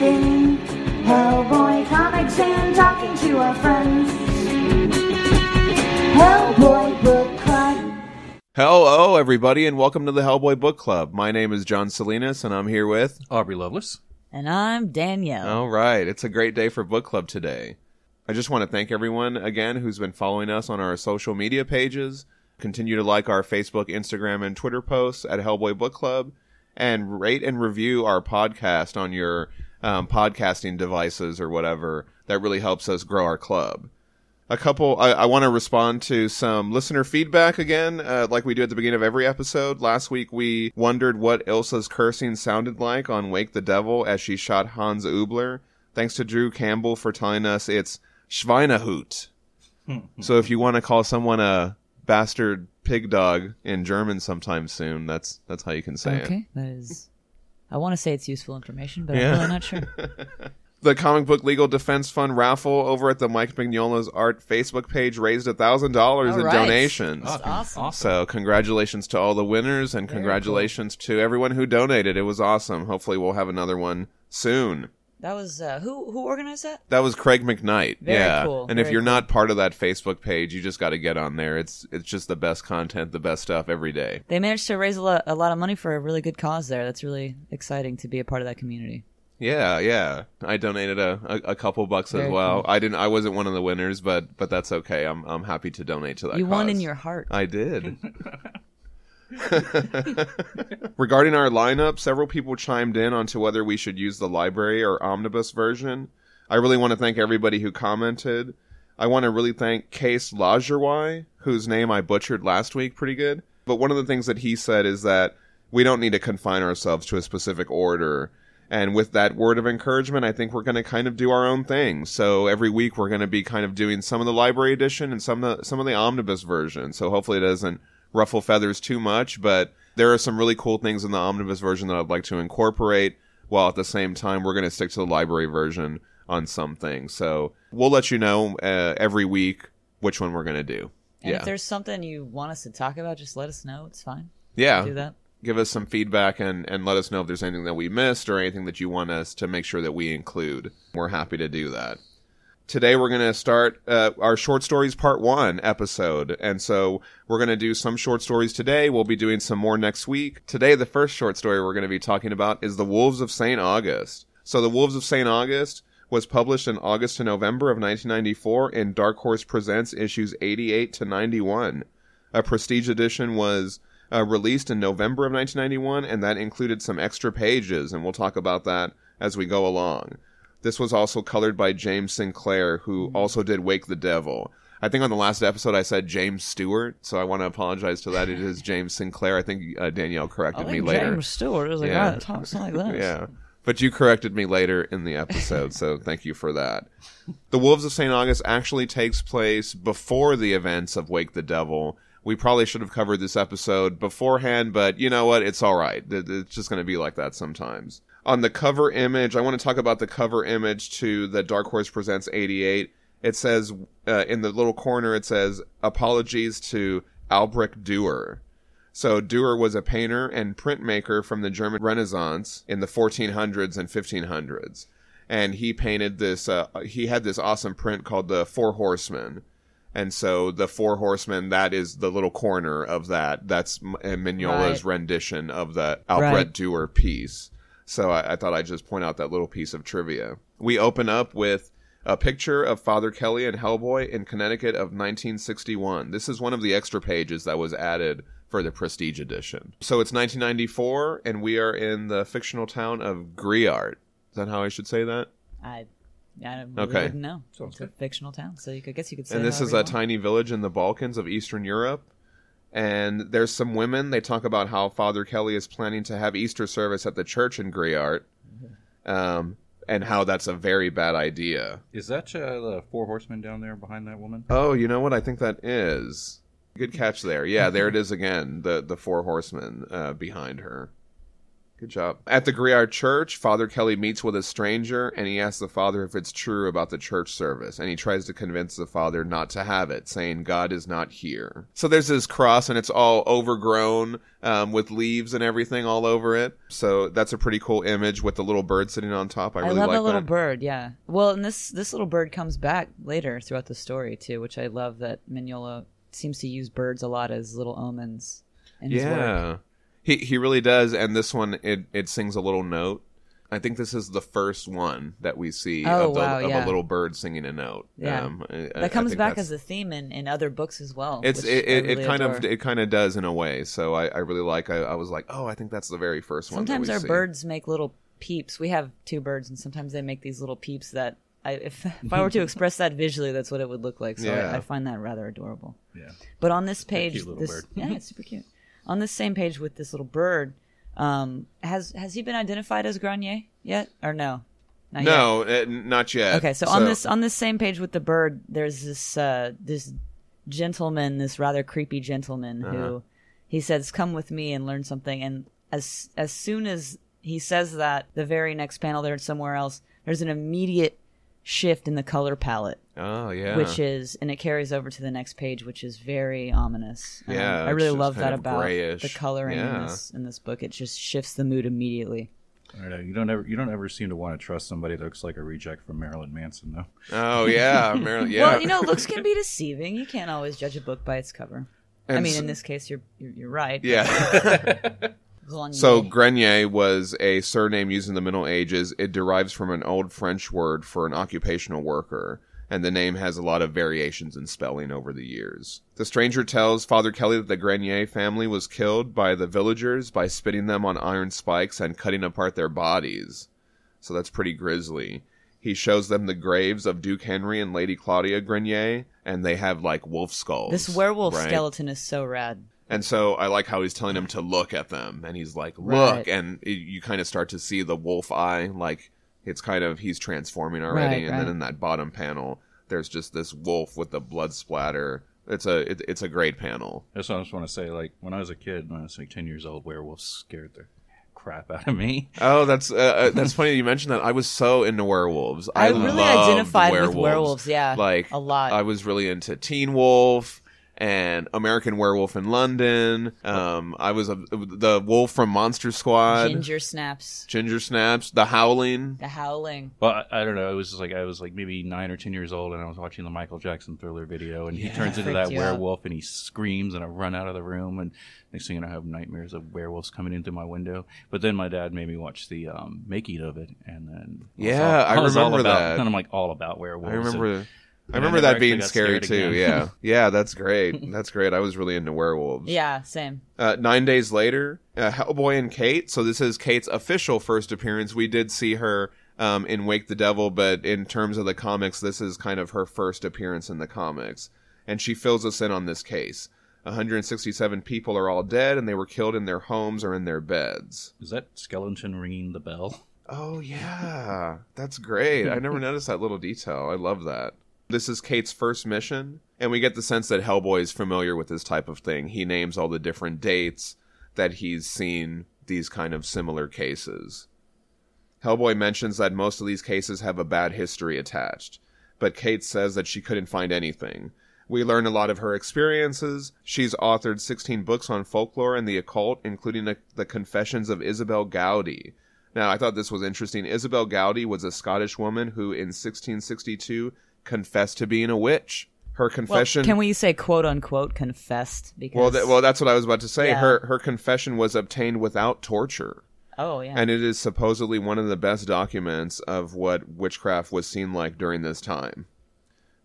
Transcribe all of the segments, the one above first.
reading Hellboy comics and talking to our friends. Hellboy Book Club. Hello, everybody, and welcome to the Hellboy Book Club. My name is John Salinas, and I'm here with. Aubrey Lovelace. And I'm Danielle. All right, it's a great day for book club today. I just want to thank everyone again who's been following us on our social media pages. Continue to like our Facebook, Instagram, and Twitter posts at Hellboy Book Club, and rate and review our podcast on your um, podcasting devices or whatever. That really helps us grow our club. A couple, I, I want to respond to some listener feedback again, uh, like we do at the beginning of every episode. Last week we wondered what Ilsa's cursing sounded like on Wake the Devil as she shot Hans Ubler. Thanks to Drew Campbell for telling us it's Schweinehund. so if you want to call someone a bastard pig dog in German sometime soon, that's that's how you can say it. okay, that is. I want to say it's useful information, but Yeah. I'm really not sure. The Comic Book Legal Defense Fund raffle over at the Mike Mignola's Art Facebook page raised $1,000 in right. donations. That's awesome. So congratulations to all the winners and congratulations to everyone who donated. It was awesome. Hopefully we'll have another one soon. That was uh, who who organized that? That was Craig McKnight. Very yeah. cool, And if you're cool. not part of that Facebook page, you just got to get on there. It's it's just the best content, the best stuff every day. They managed to raise a lot, a lot of money for a really good cause there. That's really exciting to be a part of that community. Yeah, yeah. I donated a, a, a couple bucks as well. cool. I didn't I wasn't one of the winners, but but that's okay. I'm I'm happy to donate to that you won in your heart. I did. Regarding our lineup, several people chimed in onto whether we should use the library or omnibus version. I really want to thank everybody who commented. I want to really thank Case Lajerwai, whose name I butchered last week pretty good. But one of the things that he said is that we don't need to confine ourselves to a specific order. And with that word of encouragement, I think we're going to kind of do our own thing. So every week we're going to be kind of doing some of the library edition and some of the, some of the omnibus version. So hopefully it doesn't ruffle feathers too much, but there are some really cool things in the omnibus version that I'd like to incorporate while at the same time we're going to stick to the library version on some things. So we'll let you know uh, every week which one we're going to do. And yeah. if there's something you want us to talk about, just let us know. It's fine. yeah. Do that. give us some feedback and, and let us know if there's anything that we missed or anything that you want us to make sure that we include. We're happy to do that. Today we're going to start uh, our short stories part one episode. And so we're going to do some short stories today. We'll be doing some more next week. Today, the first short story we're going to be talking about is The Wolves of St. August. So The Wolves of St. August was published in August to November of 1994 in Dark Horse Presents issues 88 to 91. A prestige edition was uh, released in November of 1991, and that included some extra pages, and we'll talk about that as we go along. This was also colored by James Sinclair, who also did Wake the Devil. I think on the last episode I said James Stewart, so I want to apologize to that. It is James Sinclair. I think uh, Danielle corrected me think later. James Stewart is a Yeah. guy that talks like this. Yeah. But you corrected me later in the episode, so thank you for that. The Wolves of St. August actually takes place before the events of Wake the Devil. We probably should have covered this episode beforehand, but you know what? It's all right. It's just going to be like that sometimes. On the cover image, I want to talk about the cover image to the Dark Horse Presents 88. It says, uh, in the little corner, it says, apologies to Albrecht Dürer. So Dürer was a painter and printmaker from the German Renaissance in the 1400s and 1500s. And he painted this, uh, he had this awesome print called the Four Horsemen. And so the Four Horsemen, that is the little corner of that. That's uh, Mignola's Right. rendition of the Albrecht Right. Dürer piece. So I, I thought I'd just point out that little piece of trivia. We open up with a picture of Father Kelly and Hellboy in Connecticut of 1961. This is one of the extra pages that was added for the Prestige edition. So it's 1994, and we are in the fictional town of Griart. Is that how I should say that? I, I really Okay. wouldn't know. it's a fictional town, so you could, I guess you could say. and this is a want. tiny village in the Balkans of Eastern Europe. And there's some women. They talk about how Father Kelly is planning to have Easter service at the church in Griart, um, and how that's a very bad idea. Is that uh, the four horsemen down there behind that woman? Oh, you know what? I think that is good catch there. Yeah, there it is again. The the four horsemen uh, behind her. Good job. At the Griart Church, Father Kelly meets with a stranger and he asks the father if it's true about the church service. And he tries to convince the father not to have it, saying God is not here. So there's this cross and it's all overgrown um, with leaves and everything all over it. So that's a pretty cool image with the little bird sitting on top. I I, really love like the little bird. Yeah. Well, and this this little bird comes back later throughout the story too, which I love that Mignola seems to use birds a lot as little omens in his work. Yeah. He he really does and this one it it sings a little note. I think this is the first one that we see Oh, of, the, wow, of yeah. a little bird singing a note. Yeah. Um, I- I- I That comes back that's- as a theme in, in other books as well. it's it, it, really it kind of it kind of does in a way so i, I really like I, I was like oh i think that's the very first one Sometimes our see. birds make little peeps. We have two birds, and sometimes they make these little peeps that I, if if I were to express that visually, that's what it would look like. So Yeah. I, I find that rather adorable. Yeah. But on this page, cute little this bird. yeah, it's super cute. On this same page with this little bird, um, has has he been identified as Grenier yet, or no? Not yet? no uh, not yet Okay, so, on this on this same page with the bird, there's this uh, this gentleman, this rather creepy gentleman Uh-huh. who he says, "Come with me and learn something." And as as soon as he says that, the very next panel there somewhere else, there's an immediate shift in the color palette, oh yeah which is and it carries over to the next page, which is very ominous. Um, Yeah, I really love that about grayish. the coloring in this in this book. It just shifts the mood immediately. I don't know. You don't ever you don't ever seem to want to trust somebody that looks like a reject from Marilyn Manson, though. oh yeah Marilyn, yeah Well, you know, looks can be deceiving. You can't always judge a book by its cover. I mean, so- in this case, you're you're, you're right. yeah Grenier. so grenier was a surname used in the middle ages it derives from an old french word for an occupational worker and the name has a lot of variations in spelling over the years. The stranger tells Father Kelly that the Grenier family was killed by the villagers by spitting them on iron spikes and cutting apart their bodies. So that's pretty grisly. He shows them the graves of Duke Henry and Lady Claudia Grenier, and they have like wolf skulls. this werewolf right? skeleton is so rad. And so I like how he's telling him to look at them, and he's like, "Look," Right. and it, you kind of start to see the wolf eye, like it's kind of he's transforming already, Right, and then in that bottom panel, there's just this wolf with the blood splatter. It's a it, it's a great panel. That's what I just want to say. Like when I was a kid, when I was like ten years old, werewolves scared the crap out of me. Oh, that's uh, uh, that's funny you mentioned that. I was so into werewolves. I, I, really loved identified werewolves. with werewolves. Yeah, like a lot. I was really into Teen Wolf and American Werewolf in London. Um, I was a, the wolf from Monster Squad. Ginger snaps, Ginger Snaps, The Howling. the howling. Well, I, I don't know. It was just like I was like maybe nine or ten years old, and I was watching the Michael Jackson Thriller video, and he turns into that you out. werewolf, and he screams, and I run out of the room, and next thing you know, I have nightmares of werewolves coming into my window. But then my dad made me watch the um, making of it, and then was Yeah, I was all remember about- that. And I'm like all about werewolves. I remember. and- I I remember never that being scary too. again. Yeah, yeah, that's great. That's great. I was really into werewolves. Yeah, same. Uh, nine days later, uh, Hellboy and Kate. So this is Kate's official first appearance. We did see her um, in Wake the Devil, but in terms of the comics, this is kind of her first appearance in the comics, and she fills us in on this case. 167 people are all dead, and they were killed in their homes or in their beds. Is that skeleton ringing the bell? Oh yeah, that's great. I never noticed that little detail. I love that. This is Kate's first mission, and we get the sense that Hellboy is familiar with this type of thing. He names all the different dates that he's seen these kind of similar cases. Hellboy mentions that most of these cases have a bad history attached, but Kate says that she couldn't find anything. We learn a lot of her experiences. She's authored 16 books on folklore and the occult, including the, the Confessions of Isobel Gowdie. Now, I thought this was interesting. Isobel Gowdie was a Scottish woman who, in 1662, confessed to being a witch. Her Well, confession. can we say quote unquote confessed? Because well, th- well, that's what I was about to say. Yeah. Her her confession was obtained without torture oh yeah, and it is supposedly one of the best documents of what witchcraft was seen like during this time.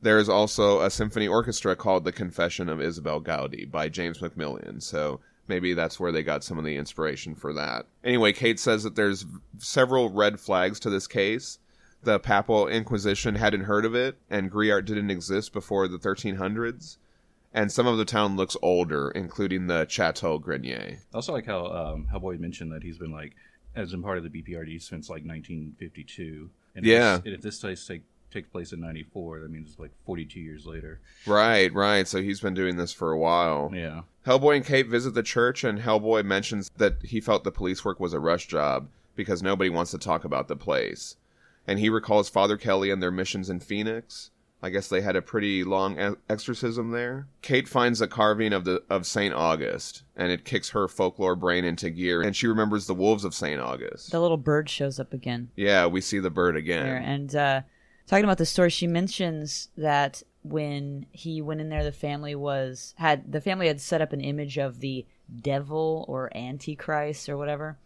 There is also a symphony orchestra called The Confession of Isobel Gowdie by James Macmillan, so maybe that's where they got some of the inspiration for that. Anyway, Kate says that there's several red flags to this case. The Papal Inquisition hadn't heard of it, and Griart didn't exist before the 1300s. And some of the town looks older, including the Chateau Grenier. I also like how um, Hellboy mentioned that he's been like has been part of the BPRD since like 1952. And Yeah. If this, and if this place take takes place in '94. That means it's like 42 years later. Right, right. So he's been doing this for a while. Yeah. Hellboy and Kate visit the church, and Hellboy mentions that he felt the police work was a rush job because nobody wants to talk about the place. And he recalls Father Kelly and their missions in Phoenix. I guess they had a pretty long exorcism there. Kate finds a carving of the of Saint August, and it kicks her folklore brain into gear, and she remembers the wolves of Saint August. The little bird shows up again. yeah, we see the bird again. there. And uh, talking about the story, she mentions that when he went in there, the family was had the family had set up an image of the devil or antichrist or whatever,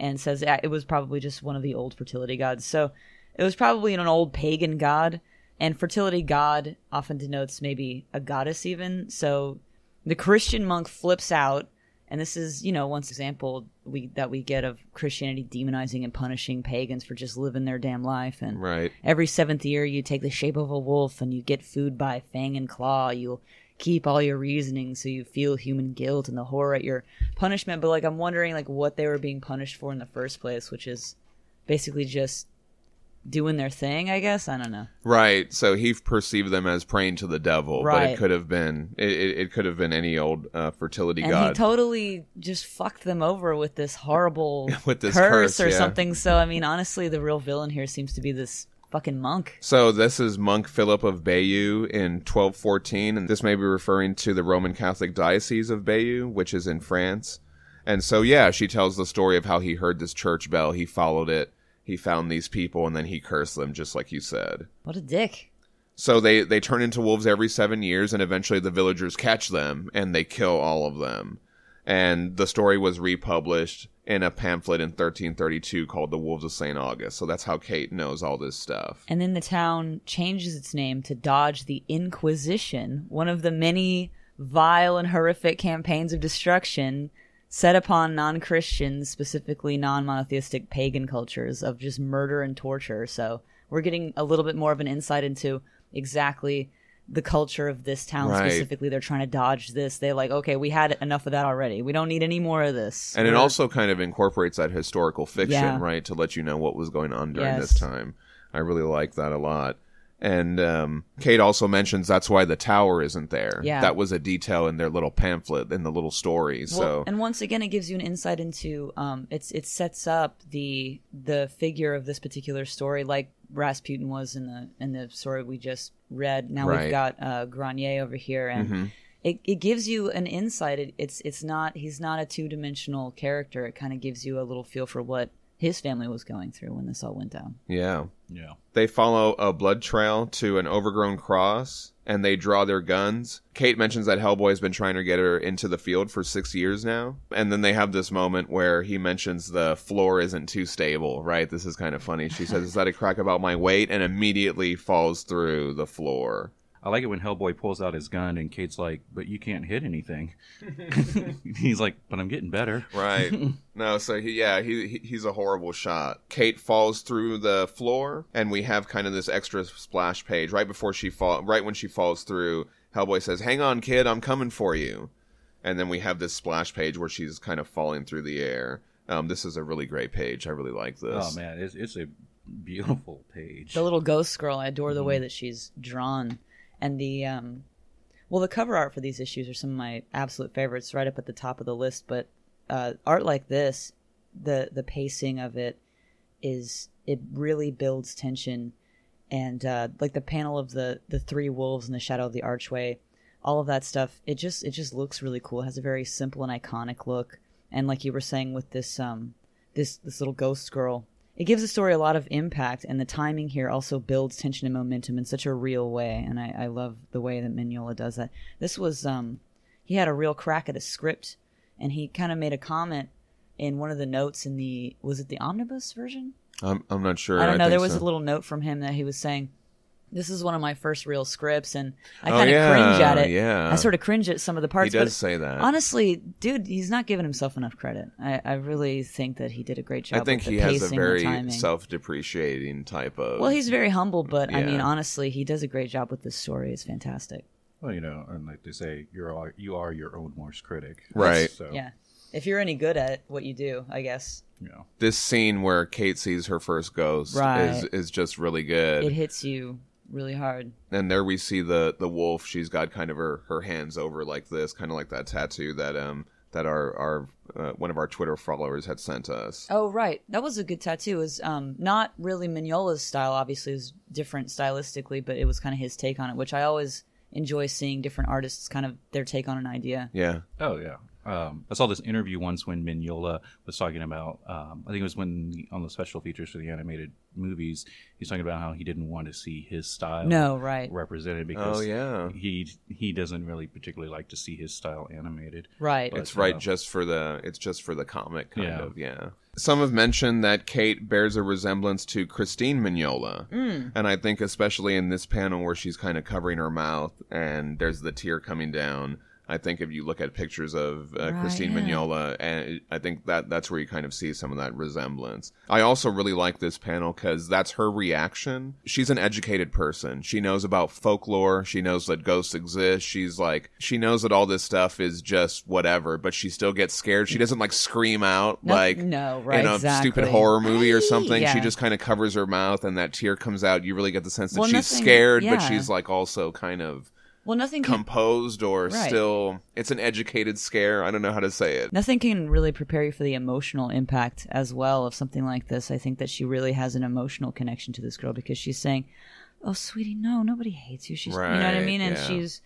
and says uh, it was probably just one of the old fertility gods. So it was probably an old pagan god, and fertility god often denotes maybe a goddess even. So the Christian monk flips out and this is you know one example we that we get of christianity demonizing and punishing pagans for just living their damn life and Right. every seventh year you take the shape of a wolf and you get food by fang and claw you'll keep all your reasoning so you feel human guilt and the horror at your punishment but like i'm wondering like what they were being punished for in the first place which is basically just doing their thing i guess i don't know Right. So he perceived them as praying to the devil, but it could have been it, it, it could have been any old uh, fertility and god. he totally just fucked them over with this horrible With this curse, curse, or yeah. something. So I mean, honestly, the real villain here seems to be this fucking monk. So this is Monk Philip of Bayeux in 1214, and this may be referring to the Roman Catholic Diocese of Bayeux, which is in France. And so, yeah, she tells the story of how he heard this church bell, he followed it, he found these people, and then he cursed them, just like you said. What a dick. So they they turn into wolves every seven years, and eventually the villagers catch them and they kill all of them. And the story was republished in a pamphlet in 1332 called "The Wolves of Saint August." So that's how Kate knows all this stuff. And then the town changes its name to dodge the Inquisition, one of the many vile and horrific campaigns of destruction set upon non Christians, specifically non monotheistic pagan cultures, of just murder and torture. So we're getting a little bit more of an insight into exactly the culture of this town Right. specifically. They're trying to dodge this. They're like, okay, we had enough of that already. We don't need any more of this. And it We're- also kind of incorporates that historical fiction, Yeah. right, to let you know what was going on during Yes. this time. I really like that a lot. And um, Kate also mentions that's why the tower isn't there. Yeah. That was a detail in their little pamphlet in the little story. Well, so and once again, it gives you an insight into um, it's it sets up the the figure of this particular story, like Rasputin was in the in the story we just read. Now Right. we've got uh, Grenier over here, and Mhm. it it gives you an insight. It, it's it's not he's not a two dimensional character. It kind of gives you a little feel for what his family was going through when this all went down. yeah. Yeah. They follow a blood trail to an overgrown cross and they draw their guns. Kate mentions that Hellboy's been trying to get her into the field for six years now. And then they have this moment where he mentions the floor isn't too stable, right? This is kind of funny. She says, Is that a crack about my weight? And immediately falls through the floor. I like it when Hellboy pulls out his gun and Kate's like, "But you can't hit anything." He's like, "But I'm getting better." Right. no, so he, yeah, he, he he's a horrible shot. Kate falls through the floor, and we have kind of this extra splash page right before she fall. Right when she falls through, Hellboy says, "Hang on, kid, I'm coming for you." And then we have this splash page where she's kind of falling through the air. Um, this is a really great page. I really like this. Oh man, it's it's a beautiful page. The little ghost girl, I adore the Mm-hmm. way that she's drawn, and the um, well, the cover art for these issues are some of my absolute favorites, right up at the top of the list. But uh, art like this, the the pacing of it is it really builds tension, and uh, like the panel of the the three wolves in the shadow of the archway, all of that stuff. It just it just looks really cool. It has a very simple and iconic look, and like you were saying with this um this this little ghost girl it gives the story a lot of impact and the timing here also builds tension and momentum in such a real way and i, I love the way that mignola does that this was um he had a real crack at a script and he kind of made a comment in one of the notes in the was it the omnibus version I'm I'm not sure. i don't know think there was so. a little note from him that he was saying this is one of my first real scripts and i Oh, kind of yeah, cringe at it yeah. i sort of cringe at some of the parts. He parts does but say that. honestly dude he's not giving himself enough credit i, I really think that he did a great job I think with the he has a pacing, the very self-depreciating type of. Well, he's very humble, but I mean, honestly, he does a great job with this story. It's fantastic. well, you know, and like they say, you're all, you are your own worst critic. Right. So Yeah. If you're any good at what you do, I guess you know, this scene where Kate sees her first ghost Right. is is just really good. it hits you really hard. and there we see the the wolf. She's got kind of her her hands over like this, kind of like that tattoo that um that our our uh, one of our Twitter followers had sent us. Oh right, that was a good tattoo. It was um, not really Mignola's style. Obviously, it was different stylistically, but it was kind of his take on it, which I always enjoy seeing different artists kind of their take on an idea. Yeah, Oh yeah. Um, I saw this interview once when Mignola was talking about. Um, I think it was when the, on the special features for the animated movies, he's talking about how he didn't want to see his style No, right, represented because Oh, yeah. he he doesn't really particularly like to see his style animated. right. But- it's right uh, just for the it's just for the comic kind Yeah. of yeah. Some have mentioned that Kate bears a resemblance to Christine Mignola, Mm. and I think especially in this panel where she's kind of covering her mouth and there's the tear coming down. I think if you look at pictures of uh, Right, Christine yeah. Mignola, and I think that that's where you kind of see some of that resemblance. I also really like this panel because that's her reaction. She's an educated person. She knows about folklore. She knows that ghosts exist. She's like, she knows that all this stuff is just whatever, but she still gets scared. She doesn't like scream out No- like no, right, in a exactly. stupid horror movie or something. She just kind of covers her mouth, and that tear comes out. You really get the sense that Well, she's nothing- scared, but she's like also kind of well, nothing can composed or Right. still it's an educated scare i don't know how to say it Nothing can really prepare you for the emotional impact as well of something like this. I think that she really has an emotional connection to this girl because she's saying, "Oh, sweetie, no, nobody hates you." She's, you know what I mean, and yeah. she's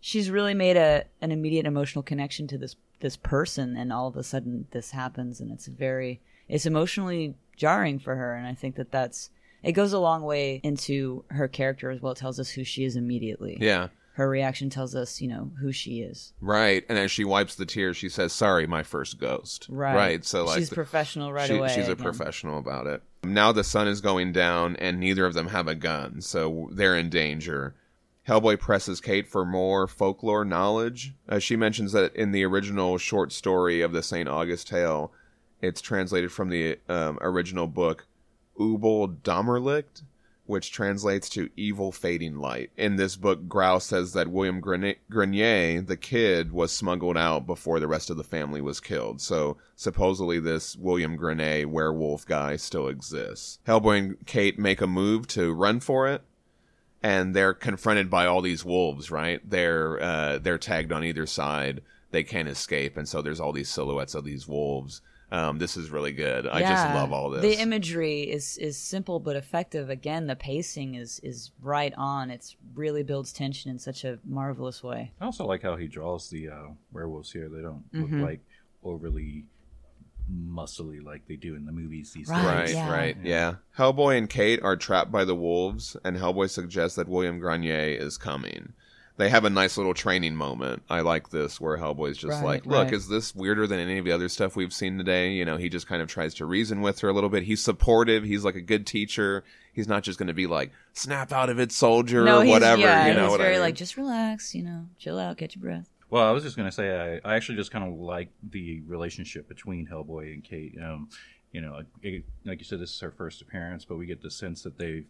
she's really made a an immediate emotional connection to this this person, and all of a sudden this happens, and it's very it's emotionally jarring for her, and I think that that's it goes a long way into her character as well. It tells us who she is immediately. yeah Her reaction tells us, you know, who she is. right and as she wipes the tears she says sorry my first ghost Right. Right. so like she's the- professional right she- away. she's a professional about it now the sun is going down and neither of them have a gun so they're in danger Hellboy presses Kate for more folklore knowledge. Uh, she mentions that in the original short story of the St. August tale, it's translated from the um, original book Ubel Dommerlicht, which translates to evil fading light. In this book, Grouse says that William Grenier, the kid, was smuggled out before the rest of the family was killed. So supposedly this William Grenier werewolf guy still exists. Hellboy and Kate make a move to run for it and they're confronted by all these wolves. Right? They're uh, they're tagged on either side. They can't escape, and so there's all these silhouettes of these wolves. Um, this is really good. I just love all this. The imagery is is simple but effective. Again, the pacing is is right on. It's really builds tension in such a marvelous way. I also like how he draws the uh, werewolves here. They don't Mm-hmm. look like overly muscly like they do in the movies these Right, days. Right, yeah. right, yeah. Hellboy and Kate are trapped by the wolves, and Hellboy suggests that William Grenier is coming. They have a nice little training moment. I like this, where Hellboy's just Right, like, "Look, right. is this weirder than any of the other stuff we've seen today?" You know, he just kind of tries to reason with her a little bit. He's supportive. He's like a good teacher. He's not just going to be like, "Snap out of it, soldier," no, or he's, whatever. Yeah, you know he's what I very mean? like just relax. You know, chill out, catch your breath. Well, I was just gonna say I, I actually just kind of like the relationship between Hellboy and Kate. Um, you know, it, like you said, this is her first appearance, but we get the sense that they've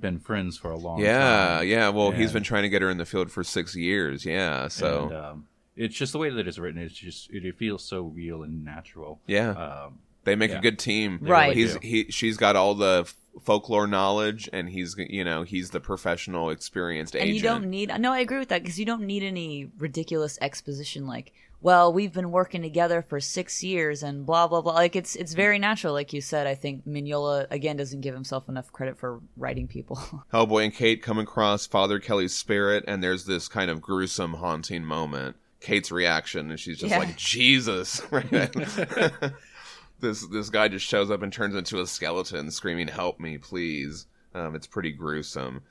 been friends for a long yeah, time. yeah. Yeah. Well, he's been trying to get her in the field for six years. Yeah, so And, um, it's just the way that it's written. It's just it, it feels so real and natural. yeah. Um, They make a good team. They Right. really He's do. he she's got all the folklore knowledge and he's you know, he's the professional experienced And agent. you don't need. No, I agree with that because you don't need any ridiculous exposition like, "Well, we've been working together for six years and blah blah blah." Like it's it's very natural, like you said. I think Mignola again doesn't give himself enough credit for writing people. Hellboy and Kate come across Father Kelly's spirit and there's this kind of gruesome haunting moment. Kate's reaction and she's just Yeah. like, "Jesus." Right? this this guy just shows up and turns into a skeleton screaming, "Help me, please." Um, it's pretty gruesome.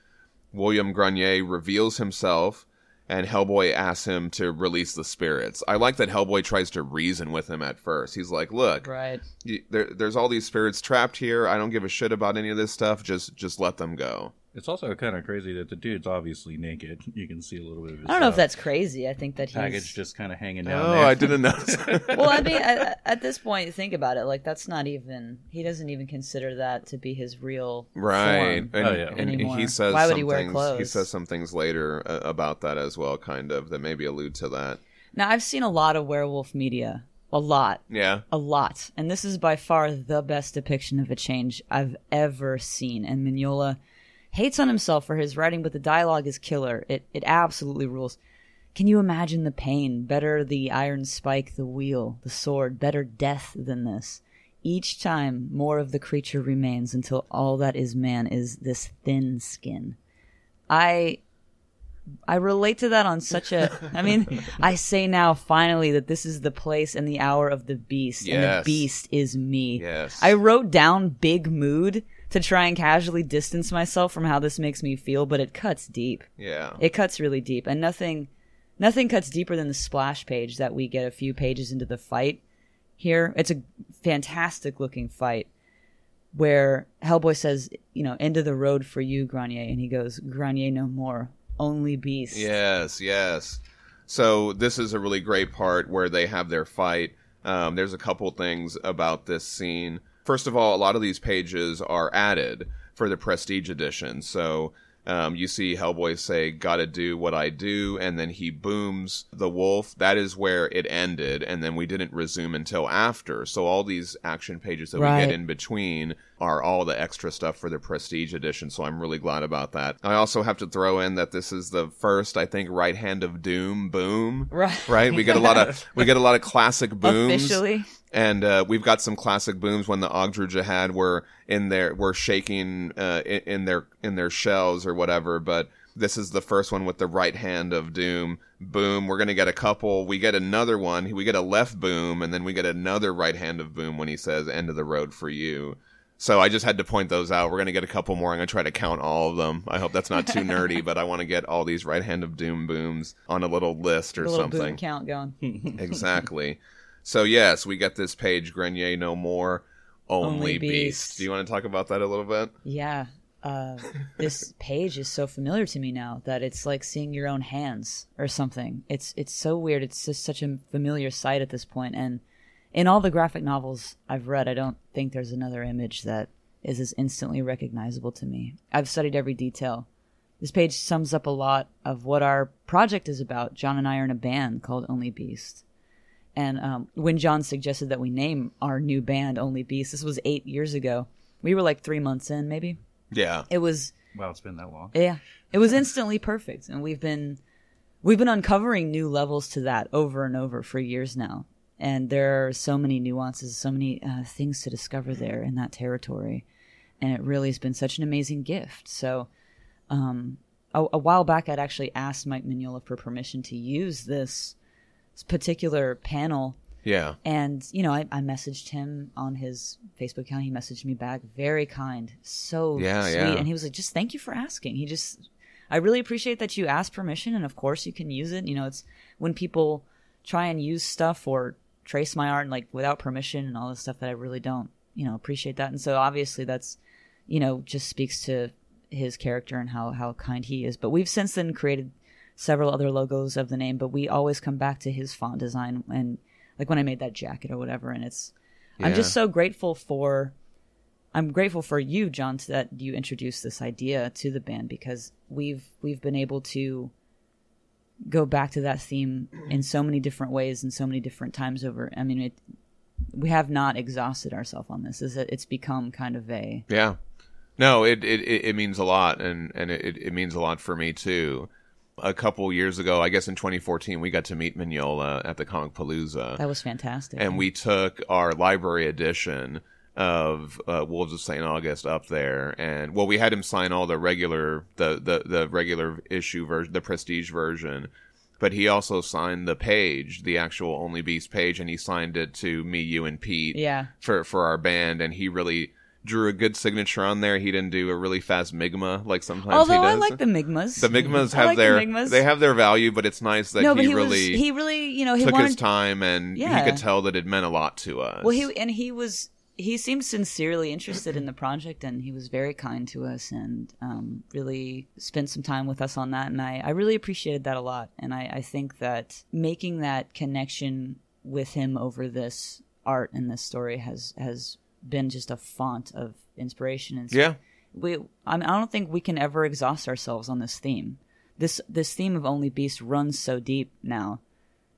William Grenier reveals himself, and Hellboy asks him to release the spirits. I like that Hellboy tries to reason with him at first. He's like, "Look, right. there, there's all these spirits trapped here. I don't give a shit about any of this stuff. Just just let them go." It's also kind of crazy that the dude's obviously naked. You can see a little bit of his I don't know if uh, that's crazy. I think that he's. package just kind of hanging down there. Oh, there. I didn't notice. well, I mean, at, at this point, think about it. Like, that's not even. He doesn't even consider that to be his real right, form. and, Oh, yeah. and he says Why would he wear things. He says some things later uh, about that as well, kind of that maybe allude to that. Now, I've seen a lot of werewolf media. A lot. Yeah, A lot. And this is by far the best depiction of a change I've ever seen. And Mignola hates on himself for his writing, but the dialogue is killer. It it absolutely rules. Can you imagine the pain? Better the iron spike, the wheel, the sword, better death than this. Each time, more of the creature remains until all that is man is this thin skin. I I relate to that on such a I mean, I say now finally that this is the place and the hour of the beast and the beast is me. Yes. I wrote down big mood to try and casually distance myself from how this makes me feel, but it cuts deep. Yeah. It cuts really deep and nothing nothing cuts deeper than the splash page that we get a few pages into the fight here. It's a fantastic looking fight where Hellboy says, you know, end of the road for you, Grenier, and he goes, Grenier no more, only beast. Yes, yes. So this is a really great part where they have their fight. Um, there's a couple things about this scene. First of all, a lot of these pages are added for the Prestige edition. So um, you see Hellboy say, "Gotta do what I do," and then he booms the wolf. That is where it ended, and then we didn't resume until after. So all these action pages that we get in between are all the extra stuff for the Prestige edition. So I'm really glad about that. I also have to throw in that this is the first, I think, right hand of doom boom. Right. Right. We get a lot of we get a lot of classic booms. Officially. And uh, we've got some classic booms when the Ogdru Jihad were in their were shaking uh, in, in their in their shells or whatever. But this is the first one with the right hand of doom. Boom. We're gonna get a couple. We get another one. We get a left boom, and then we get another right hand of boom when he says "End of the road for you." So I just had to point those out. We're gonna get a couple more. I'm gonna try to count all of them. I hope that's not too nerdy, but I want to get all these right hand of doom booms on a little list or The little something. boom count going. exactly. So yes, we get this page Grenier no more, only, Only beast. Beast. Do you want to talk about that a little bit? Yeah. Uh, this page is so familiar to me now that it's like seeing your own hands or something. It's it's so weird. It's just such a familiar sight at this point. And in all the graphic novels I've read, I don't think there's another image that is as instantly recognizable to me. I've studied every detail. This page sums up a lot of what our project is about. John and I are in a band called Only Beast. And um, when John suggested that we name our new band Only Beast, this was eight years ago. We were like three months in, maybe. Yeah. It was Wow, it's been that long. yeah. It was instantly perfect, and we've been we've been uncovering new levels to that over and over for years now. And there are so many nuances, so many uh, things to discover there in that territory, and it really has been such an amazing gift. So, um, a, a while back, I'd actually asked Mike Mignola for permission to use this, this particular panel Yeah. and you know, I, I messaged him on his Facebook account. He messaged me back, very kind, so Yeah, sweet. yeah. And he was like, "Just thank you for asking." He just, I really appreciate that you asked permission, and of course you can use it. You know, it's when people try and use stuff or trace my art and like without permission and all this stuff that I really don't, you know, appreciate that. And so obviously that's, you know, just speaks to his character and how how kind he is. But we've since then created several other logos of the name, but we always come back to his font design and like when I made that jacket or whatever. And it's, I'm just so grateful for, I'm grateful for you, John, to that you introduced this idea to the band because we've we've been able to go back to that theme in so many different ways and so many different times over. I mean, it, we have not exhausted ourselves on this. Is it? It's become kind of a Yeah. No, it, it, it it means a lot, and, and it, it means a lot for me too. A couple years ago, I guess in 2014, we got to meet Mignola at the Comicpalooza. that was fantastic. and we took our library edition of uh, Wolves of St. August up there, and well, we had him sign all the regular, the the, the regular issue version, the prestige version, but he also signed the page, the actual Only Beast page, and he signed it to me, you, and Pete yeah. for for our band, and he really drew a good signature on there. He didn't do a really fast Migma like sometimes he Although. I like the Migmas. the Migmas have like the their Migmas. they have their value, but it's nice that no, he, he really was he really you know he took wanted his time and Yeah. he could tell that it meant a lot to us. Well, he and he was he seemed sincerely interested in the project, and he was very kind to us, and um, really spent some time with us on that. And I, I really appreciated that a lot. And I, I think that making that connection with him over this art and this story has has been just a font of inspiration. And yeah. we I, mean, I don't think we can ever exhaust ourselves on this theme. This this theme of only beast runs so deep now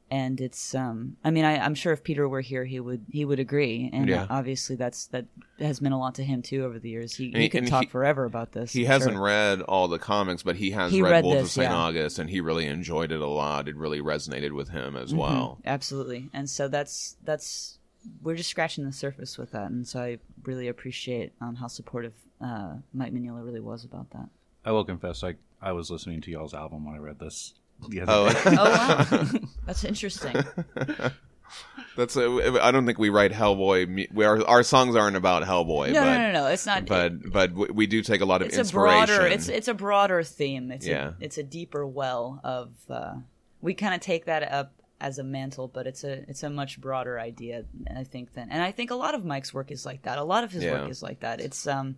and it's um i mean I, i'm sure if peter were here he would he would agree and Yeah. obviously that's that has meant a lot to him too over the years he, he, he- could talk he- forever about this He I'm hasn't sure. read all the comics, but he has read, read Wolves of St. yeah. August, and he really enjoyed it a lot. It really resonated with him as Mhm, well. absolutely and so that's that's we're just scratching the surface with that and so i really appreciate um, how supportive uh, mike mignola really was about that I will confess, I I was listening to y'all's album when I read this. The other Oh, day. oh wow that's interesting that's. A, I don't think we write Hellboy. We our, our songs aren't about Hellboy, no, but no no no it's not but but we- we do take a lot of it's a inspiration. broader it's it's a broader theme it's Yeah. a, it's a deeper well of uh, we kind of take that up as a mantle but it's a it's a much broader idea i think than and i think a lot of mike's work is like that a lot of his Yeah. work is like that it's um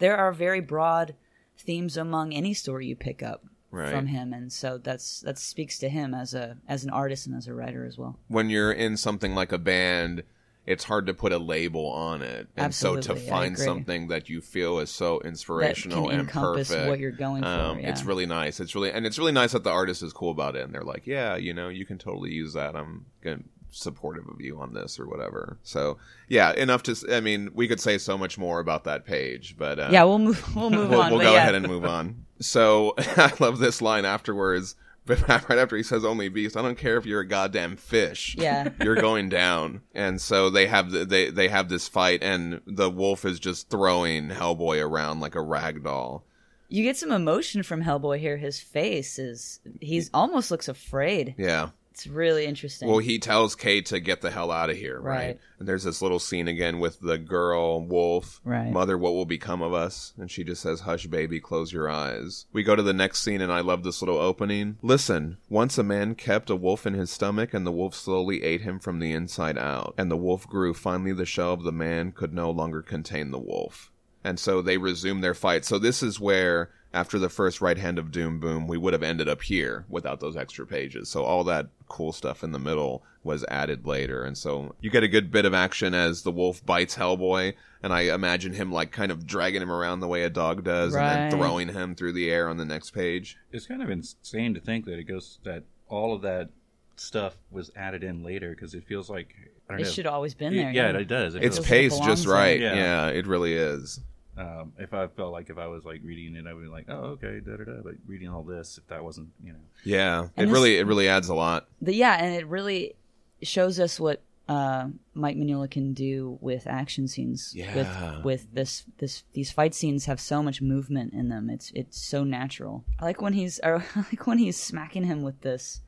there are very broad themes among any story you pick up Right. from him and so that's that speaks to him as a as an artist and as a writer as well when you're in something like a band, it's hard to put a label on it, and so to find something that you feel is so inspirational and perfect. what you're going for um, yeah. It's really nice. It's really and it's really nice that the artist is cool about it, and they're like, yeah, you know, you can totally use that. I'm gonna supportive of you on this or whatever. So yeah, enough to. I mean, we could say so much more about that page, but uh, yeah we'll move we'll move we'll, on we'll go yeah. ahead and move on. So I love this line afterwards. But right after he says oh, only beast, I don't care if you're a goddamn fish. Yeah. You're going down. And so they have the, they they have this fight and the wolf is just throwing Hellboy around like a rag doll. You get some emotion from Hellboy here. His face is he's almost looks afraid. Yeah. It's really interesting. Well, he tells Kate to get the hell out of here, right? Right. And there's this little scene again with the girl wolf, Right. Mother, what will become of us? And she just says, "Hush, baby, close your eyes." We go to the next scene, and I love this little opening. Listen, once a man kept a wolf in his stomach, and the wolf slowly ate him from the inside out, and the wolf grew. Finally, the shell of the man could no longer contain the wolf. And so they resume their fight. So this is where, after the first right hand of Doom Boom, we would have ended up here without those extra pages. So all that cool stuff in the middle was added later. And so you get a good bit of action as the wolf bites Hellboy. And I imagine him like kind of dragging him around the way a dog does and then throwing him through the air on the next page. It's kind of insane to think that it goes that all of that stuff was added in later because it feels like I don't it know. should have always been Y- there. yeah, it does. It It's paced just right. Yeah. Yeah. it really is. Um, if I felt like if I was like reading it, I would be like, oh, okay, da da da. But reading all this, if that wasn't, you know, Yeah, it And this- really it really adds a lot. The, yeah, and it really shows us what uh, Mike Mignola can do with action scenes. Yeah. With with this this these fight scenes have so much movement in them. It's it's so natural. I like when he's I like when he's smacking him with this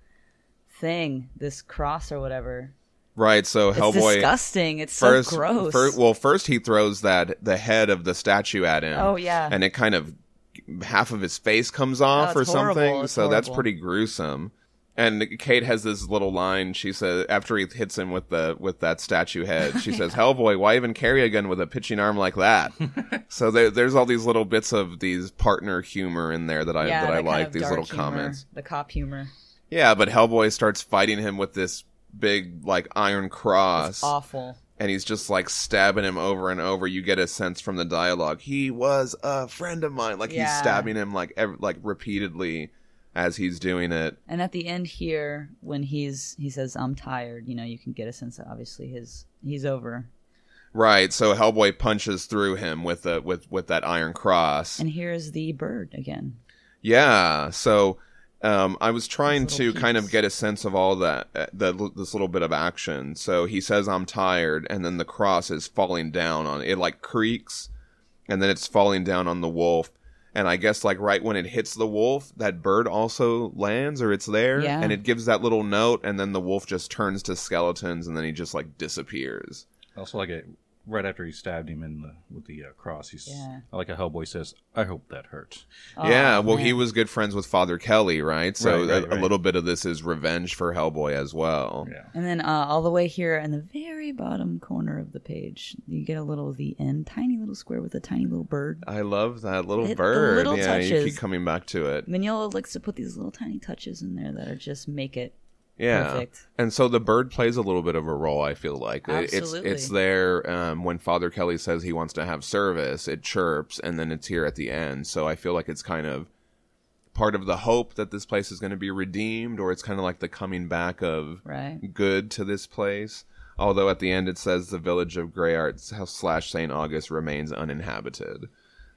thing, this cross or whatever. Right. So It's Hellboy disgusting. It's first, so gross. fir- well, first he throws that the head of the statue at him. Oh, yeah. and it kind of half of his face comes off Oh, or horrible. something. It's so that's pretty gruesome. And Kate has this little line. She says after he hits him with the with that statue head, she says, "Hellboy, why even carry a gun with a pitching arm like that?" so there, there's all these little bits of these partner humor in there that I yeah, that I kind like. of These little humor, comments. the cop humor. Yeah, but Hellboy starts fighting him with this big like iron cross Awful. and he's just like stabbing him over and over. You get a sense from the dialogue. He was a friend of mine. Like he's stabbing him like ev- like repeatedly as he's doing it. And at the end here, when he's he says, "I'm tired," you know, you can get a sense that obviously his he's over. Right. So Hellboy punches through him with the with with that iron cross. And here's the bird again. Yeah. So um, I was trying to little kind of get a sense of all that, uh, the, this little bit of action. So he says, I'm tired, and then the cross is falling down on it, like creaks, and then it's falling down on the wolf. And I guess, like, right when it hits the wolf, that bird also lands or it's there, Yeah. and it gives that little note, and then the wolf just turns to skeletons, and then he just, like, disappears. also like it right after he stabbed him in the with the uh, cross. He's Yeah. Like a Hellboy says, "I hope that hurt." Oh, yeah, well, he was good friends with Father Kelly, right? So Right, right, a, a little bit of this is revenge for Hellboy as well. Yeah. And then uh, all the way here in the very bottom corner of the page, you get a little the end, tiny little square with a tiny little bird. I love that little It- the bird. little yeah, you touches. keep coming back to it. Mignola likes to put these little tiny touches in there that are just make it Yeah. perfect. And so the bird plays a little bit of a role, I feel like. It-. It's it's there um, when Father Kelly says he wants to have service, it chirps and then it's here at the end. So I feel like it's kind of part of the hope that this place is going to be redeemed, or it's kind of like the coming back of Right. good to this place. Although at the end it says the village of Griart slash St. August remains uninhabited.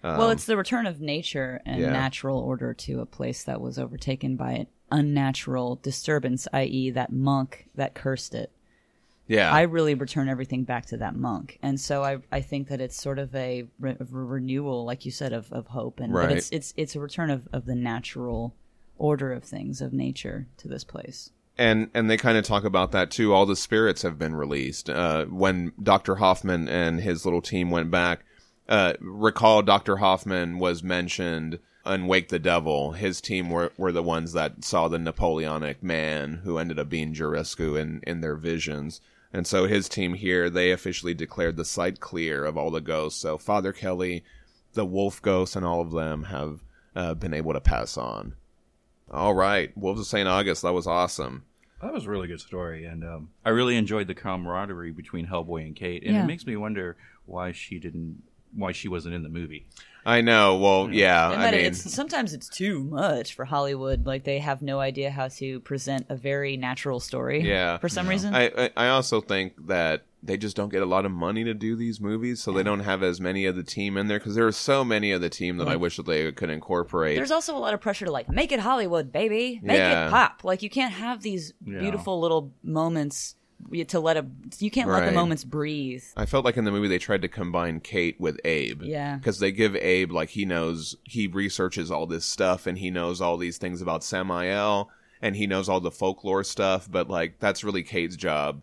well, it's the return of nature and Um, yeah. natural order to a place that was overtaken by unnatural disturbance, i.e., that monk that cursed it. Yeah. I really return everything back to that monk, and so I I think that it's sort of a, re- a renewal, like you said, of, of hope, and Right. but it's it's it's a return of, of the natural order of things of nature to this place. and and they kind of talk about that too. All the spirits have been released. Uh, when Doctor Hoffman and his little team went back, uh, recall Doctor Hoffman was mentioned on Wake the Devil. His team were were the ones that saw the Napoleonic man who ended up being Giurescu in in their visions. And so his team here, they officially declared the site clear of all the ghosts. So Father Kelly, the wolf ghosts, and all of them have uh, been able to pass on. All right, Wolves of St. August, that was awesome. That was a really good story, and um, I really enjoyed the camaraderie between Hellboy and Kate. And Yeah. it makes me wonder why she didn't, why she wasn't in the movie. I know. Well, yeah. I mean, it's, sometimes it's too much for Hollywood. Like they have no idea how to present a very natural story. Yeah. For some reason. I, I I also think that they just don't get a lot of money to do these movies, so they don't have as many of the team in there because there are so many of the team that I wish that they could incorporate. There's also a lot of pressure to like make it Hollywood, baby. Make Yeah. it pop. Like you can't have these Yeah. beautiful little moments to let a. You can't let the moments breathe. I felt like in the movie they tried to combine Kate with Abe. Yeah. Because they give Abe like he knows he researches all this stuff and he knows all these things about Samael and he knows all the folklore stuff, but like that's really Kate's job.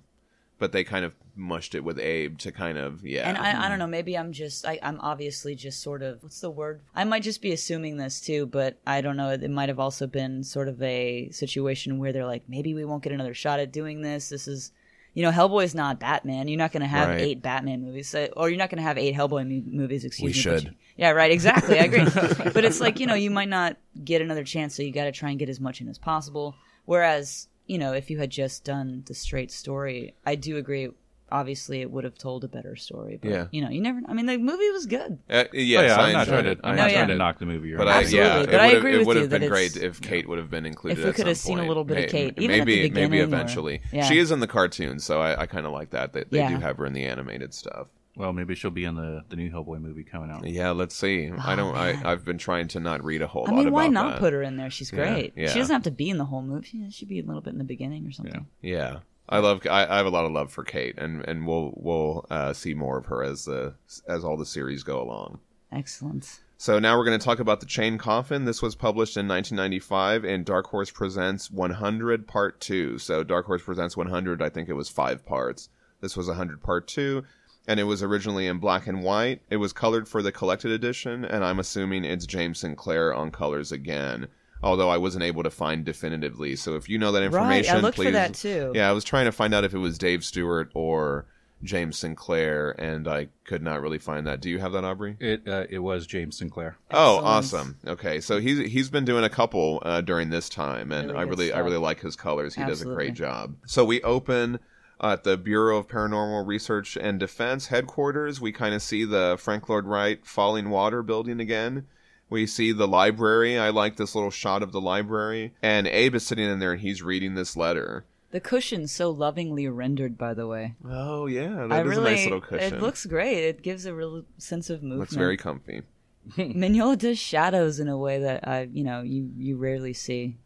But they kind of mushed it with Abe to kind of yeah. And I, I don't know. Maybe I'm just. I, I'm obviously just sort of. What's the word? I might just be assuming this too, but I don't know. It might have also been sort of a situation where they're like, maybe we won't get another shot at doing this. This is. You know, Hellboy's not Batman. You're not going to have Right. eight Batman movies, so, or you're not going to have eight Hellboy mo- movies. Excuse We me. should. you- yeah, right. Exactly. I agree. but it's like you know, you might not get another chance, so you got to try and get as much in as possible. Whereas, you know, if you had just done the straight story, I do agree. Obviously, it would have told a better story. But, Yeah. You know, you never. I mean, the movie was good. Uh, yes, Oh, yeah, I I'm not enjoyed trying it. to, I'm I not yeah. trying enjoyed to knock the movie. or But I, anything. yeah, Absolutely, it but I would agree have, it would you have been that great if Kate would have been included. If we at could have some seen a point. little bit of May- Kate, even at the maybe, beginning maybe or- eventually. Yeah. She is in the cartoon, so I, I kind of like that. That they Yeah. do have her in the animated stuff. Well, maybe she'll be in the the new Hellboy movie coming out. Yeah, let's see. I don't. I, I've been trying to not read a whole I lot mean, about why not that. put her in there? She's great. yeah. She doesn't have to be in the whole movie. She should be a little bit in the beginning or Yeah. something. Yeah, I love. I, I have a lot of love for Kate, and and we'll we'll uh, see more of her as the as all the series go along. Excellent. So now we're going to talk about the Chain Coffin. This was published in 1995 in Dark Horse Presents 100 Part 2. So Dark Horse Presents 100, I think it was five parts. This was 100 Part 2, and it was originally in black and white. It was colored for the collected edition, and I'm assuming it's James Sinclair on colors again. Although I wasn't able to find definitively, so if you know that information, Right, I looked please. for that too. Yeah, I was trying to find out if it was Dave Stewart or James Sinclair, and I could not really find that. Do you have that, Aubrey? It uh, it was James Sinclair. Oh, awesome. Okay, so he's he's been doing a couple uh, during this time, and Really I good really I really like his colors. He does a great job. So we open at the Bureau of Paranormal Research and Defense headquarters. We kind of see the Frank Lloyd Wright Falling Water building again. We see the library. I like this little shot of the library, and Abe is sitting in there and he's reading this letter. The cushion's so lovingly rendered, by the way. Oh yeah, that I is really, a nice little cushion. It looks great. It gives a real sense of movement. looks very comfy. Mignola does shadows in a way that I, you know, you you rarely see.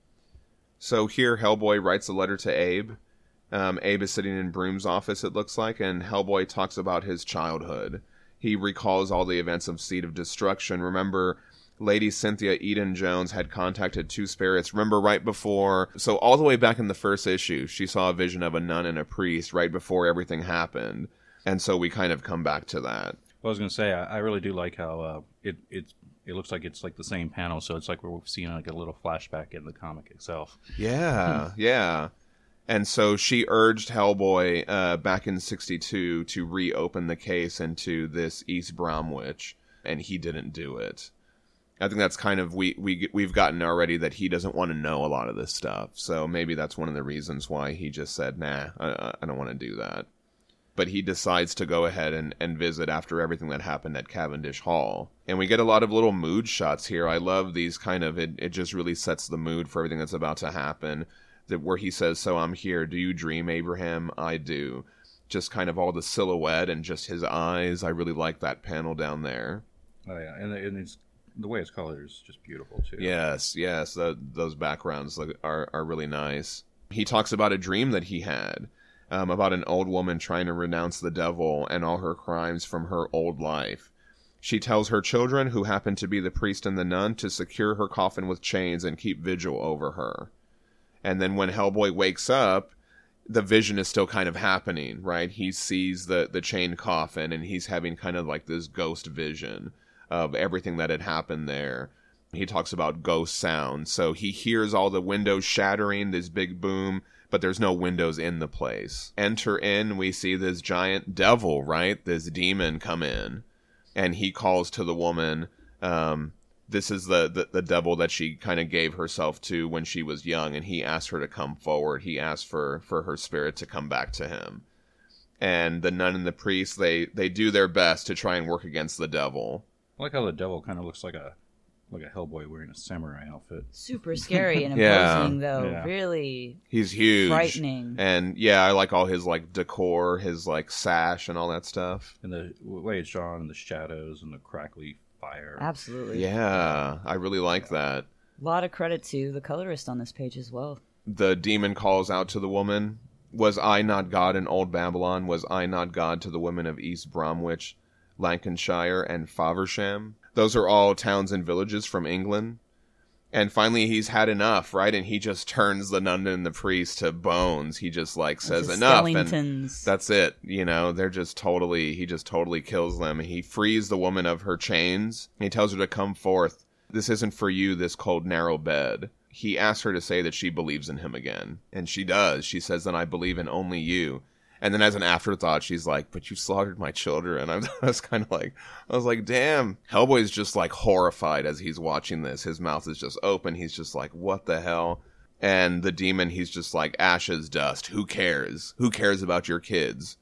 So here, Hellboy writes a letter to Abe. Um, Abe is sitting in Broom's office, it looks like, and Hellboy talks about his childhood. He recalls all the events of Seed of Destruction. Remember, Lady Cynthia Eden Jones had contacted two spirits. Remember, right before, so all the way back in the first issue, she saw a vision of a nun and a priest right before everything happened. And so we kind of come back to that. Well, I was going to say, I, I really do like how uh, it it it looks like it's like the same panel, so it's like we're seeing like a little flashback in the comic itself. Yeah, yeah. And so she urged Hellboy uh, back in '62 to reopen the case into this East Bromwich, and he didn't do it. I think that's kind of we we we've gotten already that he doesn't want to know a lot of this stuff. So maybe that's one of the reasons why he just said, "Nah, I, I don't want to do that." but he decides to go ahead and, and visit after everything that happened at Cavendish Hall. And we get a lot of little mood shots here. I love these kind of, it, it just really sets the mood for everything that's about to happen. That where he says, So I'm here. Do you dream, Abraham? I do. Just kind of all the silhouette and just his eyes. I really like that panel down there. Oh yeah, and, and it's the way it's colored is just beautiful too. Yes, yes, tho- those backgrounds look- are are really nice. He talks about a dream that he had um, about an old woman trying to renounce the devil and all her crimes from her old life. She tells her children, who happen to be the priest and the nun, to secure her coffin with chains and keep vigil over her. And then when Hellboy wakes up, the vision is still kind of happening, right? He sees the the chained coffin and he's having kind of like this ghost vision of everything that had happened there. He talks about ghost sound. So he hears all the windows shattering, this big boom, but there's no windows in the place. Enter in, we see this giant devil, right? This demon come in. And he calls to the woman, um, this is the, the, the devil that she kind of gave herself to when she was young, and he asked her to come forward. He asked for, for her spirit to come back to him. And the nun and the priest, they, they do their best to try and work against the devil. I like how the devil kind of looks like a like a Hellboy wearing a samurai outfit. Super scary and Yeah. imposing, though. Yeah. Really He's huge. frightening. And yeah, I like all his like decor, his like sash and all that stuff. And the way it's drawn, and the shadows, and the crackly fire. Absolutely. Yeah, I really like that. A lot of credit to the colorist on this page as well. The demon calls out to the woman, Was I not God in old Babylon? Was I not God to the women of East Bromwich, Lancashire, and Faversham? Those are all towns and villages from England. And finally, he's had enough, right? And he just turns the nun and the priest to bones. He just like says enough, and that's it. You know, they're just totally. He just totally kills them. He frees the woman of her chains. He tells her to come forth. This isn't for you. This cold, narrow bed. He asks her to say that she believes in him again, and she does. She says, "Then I believe in only you." And then, as an afterthought, she's like, "But you slaughtered my children." I was kind of like, I was like, "Damn!" Hellboy's just like horrified as he's watching this. His mouth is just open. He's just like, "What the hell?" And the demon, he's just like, "Ashes, dust. Who cares? Who cares about your kids?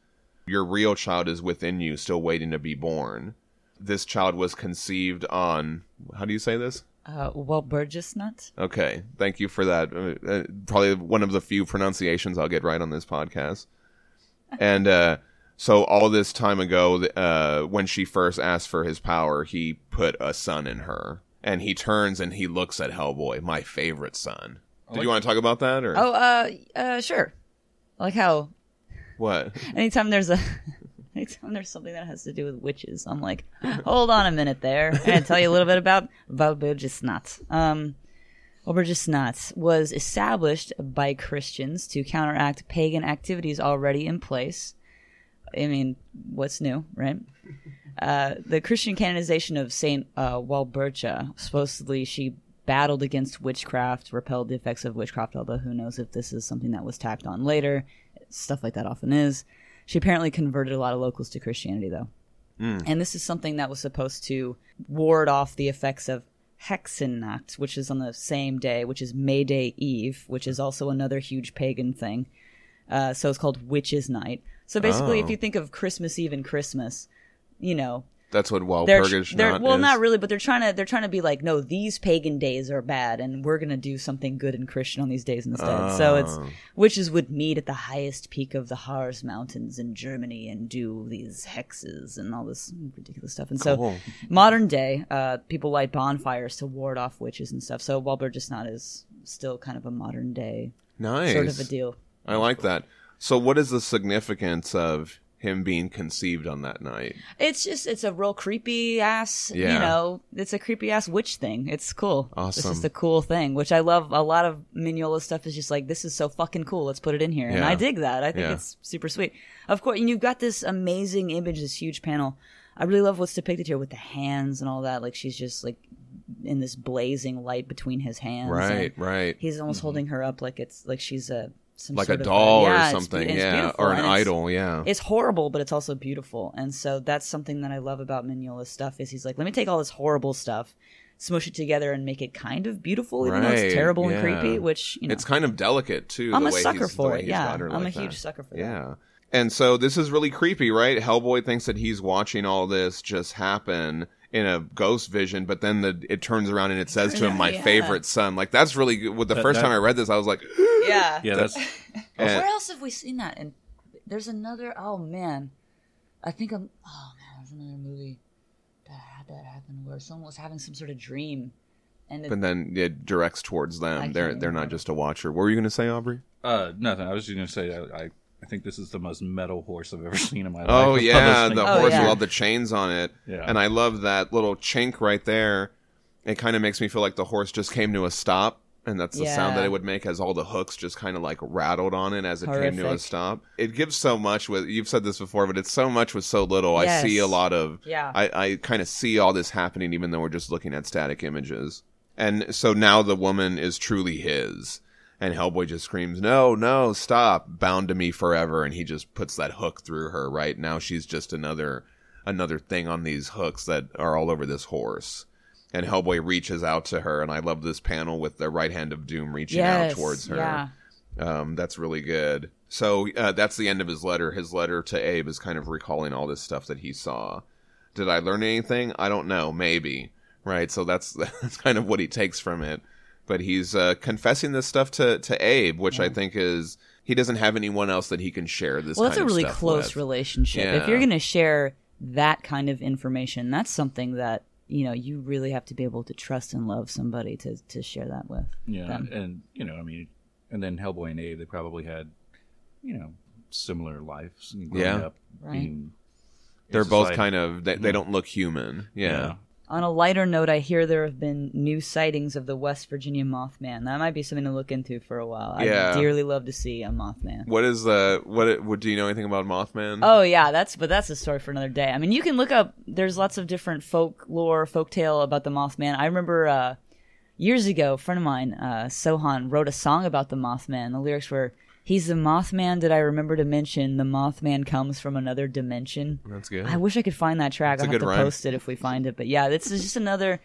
Your real child is within you, still waiting to be born." This child was conceived on. How do you say this? Uh, well, Burgess nut. Okay, thank you for that. Uh, uh, probably one of the few pronunciations I'll get right on this podcast. And uh, so, all this time ago, uh, when she first asked for his power, he put a son in her, and he turns and he looks at Hellboy, my favorite son. Did you want to talk about that or Oh, uh, uh, sure. I like how what? anytime there's a anytime there's something that has to do with witches, I'm like, hold on a minute there. I'm gonna tell you a little bit about Walpurgisnacht. Um, Walpurgisnacht was established by Christians to counteract pagan activities already in place. I mean, what's new, right? Uh, the Christian canonization of Saint uh, Walburga, supposedly she battled against witchcraft, repelled the effects of witchcraft, although who knows if this is something that was tacked on later. Stuff like that often is. She apparently converted a lot of locals to Christianity, though. And this is something that was supposed to ward off the effects of Hexennacht, which is on the same day, which is May Day Eve, which is also another huge pagan thing. Uh, so it's called Witches' Night. So basically, Oh. if you think of Christmas Eve and Christmas, you know, That's what Walpurgis they're not well, is. not really, but they're trying to they're trying to be like, no, these pagan days are bad, and we're gonna do something good and Christian on these days instead. So it's Oh. witches would meet at the highest peak of the Harz Mountains in Germany and do these hexes and all this ridiculous stuff. And so Cool. modern day, uh, people light bonfires to ward off witches and stuff. So Walpurgisnacht is still kind of a modern day Nice. sort of a deal. I like that. So, what is the significance of him being conceived on that night? It's just it's a real creepy ass. Yeah. You know, it's a creepy ass witch thing. It's cool. It's Awesome. just a cool thing, which I love. A lot of Mignola stuff is just like this is so fucking cool. Let's put it in here, and I dig that. I think Yeah. it's super sweet. Of course, and you've got this amazing image, this huge panel. I really love what's depicted here with the hands and all that. Like she's just like in this blazing light between his hands. Right, right. He's almost mm-hmm. holding her up like it's like she's a some Like a doll yeah, or something, it's yeah, or an idol, yeah. it's horrible, but it's also beautiful. And so that's something that I love about Mignola's stuff is he's like, let me take all this horrible stuff, smush it together, and make it kind of beautiful, even though it's terrible and creepy. Which you know, It's kind of delicate too. I'm the a way sucker for it. Yeah, I'm like a huge that. sucker for that. Yeah, And so this is really creepy, right? Hellboy thinks that he's watching all this just happen in a ghost vision, but then the it turns around and it says to him, "My Yeah. favorite son." Like that's really good. With the That- first that- time I read this, I was like, Yeah. Yeah, that's and- Where else have we seen that? And there's another. Oh man, I think I'm. Oh man, there's another movie that had that happen where someone was having some sort of dream, and it, but then it directs towards them. I they're can't they're not just a watcher. What were you going to say, Aubrey? uh, nothing. I was just gonna say I, I I think this is the most metal horse I've ever seen in my oh, life. Oh yeah, the. Oh, horse yeah. with all the chains on it. Yeah. And I love that little chink right there. It kind of makes me feel like the horse just came to a stop, and that's the sound that it would make as all the hooks just kind of like rattled on it as it came to a stop. It gives so much with you've said this before, but it's so much with so little. I see a lot of Yeah. I, I kind of see all this happening even though we're just looking at static images. And so now the woman is truly his. And Hellboy just screams, No, no, stop, bound to me forever. And he just puts that hook through her, right? Now she's just another another thing on these hooks that are all over this horse. And Hellboy reaches out to her, and I love this panel with the right hand of doom reaching yes, out towards her. Yeah. Um, that's really good. So uh, that's the end of his letter. His letter to Abe is kind of recalling all this stuff that he saw. Did I learn anything? I don't know. Maybe. Right. So that's that's kind of what he takes from it. But he's uh, confessing this stuff to to Abe, which I think is he doesn't have anyone else that he can share this. Well, that's a of really close with. relationship. If you're going to share that kind of information, that's something that you know you really have to be able to trust and love somebody to to share that with. Yeah, them. and you know, I mean, and then Hellboy and Abe, they probably had, you know, similar lives growing Yeah. up. Right. being- They're it's both like- kind of they, they don't look human. Yeah. On a lighter note, I hear there have been new sightings of the West Virginia Mothman. That might be something to look into for a while. Yeah. I'd dearly love to see a Mothman. What is the what? What do you know anything about Mothman? Oh yeah, that's but that's a story for another day. I mean, you can look up. There's lots of different folklore, folktale about the Mothman. I remember uh, years ago, a friend of mine, uh, Sohan, wrote a song about the Mothman. The lyrics were, "He's the Mothman that I remember to mention. The Mothman comes from another dimension." That's good. I wish I could find that track. That's a I'll have to rhyme. post it if we find it. But yeah, this is just another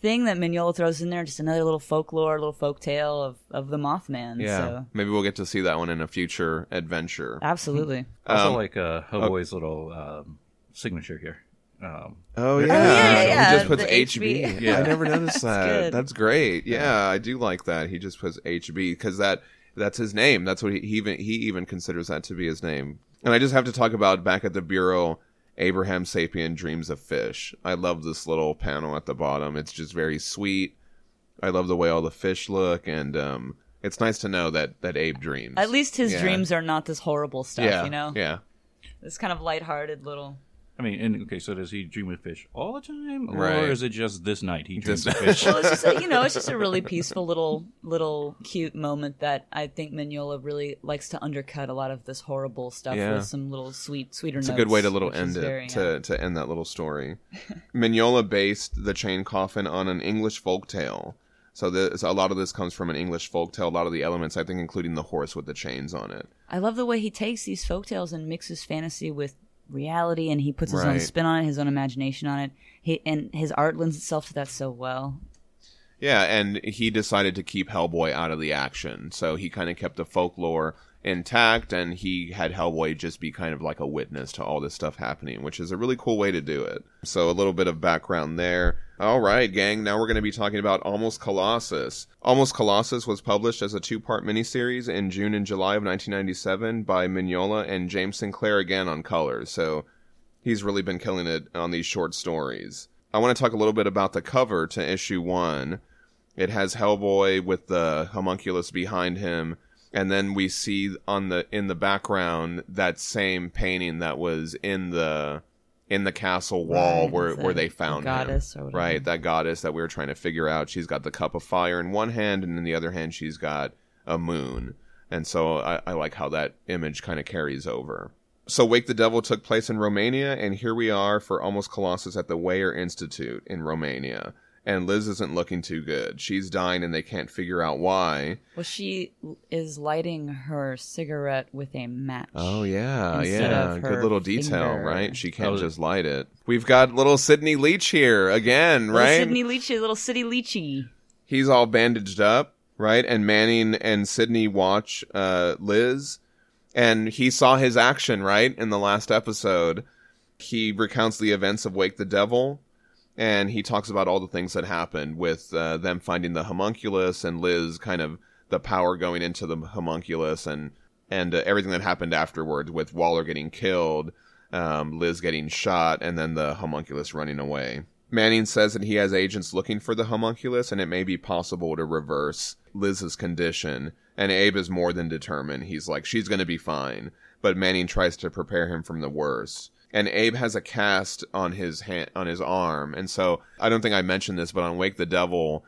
thing that Mignola throws in there. Just another little folklore, little folktale of of the Mothman. yeah. So Maybe we'll get to see that one in a future adventure. absolutely. Also, Um, like uh, Hellboy's little um, signature here. Um, Oh yeah, yeah, yeah, he just puts the HB. HB. Yeah. I never noticed that. good. That's great. Yeah, I do like that. He just puts HB because that that's his name. That's what he, he even he even considers that to be his name. And I just have to talk about back at the bureau. Abraham Sapien dreams of fish. I love this little panel at the bottom. It's just very sweet. I love the way all the fish look, and um, it's nice to know that that Abe dreams. At least his Yeah. dreams are not this horrible stuff. yeah, You know, yeah. this kind of lighthearted little. I mean, and, okay, so does he dream of fish all the time, or Right. is it just this night he dreams This- of fish? Well, it's just a, you know, it's just a really peaceful little little cute moment that I think Mignola really likes to undercut a lot of this horrible stuff Yeah. with some little sweet sweeter. It's a good way to little end it very, to, uh, to end that little story. Mignola based the chain coffin on an English folk tale. So, this, a lot of this comes from an English folk tale. A lot of the elements, I think, including the horse with the chains on it. I love the way he takes these folktales and mixes fantasy with reality, and he puts his own Right. spin on it, his own imagination on it. He and his art lends itself to that so well. Yeah, and he decided to keep Hellboy out of the action. So he kind of kept the folklore intact, and he had Hellboy just be kind of like a witness to all this stuff happening, which is a really cool way to do it. So a little bit of background there. All right, gang, now we're going to be talking about Almost Colossus. Almost Colossus was published as a two part miniseries in June and July of 1997 by Mignola and James Sinclair again on colors. So he's really been killing it on these short stories. I want to talk a little bit about the cover to issue one. It has Hellboy with the homunculus behind him, and then we see on the in the background that same painting that was in the in the castle wall Right, where where they the found goddess him. right, that goddess that we were trying to figure out. She's got the cup of fire in one hand, and in the other hand she's got a moon. And so I, I like how that image kind of carries over. So Wake the Devil took place in Romania, and here we are for Almost Colossus at the Weyer Institute in Romania. And Liz isn't looking too good. She's dying, and they can't figure out why. Well, she is lighting her cigarette with a match. Oh yeah, yeah, good little detail, finger. right? She can't Oh. just light it. We've got little Sidney Leach here again, Little right? Sydney Leachy, little city Leachy. He's all bandaged up, right? And Manning and Sydney watch uh, Liz, And he saw his action, right? In the last episode, he recounts the events of Wake the Devil, and he talks about all the things that happened with uh, them finding the homunculus and Liz kind of the power going into the homunculus and and uh, everything that happened afterwards with Waller getting killed, um, Liz getting shot, and then the homunculus running away. Manning says that he has agents looking for the homunculus, and it may be possible to reverse Liz's condition. And Abe is more than determined. He's like, she's going to be fine. But Manning tries to prepare him from the worst. And Abe has a cast on his hand, on his arm. And so I don't think I mentioned this, but on Wake the Devil,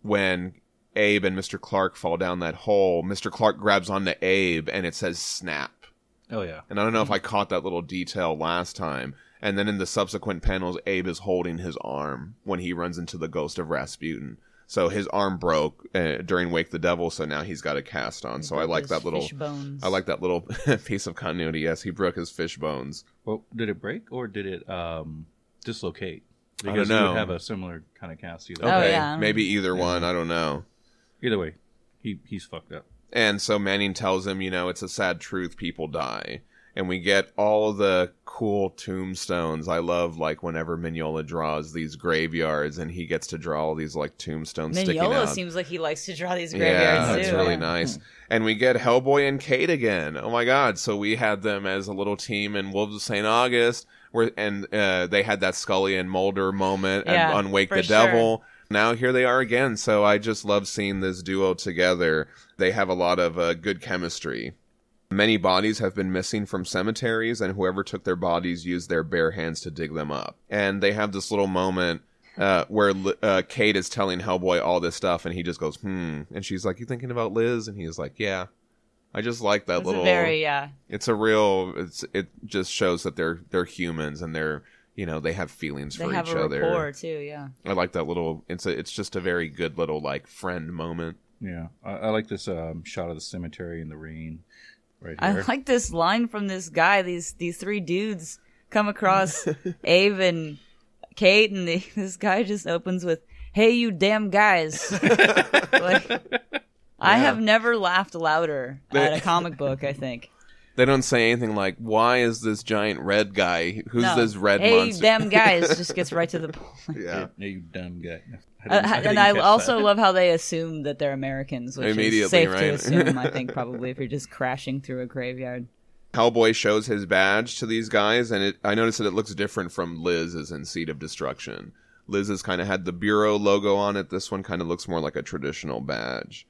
when Abe and Mr. Clark fall down that hole, Mr. Clark grabs onto Abe and it says snap. Oh yeah. And I don't know if I caught that little detail last time. And then in the subsequent panels, Abe is holding his arm when he runs into the ghost of Rasputin. So his arm broke uh, during Wake the Devil, so now he's got a cast on. So I like that little, fish bones. I like that little piece of continuity. Yes, he broke his fish bones. Well, did it break or did it um, dislocate? don't Because you know. would have a similar kind of cast either. Oh, Okay, yeah, maybe either one. I don't know. Either way, he he's fucked up. And so Manning tells him, you know, it's a sad truth, people die. And we get all the cool tombstones. I love like whenever Mignola draws these graveyards and he gets to draw all these like tombstones sticking Mignola out. seems like he likes to draw these yeah, graveyards that's too. really Yeah. nice. And we get Hellboy and Kate again. Oh my god. So we had them as a little team in Wolves of St. August where and uh, they had that Scully and Mulder moment and Yeah, on Wake the sure. Devil. Now here they are again. So I just love seeing this duo together. They have a lot of uh, good chemistry. Many bodies have been missing from cemeteries, and whoever took their bodies used their bare hands to dig them up. And they have this little moment uh, where uh, Kate is telling Hellboy all this stuff, and he just goes, "Hmm," and she's like, "You thinking about Liz?" And he's like, "Yeah." I just like that It's little. a very yeah. It's a real. It's it just shows that they're they're humans and they're you know they have feelings They for have each a other. rapport too. Yeah. I like that little. It's a. It's just a very good little like friend moment. Yeah, I, I like this um, shot of the cemetery in the rain, right I like this line from this guy. These these three dudes come across Abe and Kate, and the, this guy just opens with, "Hey, you damn guys!" like, I have never laughed louder at a comic book. I think. They don't say anything like, "Why is this giant red guy? Who's No. this red hey, monster?" you damn guys! Just gets right to the point. yeah. Hey, you dumb guy. I Uh, didn't- I didn't and I catch also that. love how they assume that they're Americans, which Immediately, is safe right? to assume. I think probably if you're just crashing through a graveyard. Hellboy shows his badge to these guys, and it, I noticed that it looks different from Liz's in Seed of Destruction. Liz's kind of had the Bureau logo on it. This one kind of looks more like a traditional badge.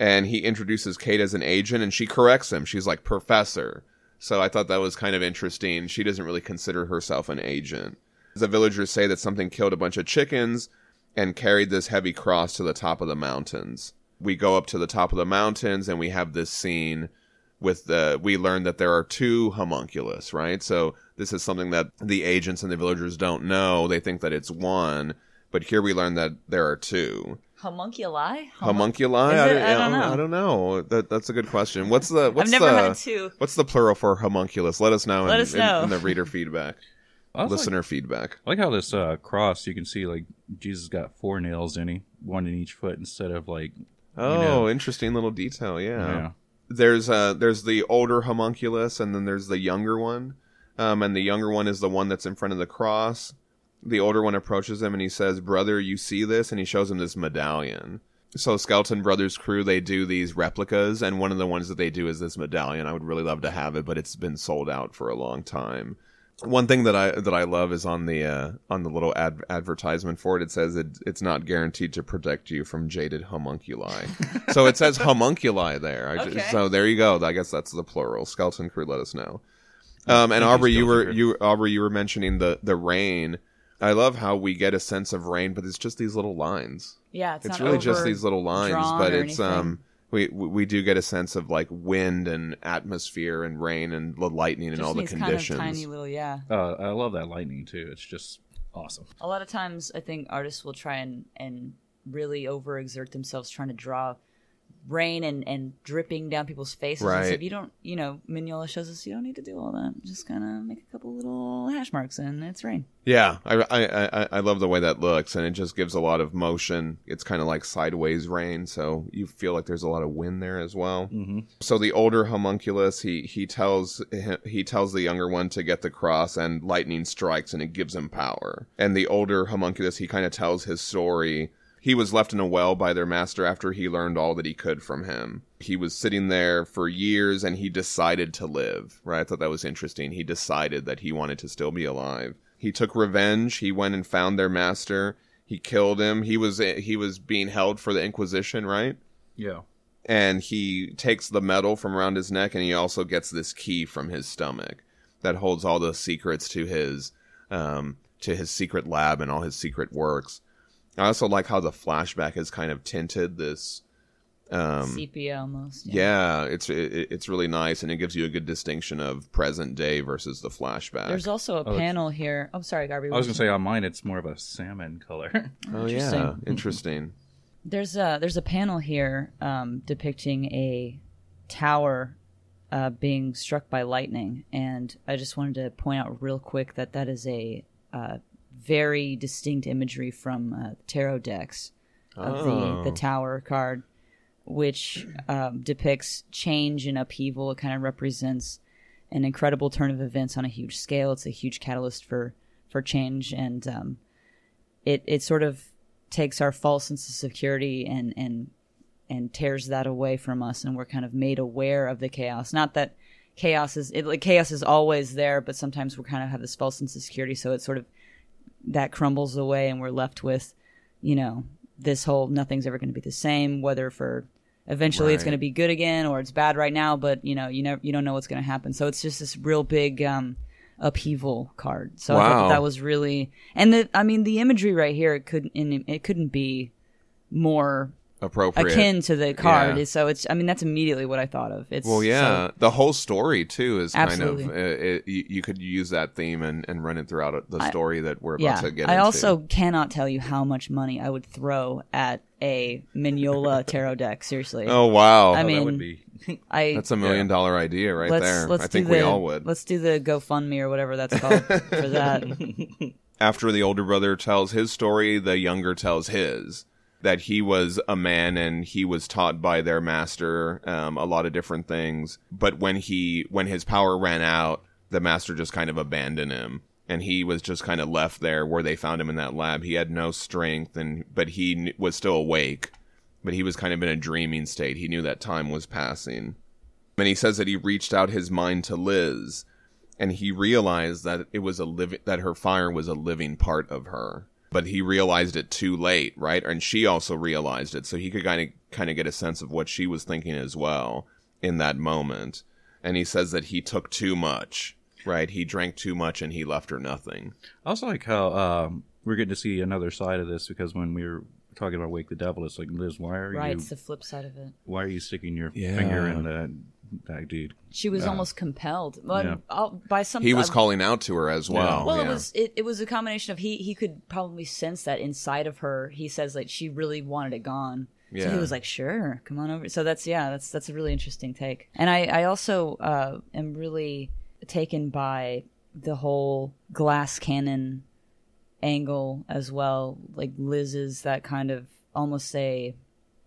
And he introduces Kate as an agent, and she corrects him. She's like, Professor. So I thought that was kind of interesting. She doesn't really consider herself an agent. The villagers say that something killed a bunch of chickens and carried this heavy cross to the top of the mountains. We go up to the top of the mountains, and we have this scene with the we learn that there are two homunculus, right? So this is something that the agents and the villagers don't know. They think that it's one, but here we learn that there are two. Homunculi? Homunculi? Is it? I don't, don't know. I don't know. That, that's a good question. What's the what's I've never the had two. what's the plural for homunculus? Let us know. Let in, us know. in the reader feedback, I was like- listener feedback. I like how this uh, cross you can see like Jesus got four nails in he, one in each foot instead of like Oh, know. interesting little detail. Yeah. yeah. there's uh there's the older homunculus and then there's the younger one um and the younger one is the one that's in front of the cross the older one approaches him and he says brother you see this and he shows him this medallion so skeleton brothers crew they do these replicas and one of the ones that they do is this medallion i would really love to have it but it's been sold out for a long time one thing that I that I love is on the uh, on the little ad- advertisement for it. It says it, it's not guaranteed to protect you from jaded homunculi. so it says homunculi there. Okay. so there you go. I guess that's the plural. Skeleton crew, let us know. Um, and Aubrey, you were you Aubrey, you were mentioning the the rain. I love how we get a sense of rain, but it's just these little lines. Yeah, it's, It's not really just these little lines, but it's anything. um we we we do get a sense of like wind and atmosphere and rain and the lightning and just all the conditions. kind of tiny little yeah. Uh, I love that lightning too. It's just awesome. A lot of times, I think artists will try and and really overexert themselves trying to draw rain and, and dripping down people's faces. And Right. stuff. You don't, you know, Mignola shows us you don't need to do all that. Just kind of make a couple little hash marks and it's rain. Yeah, I, I I I love the way that looks, and it just gives a lot of motion. It's kind of like sideways rain, so you feel like there's a lot of wind there as well. Mm-hmm. So the older homunculus, he he tells he tells the younger one to get the cross, and lightning strikes, and it gives him power. And the older homunculus, he kind of tells his story. He was left in a well by their master after he learned all that he could from him. He was sitting there for years, and he decided to live. Right? I thought that was interesting. He decided that he wanted to still be alive. He took revenge. He went and found their master. He killed him. He was he was being held for the Inquisition, right? Yeah. And he takes the medal from around his neck, and he also gets this key from his stomach that holds all the secrets to his um, to his secret lab and all his secret works. I also like how the flashback is kind of tinted this. Um, Sepia almost. yeah, it's it, it's really nice, and it gives you a good distinction of present day versus the flashback. There's also a it's- panel here. Oh, sorry, Garby. I was gonna say on mine, it's more of a salmon color. oh yeah, Interesting. interesting. There's a there's a panel here um, depicting a tower uh, being struck by lightning, and I just wanted to point out real quick that that is a uh, very distinct imagery from uh, tarot decks of Oh. the the tower card, which um, depicts change and upheaval. It kind of represents an incredible turn of events on a huge scale. It's a huge catalyst for for change, and um, it it sort of takes our false sense of security and and and tears that away from us, and we're kind of made aware of the chaos. Not that chaos is it, like chaos is always there, but sometimes we kind of have this false sense of security, so it sort of that crumbles away, and we're left with, you know, this whole nothing's ever going to be the same. Whether for eventually it's going to be good again or it's bad right now, but you know, you never you don't know what's going to happen. So it's just this real big um, upheaval card. So I thought that, that was really and the I mean the imagery right here it couldn't it couldn't be more Appropriate. akin to the card. Yeah. So it's I mean that's immediately what I thought of. It's Well, yeah, so- the whole story too is Absolutely. kind of uh, it, you, you could use that theme and, and run it throughout the story that we're about yeah. to get I into. also cannot tell you how much money I would throw at a Mignola tarot deck. Seriously. oh wow, I Oh, mean, that would be. I that's a million dollar idea right let's there. let's I think do we all would. Let's do the GoFundMe or whatever that's called for that. After the older brother tells his story, the younger tells his. That he was a man and he was taught by their master um, a lot of different things. But when he when his power ran out, the master just kind of abandoned him, and he was just kind of left there where they found him in that lab. He had no strength, and but he was still awake. But he was kind of in a dreaming state. He knew that time was passing. And he says that he reached out his mind to Liz, and he realized that it was a living that her fire was a living part of her but he realized it too late right? And she also realized it. So he could kind of kind of get a sense of what she was thinking as well in that moment. And he says that he took too much right? He drank too much and he left her nothing. I also like how um, we're getting to see another side of this because when we were talking about Wake the Devil, it's like Liz, why are right, you Right, it's the flip side of it. why are you sticking your Yeah. finger in that that dude? She was Yeah. almost compelled well, Yeah. By some. he was I- calling out to her as well Well, yeah. it was it, it was a combination of he he could probably sense that inside of her. He says like she really wanted it gone. So Yeah. he was like, "Sure, come on over." So that's yeah, that's that's a really interesting take. And I I also uh, am really taken by the whole glass cannon angle as well. Like Liz is that kind of almost a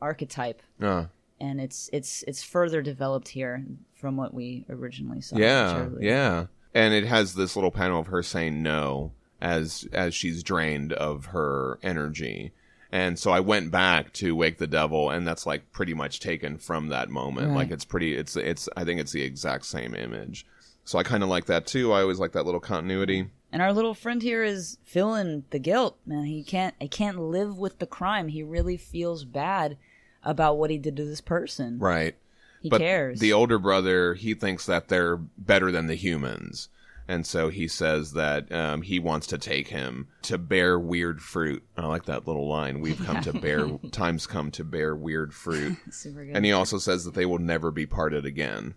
archetype, Uh, and it's it's it's further developed here from what we originally saw. yeah yeah and it has this little panel of her saying no as as she's drained of her energy and so i went back to wake the devil and that's like pretty much taken from that moment Right. like it's pretty it's it's i think it's the exact same image so i kind of like that too i always like that little continuity And our little friend here is feeling the guilt, man. He can't he can't live with the crime. He really feels bad about what he did to this person. right He but cares. the older brother he thinks that they're better than the humans and so he says that um, he wants to take him to bear weird fruit i like that little line we've come to bear times come to bear weird fruit Super good. and he also says that they will never be parted again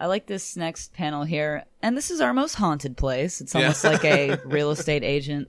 I like this next panel here. And this is our most haunted place. It's almost like a real estate agent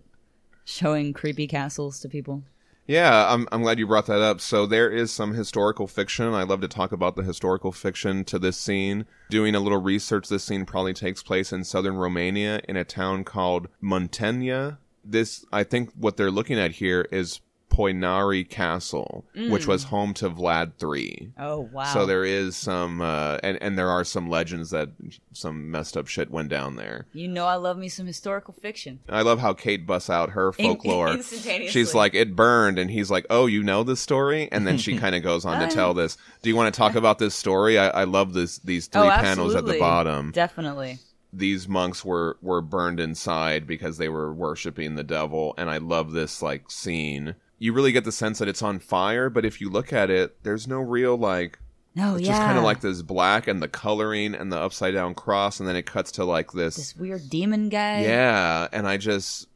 showing creepy castles to people. Yeah, I'm I'm glad you brought that up. So there is some historical fiction. I love to talk about the historical fiction to this scene. Doing a little research, this scene probably takes place in southern Romania in a town called Muntenia. This I think what they're looking at here is Poenari Castle, which was home to Vlad III. Oh wow! So there is some, uh, and and there are some legends that some messed up shit went down there. you know, I love me some historical fiction. I love how Kate busts out her folklore. instantaneously. She's like, it burned, and he's like, oh, you know this story, and then she kind of goes on to tell this. Do you want to talk about this story? I, I love this these three oh, panels at the bottom. Definitely. These monks were were burned inside because they were worshiping the devil, and I love this like scene. You really get the sense that it's on fire, but if you look at it, there's no real like No, it's yeah. just kind of like this black and the coloring and the upside down cross, and then it cuts to like this this weird demon guy. yeah, and I just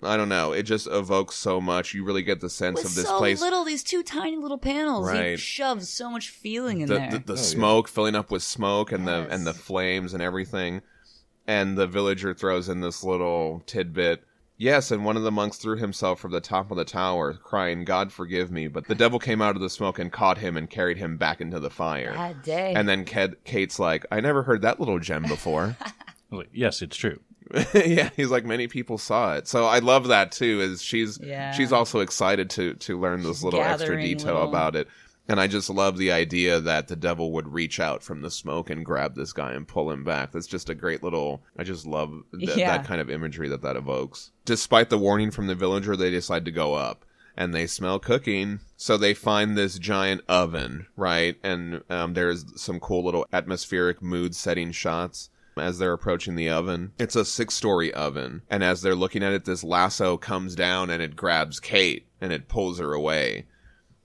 I don't know, it just evokes so much. You really get the sense With of this so place. little, these two tiny little panels. He Right. shoves so much feeling in the there. the, the oh, yeah. smoke filling up with smoke and the and the flames and everything. And the villager throws in this little tidbit. Yes, and one of the monks threw himself from the top of the tower, crying, God forgive me. But the devil came out of the smoke and caught him and carried him back into the fire. Bad day. And then Kate, Kate's like, I never heard that little gem before. Like, yes, it's true. yeah, he's like many people saw it. So I love that too. Is she's Yeah. she's also excited to to learn this little extra gathering detail little- about it. And I just love the idea that the devil would reach out from the smoke and grab this guy and pull him back. That's just a great little. I just love th- Yeah. that kind of imagery that that evokes. Despite the warning from the villager, they decide to go up. And they smell cooking, so they find this giant oven, right? And um, there's some cool little atmospheric mood setting shots as they're approaching the oven. It's a six story oven. And as they're looking at it, this lasso comes down and it grabs Kate and it pulls her away.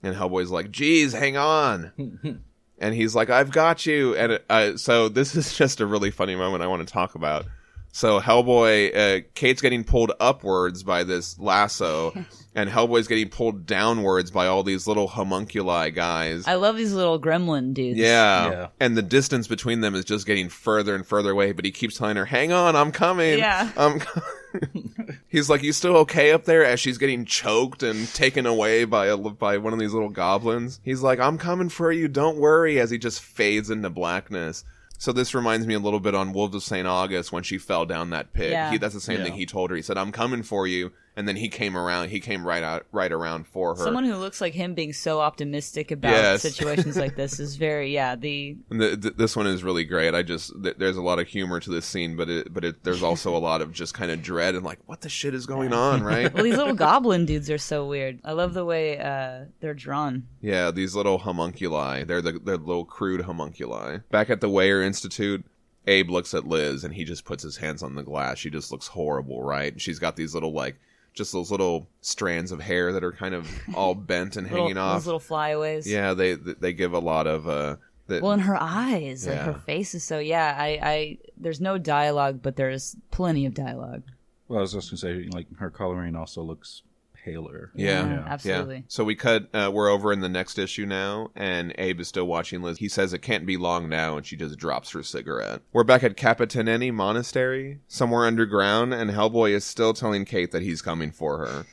And Hellboy's like, geez, hang on. and he's like, I've got you. And uh, so this is just a really funny moment I want to talk about. So Hellboy, uh, Kate's getting pulled upwards by this lasso, and Hellboy's getting pulled downwards by all these little homunculi guys. I love these little gremlin dudes. Yeah. Yeah. And the distance between them is just getting further and further away, but he keeps telling her, hang on, I'm coming. Yeah. I'm co-" He's like, you still okay up there as she's getting choked and taken away by a, by one of these little goblins. He's like, I'm coming for you. Don't worry as he just fades into blackness. So this reminds me a little bit on Wolves of St. August when she fell down that pit. Yeah. He, that's the same Yeah. thing he told her. He said, I'm coming for you. And then he came around, he came right out, right around for her. Someone who looks like him being so optimistic about Yes. situations like this is very, yeah, the the, th- this one is really great. I just th- there's a lot of humor to this scene, but it but it there's also a lot of just kind of dread and like what the shit is going on, right? well, these little goblin dudes are so weird. I love the way uh, they're drawn. yeah, these little homunculi. They're the they're little crude homunculi. Back at the Weyer Institute, Abe looks at Liz and he just puts his hands on the glass. She just looks horrible, right? She's got these little like just those little strands of hair that are kind of all bent and Little, hanging off. Those little flyaways. Yeah, they they give a lot of uh. The, Well, in her eyes, like her face is so. Yeah, I, I. There's no dialogue, but there's plenty of dialogue. Well, I was just gonna say, like her coloring also looks paler. Yeah. Yeah, absolutely. Yeah. So we cut. Uh, we're over in the next issue now, and Abe is still watching Liz. He says it can't be long now, and she just drops her cigarette. We're back at Capitaneni Monastery, somewhere underground, and Hellboy is still telling Kate that he's coming for her.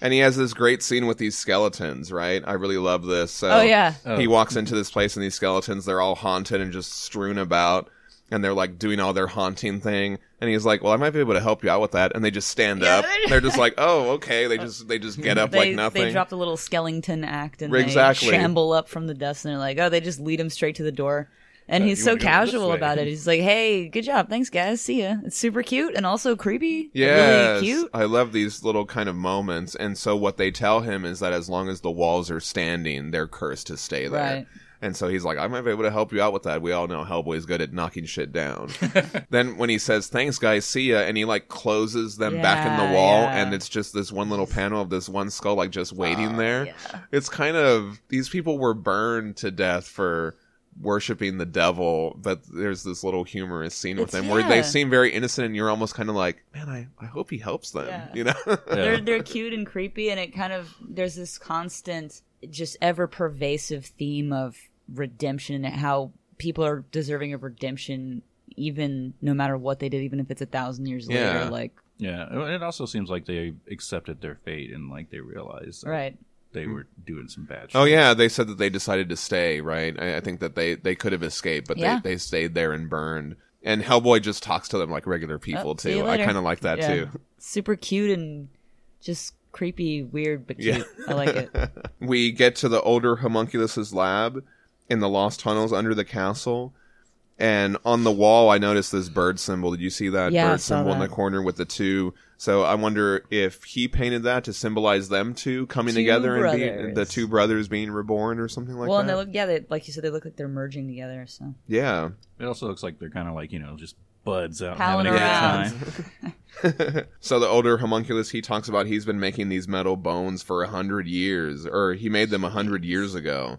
And he has this great scene with these skeletons, right? I really love this. So Oh, yeah. He walks into this place, and these skeletons, they're all haunted and just strewn about. And they're like doing all their haunting thing, and he's like, "Well, I might be able to help you out with that." And they just stand Yeah, up. they're- They're just like, "Oh, okay." They just they just get up They, like nothing. they drop the little skeleton act and Exactly. they shamble up from the dust and they're like, oh, they just lead him straight to the door. And Uh, he's so wanna go this casual about it. He's like, hey, good job. Thanks, guys. See ya. It's super cute and also creepy. Yeah, Really cute. I love these little kind of moments. And so what they tell him is that as long as the walls are standing, they're cursed to stay there. Right. And so he's like, I might be able to help you out with that. We all know Hellboy's good at knocking shit down. then when he says, thanks guys, see ya, and he like closes them back in the wall yeah. and it's just this one little panel of this one skull like just waiting there. yeah. It's kind of, these people were burned to death for worshiping the devil, but there's this little humorous scene with It's- them where they seem very innocent and you're almost kind of like, man, I, I hope he helps them, Yeah. you know? They're they're cute and creepy, and it kind of there's this constant, just ever pervasive theme of redemption and how people are deserving of redemption, even no matter what they did, even if it's a thousand years Yeah. later. Like Yeah, it also seems like they accepted their fate and like they realized, that, right, they were doing some bad. Oh, shit. oh yeah, they said that they decided to stay. Right. I, I think that they they could have escaped, but Yeah. they they stayed there and burned. And Hellboy just talks to them like regular oh, people Oh, too. I kind of like that Yeah. too. Super cute and just creepy, weird, but cute. I like it. we get to the older homunculus's lab in the lost tunnels under the castle. And on the wall, I noticed this bird symbol. Did you see that Yeah, I bird saw symbol in the that. corner with the two? So I wonder if he painted that to symbolize them two coming Two together and being, brothers. the two brothers being reborn or something like that? well, that. and they look, yeah, they, like you said, they look like they're merging together. So yeah. It also looks like they're kind of like you know just buds out Palling having a around. good time. So the older homunculus, he talks about he's been making these metal bones for a hundred years, or he made them a hundred years ago,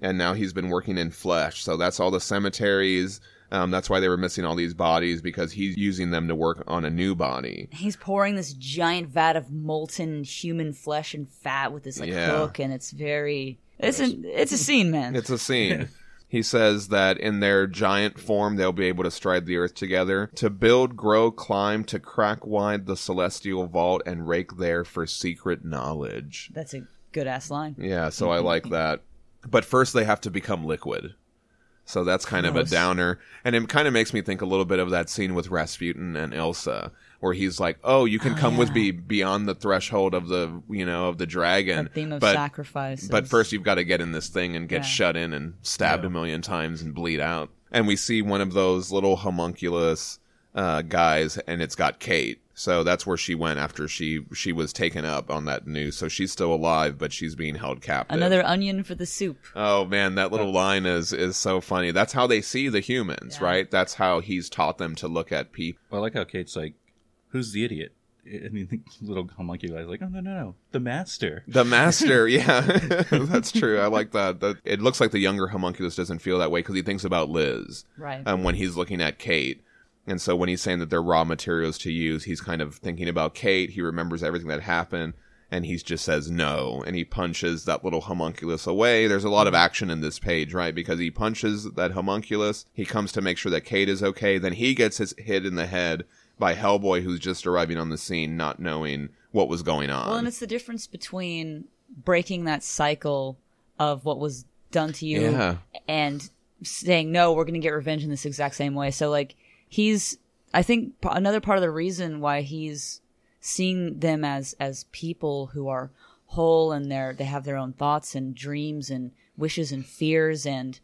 and now he's been working in flesh. So that's all the cemeteries. Um, that's why they were missing all these bodies because he's using them to work on a new body. he's pouring this giant vat of molten human flesh and fat with this like Yeah. hook, and it's very. It's a it's a scene, man. It's a scene. He says that in their giant form, they'll be able to stride the earth together, to build, grow, climb, to crack wide the celestial vault and rake there for secret knowledge. That's a good ass line. Yeah, so I like that. But first, they have to become liquid. So that's kind of a downer. And it kind of makes me think a little bit of that scene with Rasputin and Ilsa, where he's like, oh, you can come with me beyond the threshold of the, you know, of the dragon. That theme of but, sacrifice. but first, you've got to get in this thing and get Yeah. shut in and stabbed a million times and bleed out. And we see one of those little homunculus uh, guys, and it's got Kate. So that's where she went after she she was taken up on that news. So she's still alive, but she's being held captive. another onion for the soup. Oh man, that little line is is so funny. That's how they see the humans, Yeah. right? That's how he's taught them to look at people. Well, I like how Kate's like, "Who's the idiot?" And the little homunculi is like, "Oh no, no, no, the master." The master, yeah, that's true. I like that. That it looks like the younger homunculus doesn't feel that way because he thinks about Liz, Right. um, when he's looking at Kate. And so when he's saying that they're raw materials to use, he's kind of thinking about Kate. He remembers everything that happened, and he just says no, and he punches that little homunculus away. There's a lot of mm-hmm. action in this page, right? Because he punches that homunculus. He comes to make sure that Kate is okay. Then he gets his hit in the head by Hellboy, who's just arriving on the scene, not knowing what was going on. Well, and it's the difference between breaking that cycle of what was done to you Yeah. and saying no, we're going to get revenge in this exact same way. So like he's I think p- another part of the reason why he's seeing them as as people who are whole and they're they have their own thoughts and dreams and wishes and fears and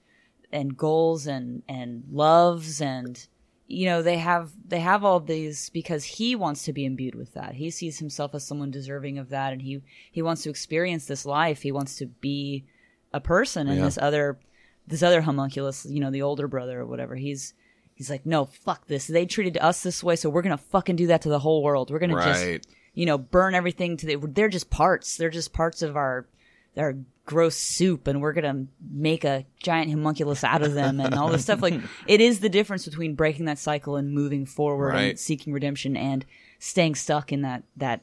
and goals and and loves and you know they have they have all these because he wants to be imbued with that. He sees himself as someone deserving of that and he he wants to experience this life. He wants to be a person and Yeah. this other this other homunculus you know the older brother or whatever. He's he's like no fuck this they treated us this way so we're gonna fucking do that to the whole world we're gonna just you know, burn everything to the, they're just parts. They're just parts of our, our gross soup and we're going to make a giant homunculus out of them and all this stuff. Like it is the difference between breaking that cycle and moving forward Right. and seeking redemption and staying stuck in that, that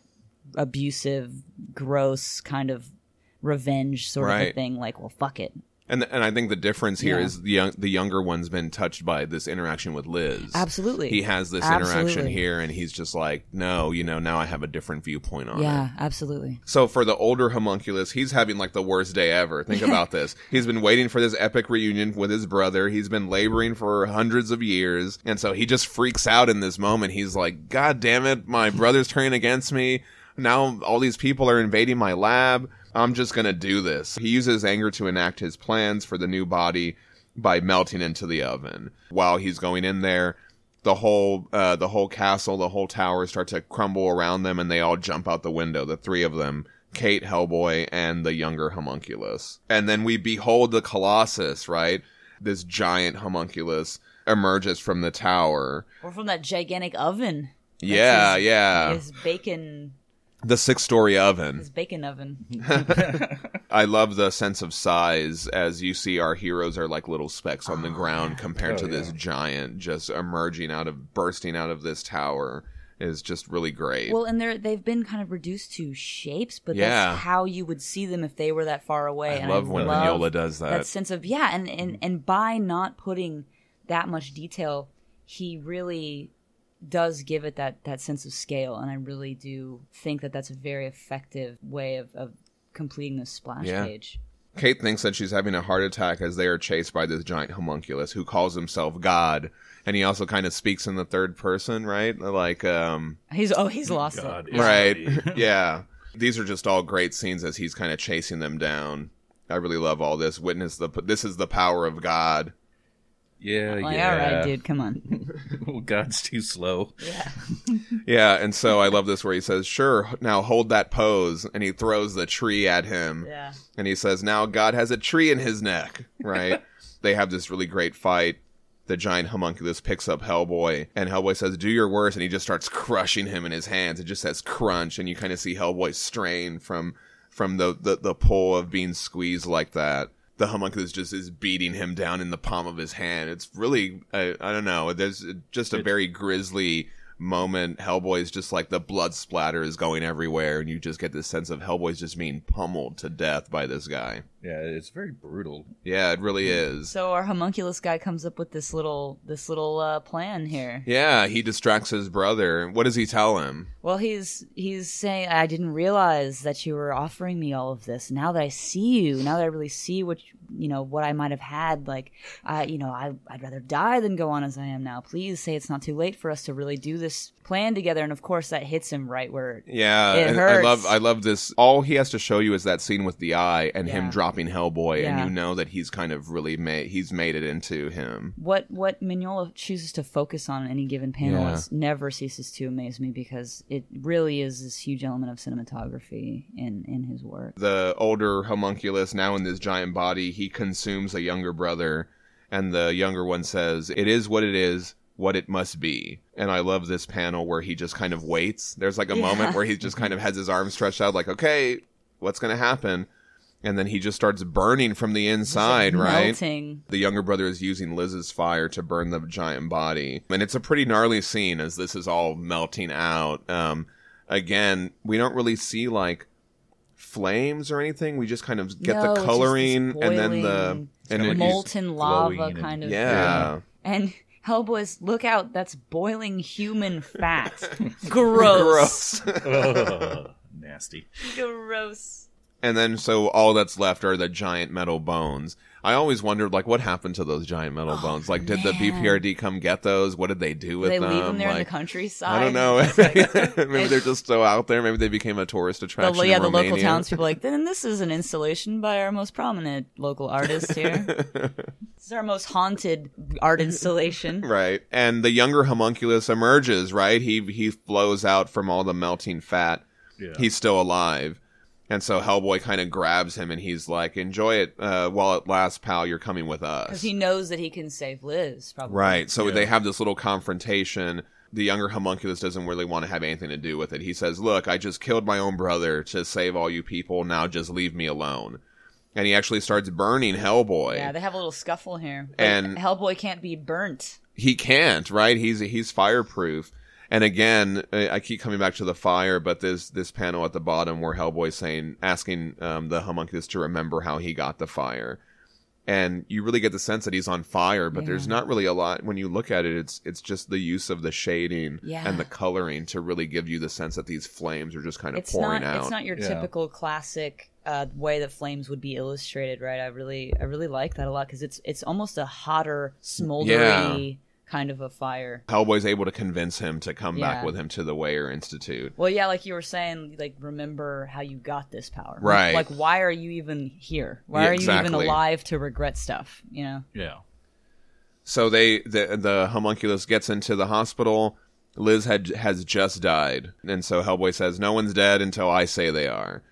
abusive, gross kind of revenge sort of a thing. Like, well, fuck it. And and I think the difference here Yeah. is the young, the younger one's been touched by this interaction with Liz. Absolutely. He has this interaction here, and he's just like, no, you know, now I have a different viewpoint on it. Yeah, absolutely. So for the older homunculus, he's having like the worst day ever. Think about this. He's been waiting for this epic reunion with his brother. He's been laboring for hundreds of years. And so he just freaks out in this moment. He's like, God damn it, my brother's turning against me. Now all these people are invading my lab. I'm just gonna do this. He uses anger to enact his plans for the new body by melting into the oven. While he's going in there, the whole uh, the whole castle, the whole tower start to crumble around them, and they all jump out the window. The three of them, Kate, Hellboy, and the younger homunculus. And then we behold the Colossus, right? This giant homunculus emerges from the tower. Or from that gigantic oven. yeah, his- yeah. His bacon, the six story oven. his bacon oven. I love the sense of size as you see our heroes are like little specks on the ah, ground compared Oh, to this giant just emerging out of bursting out of this tower is just really great. Well, and they're they've been kind of reduced to shapes, but Yeah. that's how you would see them if they were that far away. I and love when love Mignola does that. that sense of yeah, and and and by not putting that much detail, he really does give it that that sense of scale, and I really do think that that's a very effective way of, of completing this splash Yeah. page. Kate thinks that she's having a heart attack as they are chased by this giant homunculus who calls himself God. And he also kind of speaks in the third person, right? Like, um, He's oh he's lost God, it. right. yeah. These are just all great scenes as he's kind of chasing them down. I really love all this. Witness the, this is the power of God. Yeah, Like, yeah. all right, dude, come on. Well, God's too slow. Yeah. Yeah. And so I love this where he says, sure, now hold that pose. And he throws the tree at him. Yeah. and he says now God has a tree in his neck, right? they have this really great fight. The giant homunculus picks up Hellboy, and Hellboy says, "Do your worst," and he just starts crushing him in his hands. It just says crunch, and you kind of see Hellboy strain from from the, the the pull of being squeezed like that. The homunculus just is beating him down in the palm of his hand. It's really, I, I don't know. There's just a very grisly moment. Hellboy's just like the blood splatter is going everywhere, and you just get this sense of Hellboy's just being pummeled to death by this guy. Yeah, it's very brutal. Yeah, it really is. So our homunculus guy comes up with this little this little uh, plan here. Yeah, he distracts his brother. What does he tell him? Well, he's he's saying, "I didn't realize that you were offering me all of this. Now that I see you, now that I really see what you- you know what I might have had, like, I you know I I'd rather die than go on as I am now. Please say it's not too late for us to really do this plan together." And of course, that hits him right where Yeah, It and I hurts. love I love this. All he has to show you is that scene with the eye and him dropping Hellboy, Yeah. and you know that he's kind of really made he's made it into him. what what Mignola chooses to focus on in any given panel Yeah. is never ceases to amaze me because it really is this huge element of cinematography in in his work. The older homunculus, now in this giant body, he consumes a younger brother, and the younger one says, "It is what it is." What it must be. And I love this panel where he just kind of waits. There's like a Yeah. moment where he just kind of has his arms stretched out, like, okay, what's going to happen? And then he just starts burning from the inside, right? Melting. The younger brother is using Liz's fire to burn the giant body. And it's a pretty gnarly scene as this is all melting out. Um, again, we don't really see like flames or anything. We just kind of get No, the coloring and then the and like molten lava kind of yeah. thing. And Hellboy's look out, that's boiling human fat. Gross. Gross. Ugh, nasty. Gross. and then so all that's left are the giant metal bones. I always wondered like what happened to those giant metal oh, bones. Like did the Oh. BPRD come get those? What did they do with they them? leave them there in the countryside. I don't know. Like- Maybe they're just so out there. Maybe they became a tourist the, attraction. yeah, in the local townspeople like, then this is an installation by our most prominent local artist here. this is our most haunted art installation. right. And the younger homunculus emerges. Right. He he flows out from all the melting fat. Yeah. He's still alive. And so Hellboy kind of grabs him and he's like, "Enjoy it uh, while it lasts, pal. You're coming with us." Because he knows that he can save Liz, probably. Right. So Yeah. they have this little confrontation. The younger homunculus doesn't really want to have anything to do with it. He says, Look, I just killed my own brother to save all you people. Now just leave me alone. And he actually starts burning Hellboy. Yeah, they have a little scuffle here. But And- Hellboy can't be burnt. he can't, right? He's he's fireproof. And again, I I keep coming back to the fire, but there's this panel at the bottom where Hellboy's saying, asking um, the homunculus to remember how he got the fire, and you really get the sense that he's on fire. But there's not really a lot when you look at it. It's it's just the use of the shading Yeah. and the coloring to really give you the sense that these flames are just kind of It's pouring not. out. It's not your Yeah. typical classic uh, way that flames would be illustrated, right? I really, I really like that a lot because it's it's almost a hotter, smoldery kind of a fire. Hellboy's able to convince him to come back with him to the Weyer Institute. Well, yeah, like you were saying, like remember how you got this power, Right. Like, why are you even here? Why Yeah, are you even alive to regret stuff? You know? Yeah. So they the the homunculus gets into the hospital. Liz had has just died, and so Hellboy says, "No one's dead until I say they are."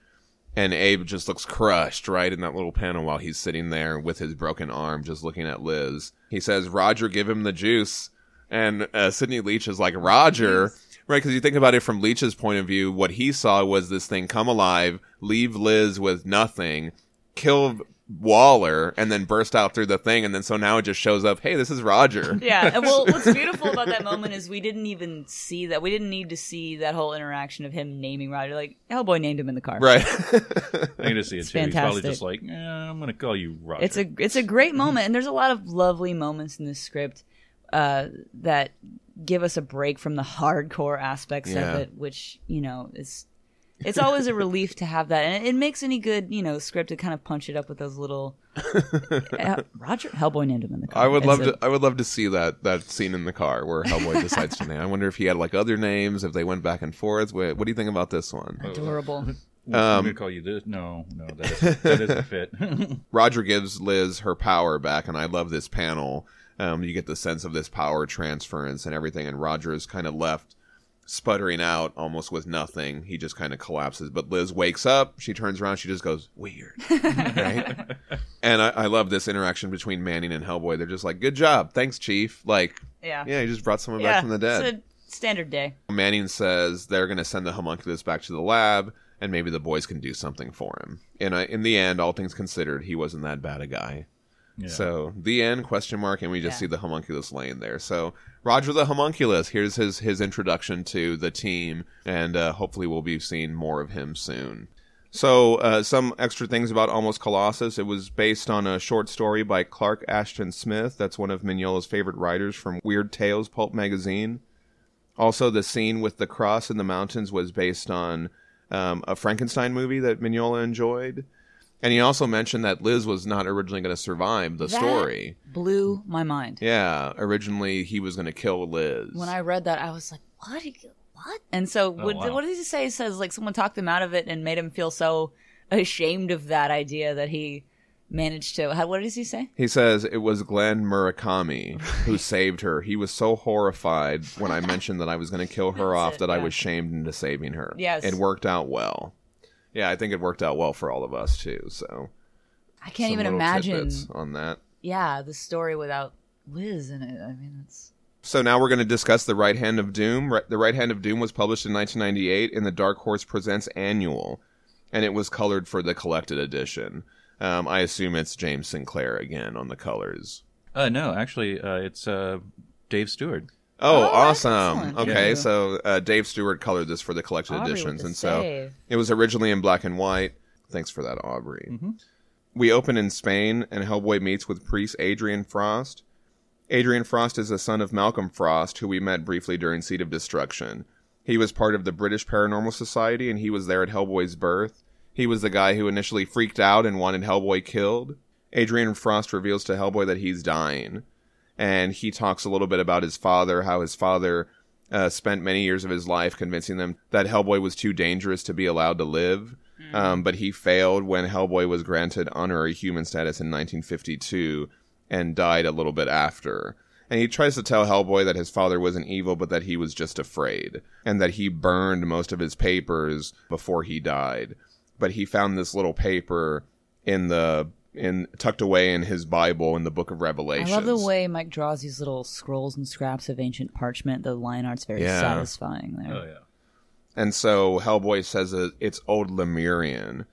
And Abe just looks crushed right in that little panel while he's sitting there with his broken arm, just looking at Liz. He says, "Roger, give him the juice." And uh, Sidney Leach is like, "Roger." Right, because you think about it from Leach's point of view, what he saw was this thing come alive, leave Liz with nothing, kill Waller, and then burst out through the thing, and then so now it just shows up. Hey, this is Roger. Yeah. and Well, what's beautiful about that moment is we didn't even see that. We didn't need to see that whole interaction of him naming Roger. Like Hellboy named him in the car. Right. I need to see it It's too. He's probably just like, eh, I'm going to call you Roger. It's a it's a great moment, and there's a lot of lovely moments in this script uh, that give us a break from the hardcore aspects Yeah. of it, which you know is it's always a relief to have that, and it, it makes any good you know script to kind of punch it up with those little. Uh, Roger Hellboy named him in the car. I would love a- to. I would love to see that that scene in the car where Hellboy decides to name. I wonder if he had like other names, if they went back and forth. What, what do you think about this one? Adorable. I'm Um, gonna call you this. No, no, that isn't, that isn't fit. Roger gives Liz her power back, and I love this panel. Um, you get the sense of this power transference and everything, and Roger is kind of left sputtering out almost with nothing. He just kind of collapses. But Liz wakes up. She turns around. She just goes weird, right? And I, I love this interaction between Manning and Hellboy. They're just like, "Good job, thanks, Chief." Like, Yeah. yeah, he just brought someone Yeah, back from the dead. It's a standard day. Manning says they're going to send the homunculus back to the lab, and maybe the boys can do something for him. And uh, in the end, all things considered, he wasn't that bad a guy. Yeah. So the end question mark, and we just Yeah. see the homunculus laying there. So Roger the homunculus, here's his his introduction to the team, and uh, hopefully we'll be seeing more of him soon. So uh, some extra things about Almost Colossus. It was based on a short story by Clark Ashton Smith. That's one of Mignola's favorite writers from Weird Tales pulp magazine. Also, the scene with the cross in the mountains was based on um, a Frankenstein movie that Mignola enjoyed. And he also mentioned that Liz was not originally going to survive the That story. Blew my mind. Yeah, originally he was going to kill Liz. When I read that, I was like, "What? What?" And so, oh, what, wow. what did he say? He says like someone talked him out of it and made him feel so ashamed of that idea that he managed to. How, what does he say? He says it was Glenn Murakami who saved her. He was so horrified when I mentioned that I was going to kill her off it, that I was shamed into saving her. Yes. It worked out well. Yeah, I think it worked out well for all of us too. So I can't some even imagine. on that. Yeah, the story without Liz in it. I mean, it's So now we're going to discuss The Right Hand of Doom. Ri- The Right Hand of Doom was published in 1998 in the Dark Horse Presents Annual, and it was colored for the collected edition. Um, I assume it's James Sinclair again on the colors. uh, no, actually, uh, it's uh, Dave Stewart. Oh, Oh, awesome! excellent. Okay, Yeah. so uh, Dave Stewart colored this for the collected Aubrey editions, the and so it was originally in black and white. Thanks for that, Aubrey. We open in Spain, and Hellboy meets with priest Adrian Frost. Adrian Frost is the son of Malcolm Frost, who we met briefly during Seed of Destruction. He was part of the British Paranormal Society, and he was there at Hellboy's birth. He was the guy who initially freaked out and wanted Hellboy killed. Adrian Frost reveals to Hellboy that he's dying, and he talks a little bit about his father, how his father uh, spent many years of his life convincing them that Hellboy was too dangerous to be allowed to live. Um, but he failed when Hellboy was granted honorary human status in 1952 and died a little bit after. And he tries to tell Hellboy that his father wasn't evil, but that he was just afraid, and that he burned most of his papers before he died. But he found this little paper in the in tucked away in his Bible in the Book of I Revelation. love the way Mike draws these little scrolls and scraps of ancient parchment. The line art's very Yeah. satisfying there. Oh yeah. And so Hellboy says that it's old Lemurian.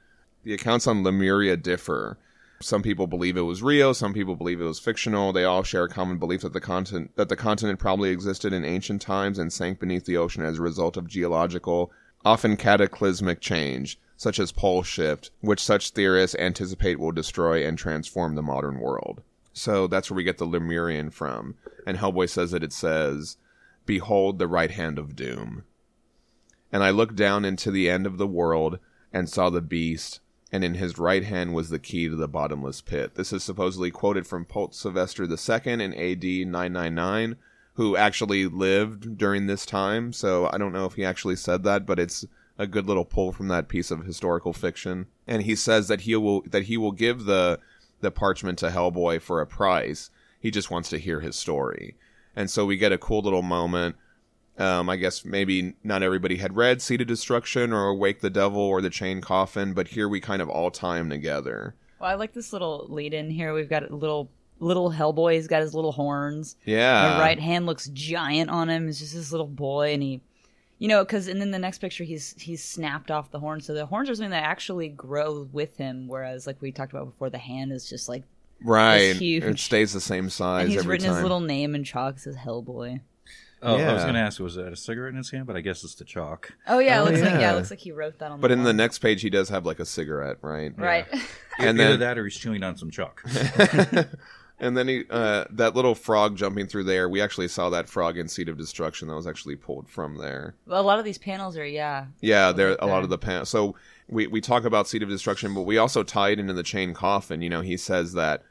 The accounts on Lemuria differ. Some people believe it was real, some people believe it was fictional. They all share a common belief that the continent that the continent probably existed in ancient times and sank beneath the ocean as a result of geological, often cataclysmic change, such as pole shift, which such theorists anticipate will destroy and transform the modern world. So that's where we get the Lemurian from. And Hellboy says that it says, Behold the right hand of doom. And I looked down into the end of the world and saw the beast, and in his right hand was the key to the bottomless pit. This is supposedly quoted from Pope Sylvester II in AD 999, who actually lived during this time. So I don't know if he actually said that, but it's a good little pull from that piece of historical fiction. And he says that he will that he will give the the parchment to Hellboy for a price. He just wants to hear his story. And so we get a cool little moment um, I guess maybe not everybody had read Seed of Destruction or Wake the Devil or The Chain Coffin, but here we kind of all time together. Well, I like this little lead in here. We've got a little little Hellboy. He's got his little horns. Yeah. the right hand looks giant on him. It's just this little boy, and he, you know, because and then the next picture, he's he's snapped off the horn. So the horns are something that actually grow with him. Whereas, like we talked about before, the hand is just like, Right. It's huge. It stays the same size and he's every written time. his little name in chalk. Says Hellboy. Oh, I was going to ask, was that a cigarette in his hand? But I guess it's the chalk. Oh yeah, it Oh, looks like yeah, yeah. it looks like he wrote that on. But the in the next page, he does have like a cigarette, right? right. And Either then that or he's chewing on some chalk. And then he, uh, that little frog jumping through there. We actually saw that frog in Seed of Destruction that was actually pulled from there. Well, a lot of these panels are yeah. Yeah, there a lot of the pan. So we we talk about Seed of Destruction, but we also tie it into the chain coffin. You know, he says that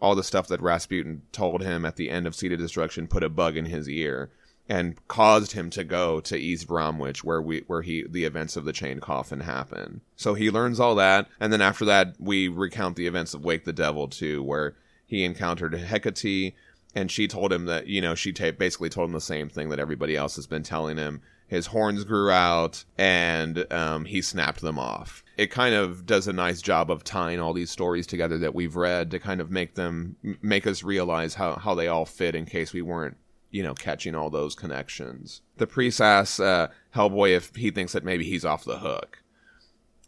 all the stuff that Rasputin told him at the end of Seed of Destruction put a bug in his ear and caused him to go to East Bromwich, where we where he the events of the chain coffin happen. So he learns all that, and then after that, we recount the events of Wake the Devil too, where he encountered Hecate, and she told him that you know she ta- basically told him the same thing that everybody else has been telling him. His horns grew out, and um, he snapped them off. It kind of does a nice job of tying all these stories together that we've read to kind of make them make us realize how how they all fit in case we weren't you know catching all those connections. The priest asks uh, Hellboy if he thinks that maybe he's off the hook,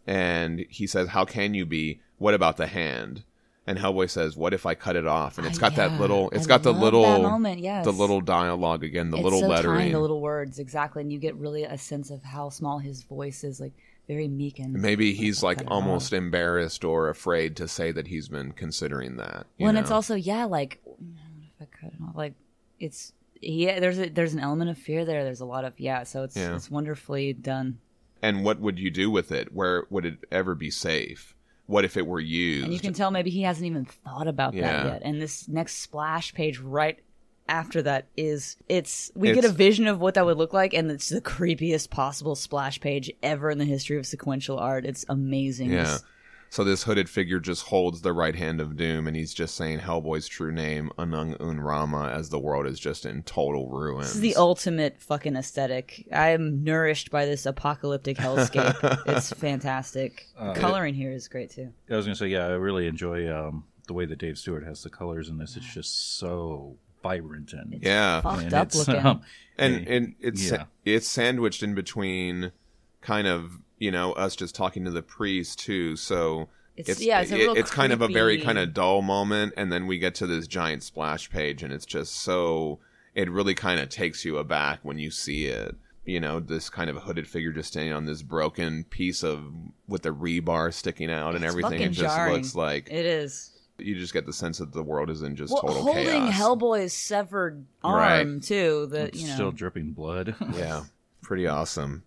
and he says, "How can you be? What about the hand?" And Hellboy says, "What if I cut it off?" And it's ah, got yeah. that little. It's I got the little moment, yes. the little dialogue again, the it's little so lettering. tiny, the little words exactly, and you get really a sense of how small his voice is, like very meek and. Maybe he's like almost embarrassed or afraid to say that he's been considering that. you Well, and it's also yeah, like what if I cut it off? Like it's yeah, there's a there's an element of fear there. There's a lot of yeah, so it's Yeah. it's wonderfully done. and what would you do with it? Where would it ever be safe? What if it were used? And you can tell maybe he hasn't even thought about Yeah. that yet. And this next splash page right after that is it's we get a vision of what that would look like and it's the creepiest possible splash page ever in the history of sequential art. It's amazing. Yeah. It's- So this hooded figure just holds the right hand of doom, and he's just saying Hellboy's true name, Anung Un Rama, as the world is just in total ruin. This is the ultimate fucking aesthetic. I am nourished by this apocalyptic hellscape. it's fantastic. Uh, Coloring here is great too. I was gonna say, yeah, I really enjoy um, the way that Dave Stewart has the colors in this. It's just so vibrant and yeah, Fucked and up it's, looking. um, and and it's Yeah. it's sandwiched in between, kind of you know us just talking to the priest too. So It's- yeah, it's a real it's kind of a very kind of dull moment, and then we get to this giant splash page, and it's just so it really kind of takes you aback when you see it. You know, this kind of hooded figure just standing on this broken piece of with the rebar sticking out and It's everything. It just jarring. looks like It is. you just get the sense that the world is in just Well, total holding chaos. Hellboy's severed arm Right. too. The it's you know still dripping blood. Yeah, pretty awesome.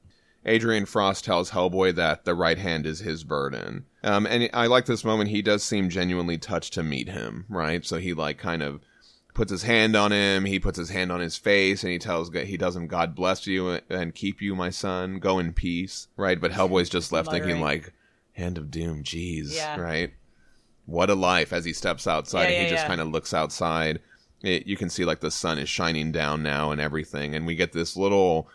Adrian Frost tells Hellboy that the right hand is his burden. Um, and I like this moment. He does seem genuinely touched to meet him, right? So he like kind of puts his hand on him. He puts his hand on his face, and he tells he tells him, "God bless you and keep you, my son. Go in peace." Right? But Hellboy's just left thinking like, "Hand of doom, jeez." Yeah. Right? What a life! As he steps outside, Yeah, and he just kind of looks outside. It, you can see like the sun is shining down now and everything, and we get this little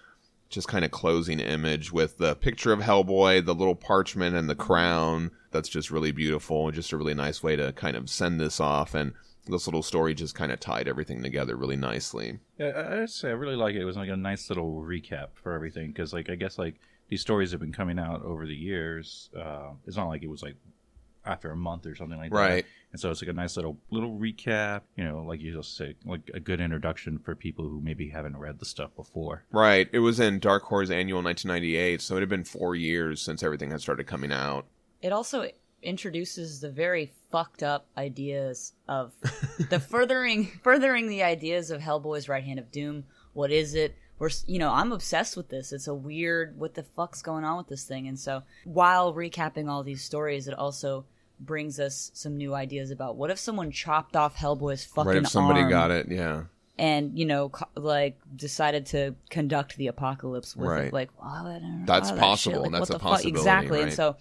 just kind of closing image with the picture of Hellboy, the little parchment, and the crown. That's just really beautiful. Just a really nice way to kind of send this off. And this little story just kind of tied everything together really nicely. Yeah, I- I really like it. It was like a nice little recap for everything because, like, I guess like these stories have been coming out over the years. Uh, it's not like it was like after a month or something like that. Right. that. And so it's like a nice little little recap. You know, like you just say, like a good introduction for people who maybe haven't read the stuff before. Right. It was in Dark Horse Annual 1998, so it had been four years since everything had started coming out. it also introduces the very fucked up ideas of the furthering furthering the ideas of Hellboy's right hand of doom. What is it? We're you know I'm obsessed with this. It's a weird what the fuck's going on with this thing. And so while recapping all these stories, it also brings us some new ideas about what if someone chopped off Hellboy's fucking right. If somebody arm got it, yeah. and you know co- like decided to conduct the apocalypse with Right. it like wow, I don't know, That's that possible. shit, like, That's what a the fuck? possibility, exactly and so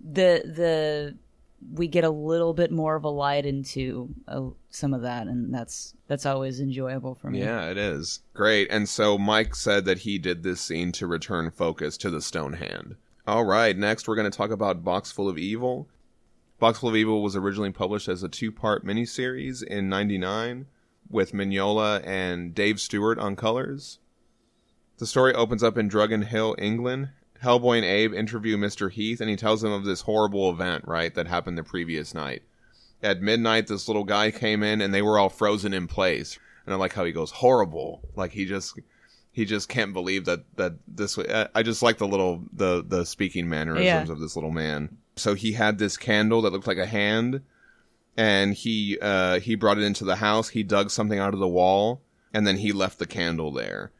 the the we get a little bit more of a light into uh, some of that and that's that's always enjoyable for me Yeah, it is. Great. And so Mike said that he did this scene to return focus to the stone hand. All right, next we're going to talk about Box Full of Evil. Box Full of Evil was originally published as a two part miniseries in 99 with Mignola and Dave Stewart on colors. The story opens up in Drugan Hill, England. Hellboy and Abe interview Mr. Heath, and he tells them of this horrible event, right, that happened the previous night. At midnight, this little guy came in, and they were all frozen in place. And I like how he goes horrible, like he just he just can't believe that that this. I just like the little the the speaking mannerisms Yeah. of this little man. So he had this candle that looked like a hand, and he uh, he brought it into the house. He dug something out of the wall, and then he left the candle there.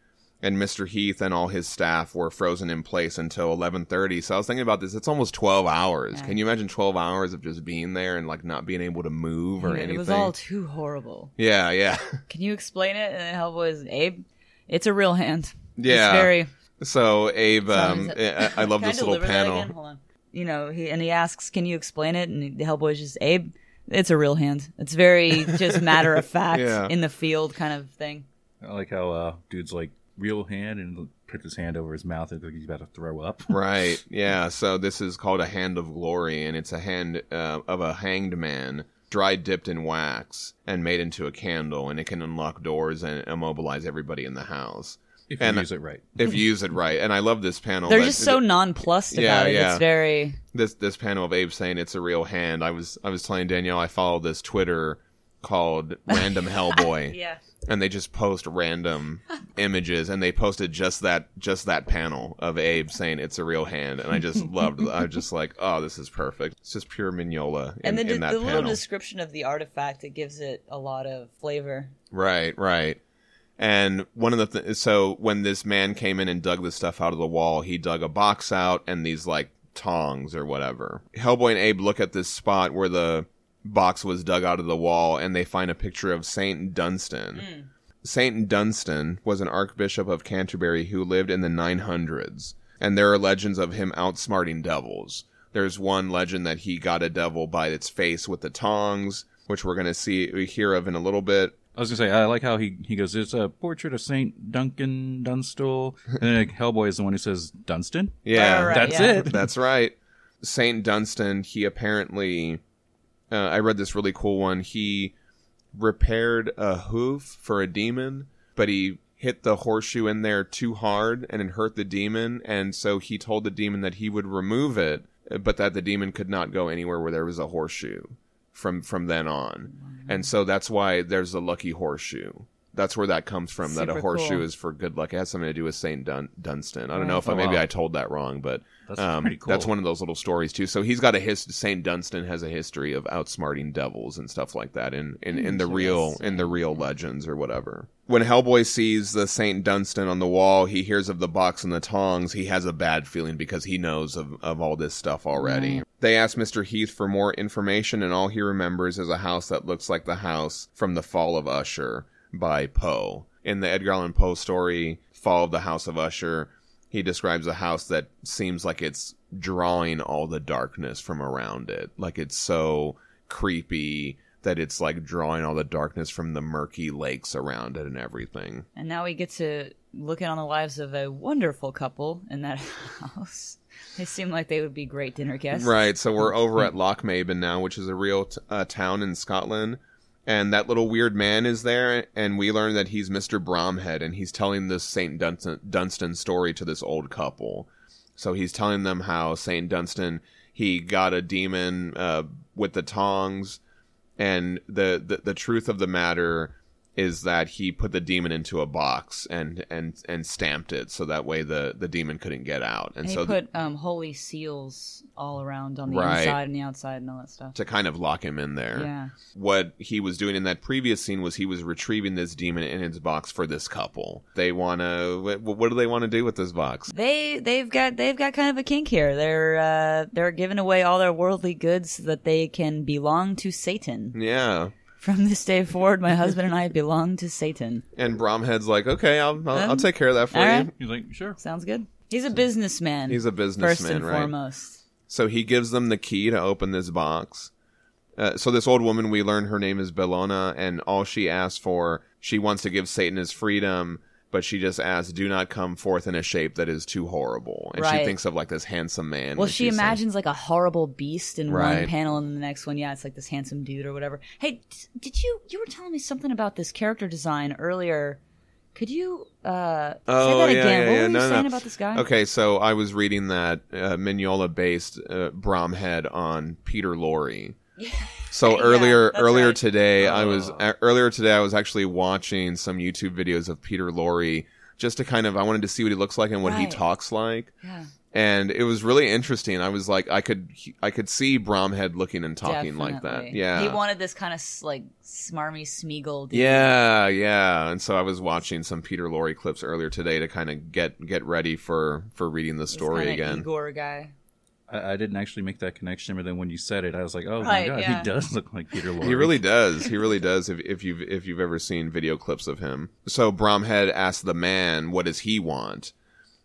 And Mr. Heath and all his staff were frozen in place until 11:30. So I was thinking about this. It's almost 12 hours. Yeah. Can you imagine 12 hours of just being there and like not being able to move or anything? It was all too horrible. yeah, yeah, Can you explain it? And then Hellboy's Abe. It's a real hand. yeah. It's very. So Abe, um, I, I love this little panel. Again? Hold on. You know, he and he asks, "Can you explain it?" And the Hellboy's just, "Abe, it's a real hand. It's very just matter of fact Yeah. in the field kind of thing." I like how uh, dude's like real hand and puts his hand over his mouth and like he's about to throw up. Right. Yeah. So this is called a hand of glory, and it's a hand uh, of a hanged man, dry dipped in wax and made into a candle, and it can unlock doors and immobilize everybody in the house If you And- use it right. if you use it right. And I love this panel. They're just so nonplussed about Yeah, it. yeah. It's very. this this panel of Abe saying it's a real hand. I was I was telling Danielle I follow this Twitter called Random Hellboy. Yeah. and they just post random images and they posted just that just that panel of abe saying it's a real hand and i just loved i was just like oh this is perfect it's just pure mignola in, And then in the, that the little description of the artifact, it gives it a lot of flavor. right right and one of the th- so when this man came in and dug the stuff out of the wall he dug a box out and these like tongs or whatever hellboy and abe look at this spot where the box was dug out of the wall and they find a picture of saint dunstan mm. Saint Dunstan was an archbishop of Canterbury who lived in the 900s, and there are legends of him outsmarting devils. There's one legend that he got a devil by its face with the tongs, which we're going to see hear of in a little bit. I was gonna say I like how he he goes. It's a portrait of Saint Duncan Dunstall, and then like, Hellboy is the one who says Dunstan. Yeah, Right, right, That's yeah. it. That's right. Saint Dunstan, he apparently, uh, I read this really cool one. He repaired a hoof for a demon, but he hit the horseshoe in there too hard and it hurt the demon. And so he told the demon that he would remove it, but that the demon could not go anywhere where there was a horseshoe from from then on. And so that's why there's a lucky horseshoe. That's where that comes from. that a horseshoe cool. is for good luck. It has something to do with Saint Dun- Dunstan. I don't know if I, Oh, maybe wow. I told that wrong, but That's um, pretty cool. That's one of those little stories too. So he's got a his Saint Dunstan has a history of outsmarting devils and stuff like that in in, in the real in the real legends or whatever. When Hellboy sees the Saint Dunstan on the wall, he hears of the box and the tongs. He has a bad feeling because he knows of, of all this stuff already. They ask Mr. Heath for more information, and all he remembers is a house that looks like the house from The Fall of Usher by Poe. In the Edgar Allan Poe story, Fall of the House of Usher, he describes a house that seems like it's drawing all the darkness from around it. Like it's so creepy that it's like drawing all the darkness from the murky lakes around it and everything. And now we get to look in on the lives of a wonderful couple in that house. They seem like they would be great dinner guests. Right. So we're over at Lochmaben now, which is a real t- uh, town in Scotland. And that little weird man is there, and we learn that he's Mr. Bromhead, and he's telling this Saint Dunstan, Dunstan story to this old couple. So he's telling them how Saint Dunstan he got a demon uh, with the tongs, and the, the the truth of the matter is that he put the demon into a box and and and stamped it so that way the the demon couldn't get out. And, And he so put um, holy seals all around on the Right. inside and the outside and all that stuff. to kind of lock him in there. Yeah. what he was doing in that previous scene was he was retrieving this demon in its box for this couple. They want to. What, what do they want to do with this box? They they've got they've got kind of a kink here. They're uh, they're giving away all their worldly goods so that they can belong to Satan. Yeah. From this day forward, my husband and I belong to Satan. And Bromhead's like, okay, I'll I'll, I'll Um, take care of that for all you. right. He's like, sure. Sounds good. He's a businessman. He's a first businessman, and right? foremost. So he gives them the key to open this box. Uh, so this old woman, we learn her name is Bellona, and all she asks for, she wants to give Satan his freedom, but she just asks, "Do not come forth in a shape that is too horrible." And she thinks of like this handsome man. Well, she imagines like a horrible beast in Right. one panel, and the next one, yeah, it's like this handsome dude or whatever. Hey, did you you were telling me something about this character design earlier? Could you uh, Oh, say that yeah, again? yeah, what yeah. were you No, no. saying about this guy? Okay, so I was reading that uh, Mignola based uh, Bromhead on Peter Lorre. So earlier that's earlier right. today, I was uh, earlier today I was actually watching some YouTube videos of Peter Lorre just to kind of I wanted to see what he looks like and what he talks like. Yeah. and it was really interesting. I was like, I could, I could see Bromhead looking and talking like that. Yeah, He wanted this kind of like smarmy Smeagol. yeah, yeah. And so I was watching some Peter Lorre clips earlier today to kind of get get ready for for reading the story kinda again. Igor guy. I, I didn't actually make that connection, but then when you said it, I was like, oh Right, my god, yeah. he does look like Peter Lorre. He really does. He really does. If, if you've if you've ever seen video clips of him, so Bromhead asks the man, "What does he want?"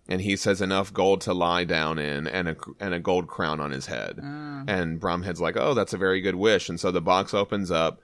And he says, "Enough gold to lie down in, and a and a gold crown on his head." Mm. And Bromhead's like, "Oh, that's a very good wish." And so the box opens up,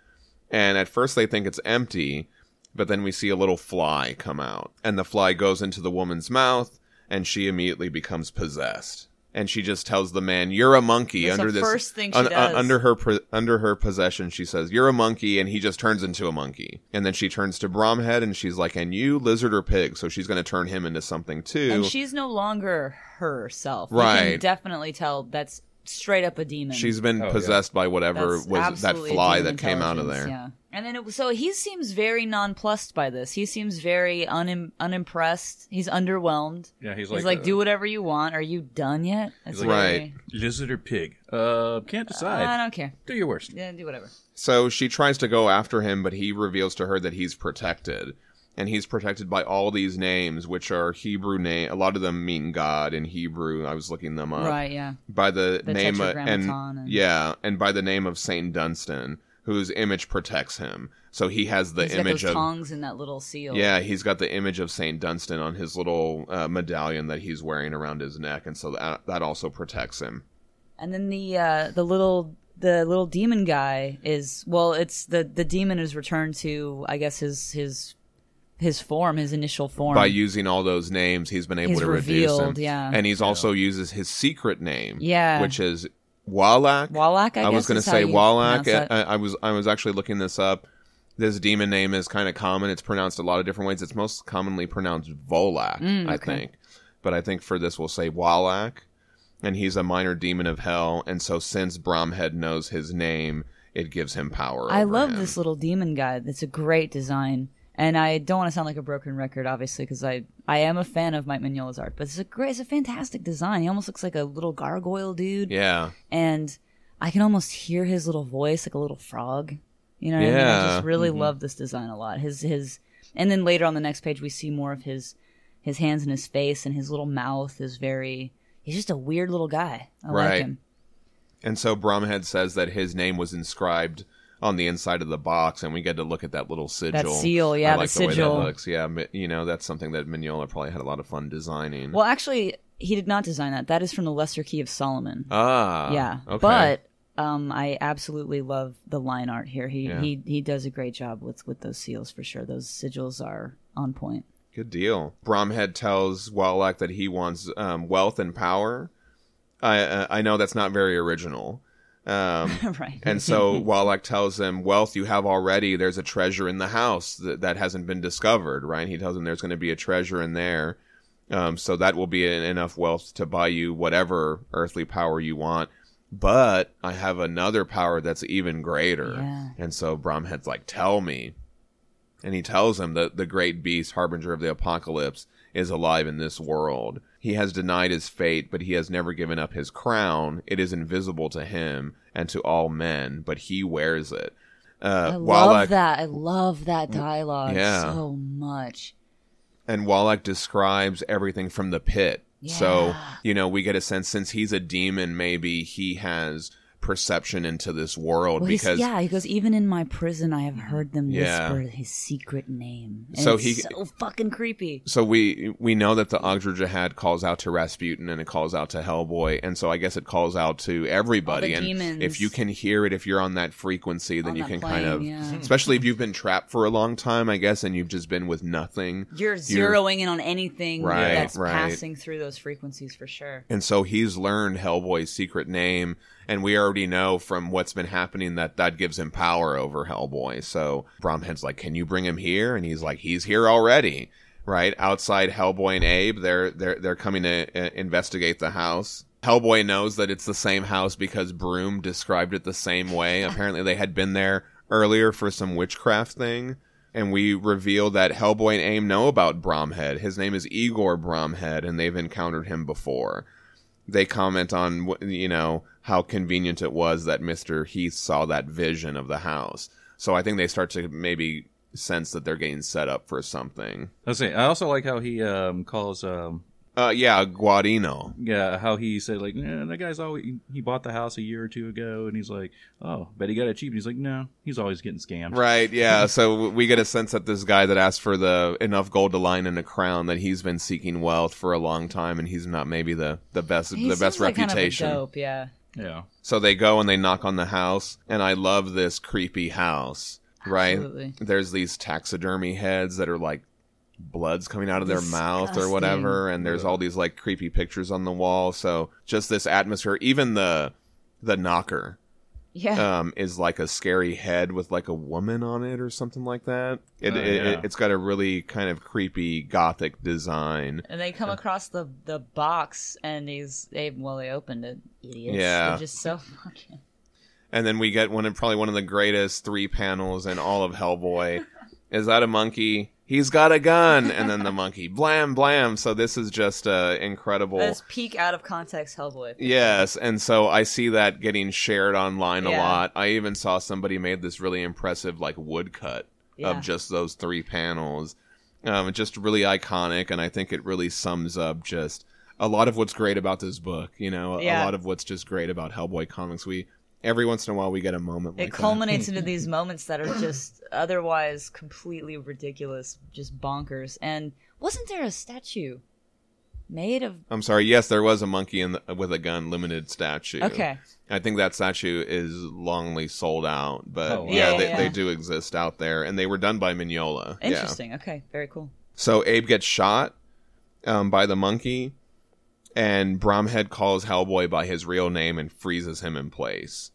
and at first they think it's empty, but then we see a little fly come out, and the fly goes into the woman's mouth, and she immediately becomes possessed. And she just tells the man, "You're a monkey." That's the under this, first thing she un- uh, does. under her under her possession, she says, "You're a monkey," and he just turns into a monkey. And then she turns to Bromhead, and she's like, "And you, lizard or pig?" So she's going to turn him into something too. And she's no longer herself. You Right. can definitely tell that's straight up a demon. She's been Oh, yeah. possessed by whatever That's was that fly that came out of there. Yeah. And then it was, so he seems very nonplussed by this. He seems very unim- unimpressed. He's underwhelmed. Yeah, he's like, He's like, like, uh, do whatever you want. Are you done yet? That's like- Right. lizard or pig. Uh, can't decide. I don't care. Do your worst. Yeah, do whatever. So she tries to go after him, but he reveals to her that he's protected. And he's protected by all these names, which are Hebrew name. A lot of them mean God in Hebrew. I was looking them up. right. Yeah. By the, The name of, and, and- yeah, and by the name of Saint Dunstan, whose image protects him. So he has the He's image those of tongs and that little seal. yeah, he's got the image of Saint Dunstan on his little uh, medallion that he's wearing around his neck, and so that that also protects him. And then the uh, the little the little demon guy is well, it's the the demon is returned to I guess his his his form, his initial form. by using all those names, he's been able He's to reduce him. yeah. and he's also uses his secret name, Yeah. which is Ualac. Ualac, I, I, was going to say Ualac. I. I was I was actually looking this up. This demon name is kind of common. It's pronounced a lot of different ways. It's most commonly pronounced Volak, I Mm, okay. think. But I think for this we'll say Ualac, and he's a minor demon of hell. And so since Bromhead knows his name, it gives him power. I over love him. this little demon guy. That's a great design. And I don't want to sound like a broken record, obviously, because I, I am a fan of Mike Mignola's art. But it's a great, it's a fantastic design. He almost looks like a little gargoyle dude, Yeah, and I can almost hear his little voice like a little frog. You know what I mean? I just really mm-hmm. love this design a lot. His his, and then later on the next page we see more of his, his hands and his face and his little mouth is very. He's just a weird little guy. I like him. and so Bromhead says that his name was inscribed on the inside of the box, and we get to look at that little sigil. That seal, yeah, I the like the, way sigil. that looks. Yeah, you know that's something that Mignola probably had a lot of fun designing. Well, actually, he did not design that. That is from the Lesser Key of Solomon. ah, yeah, okay. but um, I absolutely love the line art here. He Yeah. he he does a great job with with those seals for sure. Those sigils are on point. Good deal. Bromhead tells Ualac that he wants um, wealth and power. I uh, I know that's not very original. Um, right. and so Ualac tells him, "Wealth you have already. There's a treasure in the house that, that hasn't been discovered." Right? He tells him there's going to be a treasure in there, um, so that will be en- enough wealth to buy you whatever earthly power you want. But I have another power that's even greater. Yeah. And so Bromhead's like, "Tell me." And he tells him that the great beast, harbinger of the apocalypse, is alive in this world. He has denied his fate, but he has never given up his crown. It is invisible to him and to all men, but he wears it. Uh, I Ualac, love that. I love that dialogue Yeah. so much. And Ualac describes everything from the pit. So, you know, we get a sense since he's a demon, maybe he has perception into this world Well, because yeah, he goes. Even in my prison, I have heard them Yeah. whisper his secret name. And So it's he- so fucking creepy. so we we know that the Ogdru Jahad calls out to Rasputin and it calls out to Hellboy, and so I guess it calls out to everybody. And demons. if you can hear it, if you're on that frequency, then On you can plane, kind of, yeah. especially if you've been trapped for a long time, I guess, and you've just been with nothing. You're zeroing in on anything Right, that's right. passing through those frequencies for sure. And so he's learned Hellboy's secret name, and we already know from what's been happening that that gives him power over Hellboy. So Bromhead's like, "Can you bring him here?" And he's like, "He's here already." Right outside Hellboy and Abe, they're they're they're coming to uh, investigate the house. Hellboy knows that it's the same house because Broom described it the same way. Apparently, they had been there earlier for some witchcraft thing. And we reveal that Hellboy and Abe know about Bromhead. His name is Igor Bromhead, and they've encountered him before. they comment on you know how convenient it was that Mister Heath saw that vision of the house. So I think they start to maybe sense that they're getting set up for something. I say I also like how he um, calls um, Uh, yeah, Guarino. yeah how he said like yeah, that guy's always he bought the house a year or two ago and he's like oh bet he got it cheap and he's like no he's always getting scammed Right, yeah. So we get a sense that this guy that asked for the enough gold to line in a crown that he's been seeking wealth for a long time, and he's not maybe the the best He the best seems like kind of a reputation. dope, yeah. Yeah So they go and they knock on the house, and I love this creepy house. Right? Absolutely. There's these taxidermy heads that are like blood's coming out of their mouth or whatever, and there's all these like creepy pictures on the wall. So just this atmosphere. Even the the knocker Yeah. um, is like a scary head with like a woman on it or something like that. It, Oh, it, yeah. it, has got a really kind of creepy gothic design. and they come across the the box, and he's they well they opened it. Idiots. Yeah. They're just so fucking. And then we get one of probably one of the greatest three panels in all of Hellboy. is that a monkey? He's got a gun, and then the monkey blam blam. So this is just uh, incredible. That's peak out of context Hellboy. Yes, and so I see that getting shared online a lot. I even saw somebody made this really impressive like woodcut Yeah. of just those three panels. Um, just really iconic, and I think it really sums up just a lot of what's great about this book. You know, a lot of what's just great about Hellboy comics. We every once in a while we get a moment like It that. culminates into these moments that are just otherwise completely ridiculous, just bonkers. And wasn't there a statue made of? I'm sorry. Yes, there was a monkey in the, with a gun limited statue. Okay, I think that statue is longly sold out, but Oh, wow. yeah, Yeah, they, yeah, they do exist out there, and they were done by Mignola. Yeah. interesting. Okay, very cool. So Abe gets shot um, by the monkey, and Bromhead calls Hellboy by his real name and freezes him in place.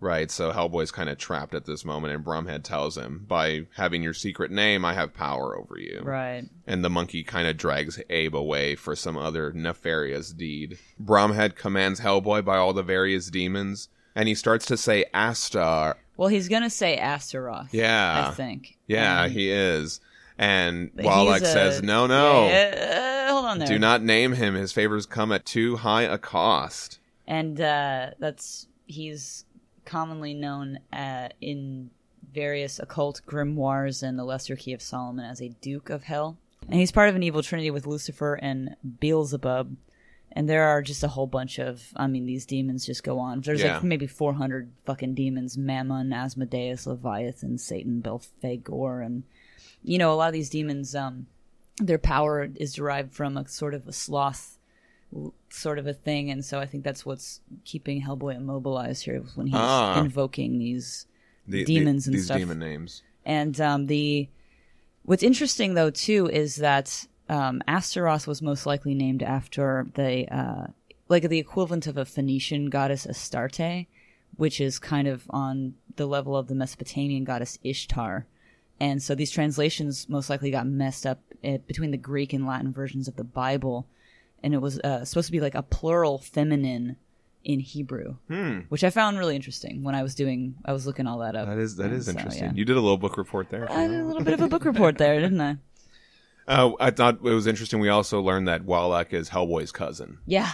Right, so Hellboy's kind of trapped at this moment, and Bromhead tells him, "By having your secret name, I have power over you." Right. and the monkey kind of drags Abe away for some other nefarious deed. Bromhead commands Hellboy by all the various demons, and he starts to say Astar. Well, he's gonna say Astaroth. Yeah. I think. Yeah, Um, he is. And a- says, no, no, Yeah, on there. do not name him. His favors come at too high a cost. and uh, that's he's commonly known uh, in various occult grimoires and the Lesser Key of Solomon as a Duke of Hell, and he's part of an evil trinity with Lucifer and Beelzebub. And there are just a whole bunch of, I mean, these demons just go on. There's Yeah. like maybe 400 fucking demons Mammon, Asmodeus, Leviathan, Satan, Belphegor, and, you know, a lot of these demons, um, their power is derived from a sort of a sloth sort of a thing, and so I think that's what's keeping Hellboy immobilized here when he's Ah. invoking these. The, Demons the- and these stuff. demon names. And um, the what's interesting though too is that um, Astaroth was most likely named after the uh, like the equivalent of a Phoenician goddess Astarte, which is kind of on the level of the Mesopotamian goddess Ishtar. And so these translations most likely got messed up uh, between the Greek and Latin versions of the Bible, and it was uh, supposed to be like a plural feminine in Hebrew, Hmm. which I found really interesting when I was doing I was looking all that up. That is that is so, interesting. yeah. You did a little book report there. I did a little bit of a book report there, didn't I? Oh, I thought it was interesting. We also learned that Ualac is Hellboy's cousin. Yeah.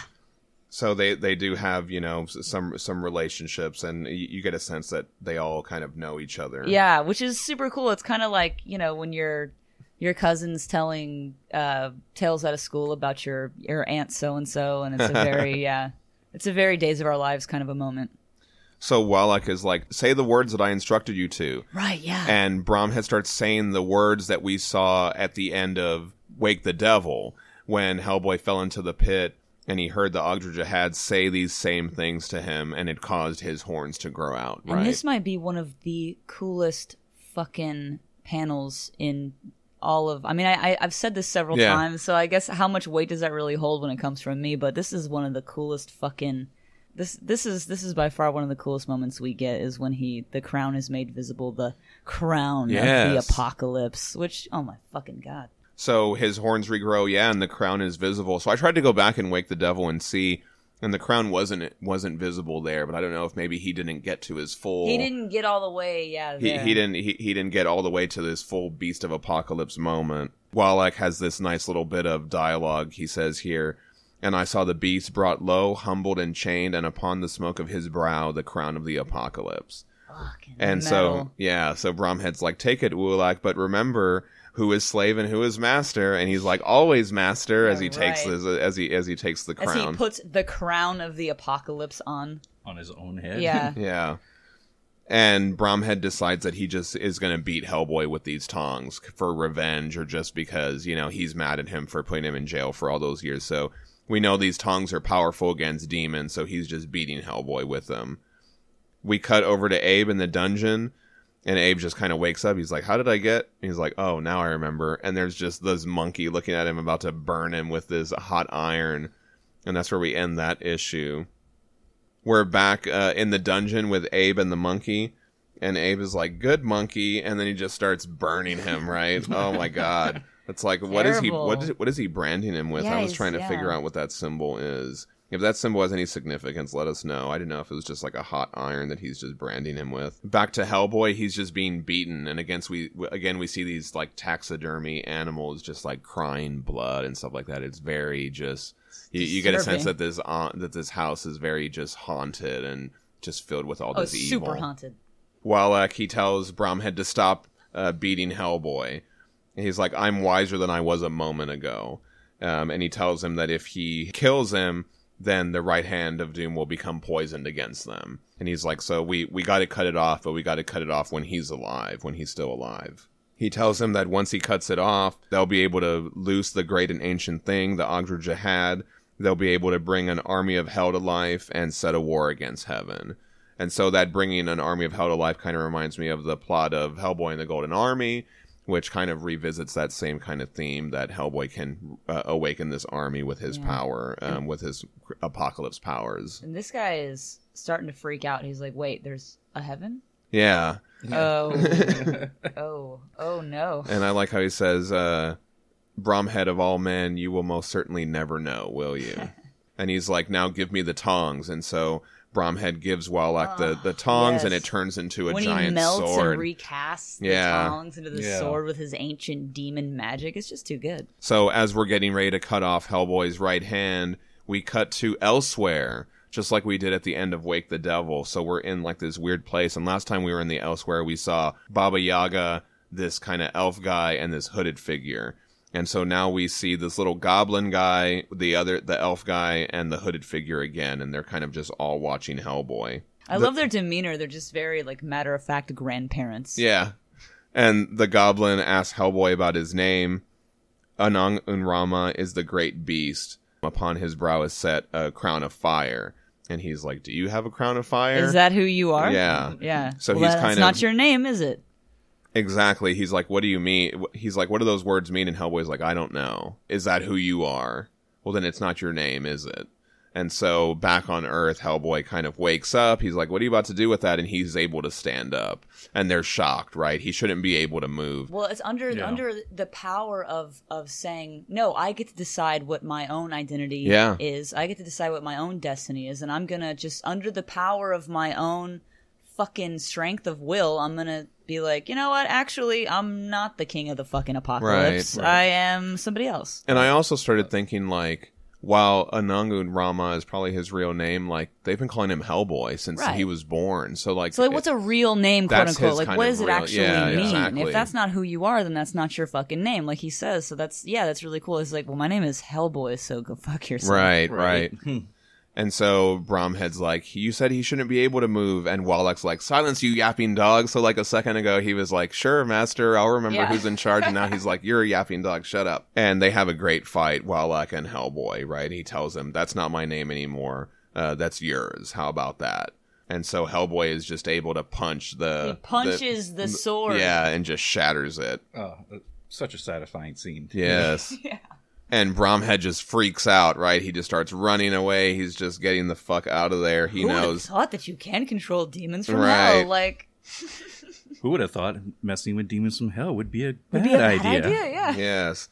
So they they do have you know some some relationships, and you, you get a sense that they all kind of know each other. Yeah, which is super cool. It's kind of like, you know, when your your cousin's telling uh tales out of school about your your aunt so and so and it's a very yeah, it's a very days of our lives kind of a moment. So Ualac is like, say the words that I instructed you to, Right, yeah. and Bromhead starts saying the words that we saw at the end of Wake the Devil when Hellboy fell into the pit. And he heard the Ogdru say these same things to him, and it caused his horns to grow out. and Right? this might be one of the coolest fucking panels in all of I mean I, I I've said this several Yeah. times, so I guess how much weight does that really hold when it comes from me? But this is one of the coolest fucking this this is this is by far one of the coolest moments we get is when he the crown is made visible, the crown of the apocalypse, which oh my fucking god. So his horns regrow, yeah, and the crown is visible. So I tried to go back and wake the devil and see, and the crown wasn't wasn't visible there. But I don't know if maybe he didn't get to his full. He didn't get all the way, yeah. He, he didn't he, he didn't get all the way to this full beast of apocalypse moment. Ualac has this nice little bit of dialogue. He says here, And I saw the beast brought low, humbled and chained, and upon the smoke of his brow the crown of the apocalypse. Fucking And so, yeah, so Bromhead's like, take it, Ualac, but remember who is slave and who is master. And he's like, always master, as he Yeah, takes right. as, uh, as he as he takes the crown as he puts the crown of the apocalypse on. on his own head. Yeah. yeah. And Bromhead decides that he just is going to beat Hellboy with these tongs for revenge or just because, you know, he's mad at him for putting him in jail for all those years. So we know these tongs are powerful against demons, so he's just beating Hellboy with them. We cut over to Abe in the dungeon, and Abe just kind of wakes up. He's like, How did I get? He's like, Oh, now I remember. And there's just this monkey looking at him about to burn him with this hot iron. And that's where we end that issue we're back uh, in the dungeon with Abe and the monkey, and Abe is like, "Good monkey," and then he just starts burning him. Right? oh my god! It's like, what is he? What what is he branding him with? Yeah, I was trying to yeah. figure out what that symbol is. If that symbol has any significance, let us know. I didn't know if it was just like a hot iron that he's just branding him with. Back to Hellboy, he's just being beaten, and against we again we see these like taxidermy animals just like crying blood and stuff like that. It's very just you, you get a sense that this uh, that this house is very just haunted and just filled with all Oh, this evil. super haunted. Ualac, he tells Bromhead to stop uh, beating Hellboy. And he's like, I'm wiser than I was a moment ago. Um, and he tells him that if he kills him, then the right hand of Doom will become poisoned against them. And he's like, so we, we got to cut it off, but we got to cut it off when he's alive, when he's still alive. He tells him that once he cuts it off, they'll be able to loose the great and ancient thing, the Ogdru Jahad. They'll be able to bring an army of hell to life and set a war against heaven. And so that bringing an army of hell to life kind of reminds me of the plot of Hellboy and the Golden Army, which kind of revisits that same kind of theme that Hellboy can uh, awaken this army with his Yeah. power, um, with his apocalypse powers. And this guy is starting to freak out. He's like, "Wait, there's a heaven? Yeah. Oh, oh, oh no!" And I like how he says, uh, Bromhead of all men, you will most certainly never know, will you? and he's like, now give me the tongs. And so Bromhead gives Ualac the, the tongs, and it turns into a when giant he melts sword. and recasts Yeah. the tongs into the Yeah. sword with his ancient demon magic, it's just too good. So as we're getting ready to cut off Hellboy's right hand, we cut to elsewhere, just like we did at the end of Wake the Devil. So we're in like this weird place. And last time we were in the elsewhere, we saw Baba Yaga, this kind of elf guy, and this hooded figure. And so now we see this little goblin guy, the other, the elf guy, and the hooded figure again, and they're kind of just all watching Hellboy. I love their demeanor. They're just very like matter of fact grandparents. Yeah. And the goblin asks Hellboy about his name. Anung Un Rama is the great beast. Upon his brow is set a crown of fire. And he's like, Do you have a crown of fire? Is that who you are? Yeah. Yeah. So well, he's kind of- not your name, is it? Exactly. He's like, What do you mean? He's like, What do those words mean? And Hellboy's like, I don't know. Is that who you are? Well, then it's not your name, is it? And so back on Earth, Hellboy kind of wakes up. He's like, What are you about to do with that? And he's able to stand up. And they're shocked, right? He shouldn't be able to move. Well, it's under Yeah. under the power of of saying no. I get to decide what my own identity Yeah. is. I get to decide what my own destiny is, and I'm gonna just under the power of my own fucking strength of will. I'm gonna be like, you know what? Actually, I'm not the king of the fucking apocalypse. Right, I am somebody else. And I also started thinking like, while Anung Un Rama is probably his real name, like they've been calling him Hellboy since Right. he was born. So like, So, like, what's a real name, quote unquote? Like, what of does it real- actually yeah, mean? exactly. If that's not who you are, then that's not your fucking name, like he says. So that's yeah, that's really cool. It's like, well, my name is Hellboy, so go fuck yourself. right, right. Hmm. And so Bromhead's like, you said he shouldn't be able to move, and Ualac's like, silence you yapping dog. So like a second ago he was like, sure, master, I'll remember Yeah. who's in charge, and now he's like, you're a yapping dog, shut up. And they have a great fight, Ualac and Hellboy. Right? He tells him, that's not my name anymore. Uh, that's yours. How about that? And so Hellboy is just able to punch the He punches the, sword. Yeah, and just shatters it. Oh, such a satisfying scene. Yes. And Bromhead just freaks out, right? He just starts running away. He's just getting the fuck out of there. He knows. Who would have knows. thought that you can control demons from Right. hell? Like, Who would have thought messing with demons from hell would be a bad, would be a bad idea? idea. Yeah. Yes.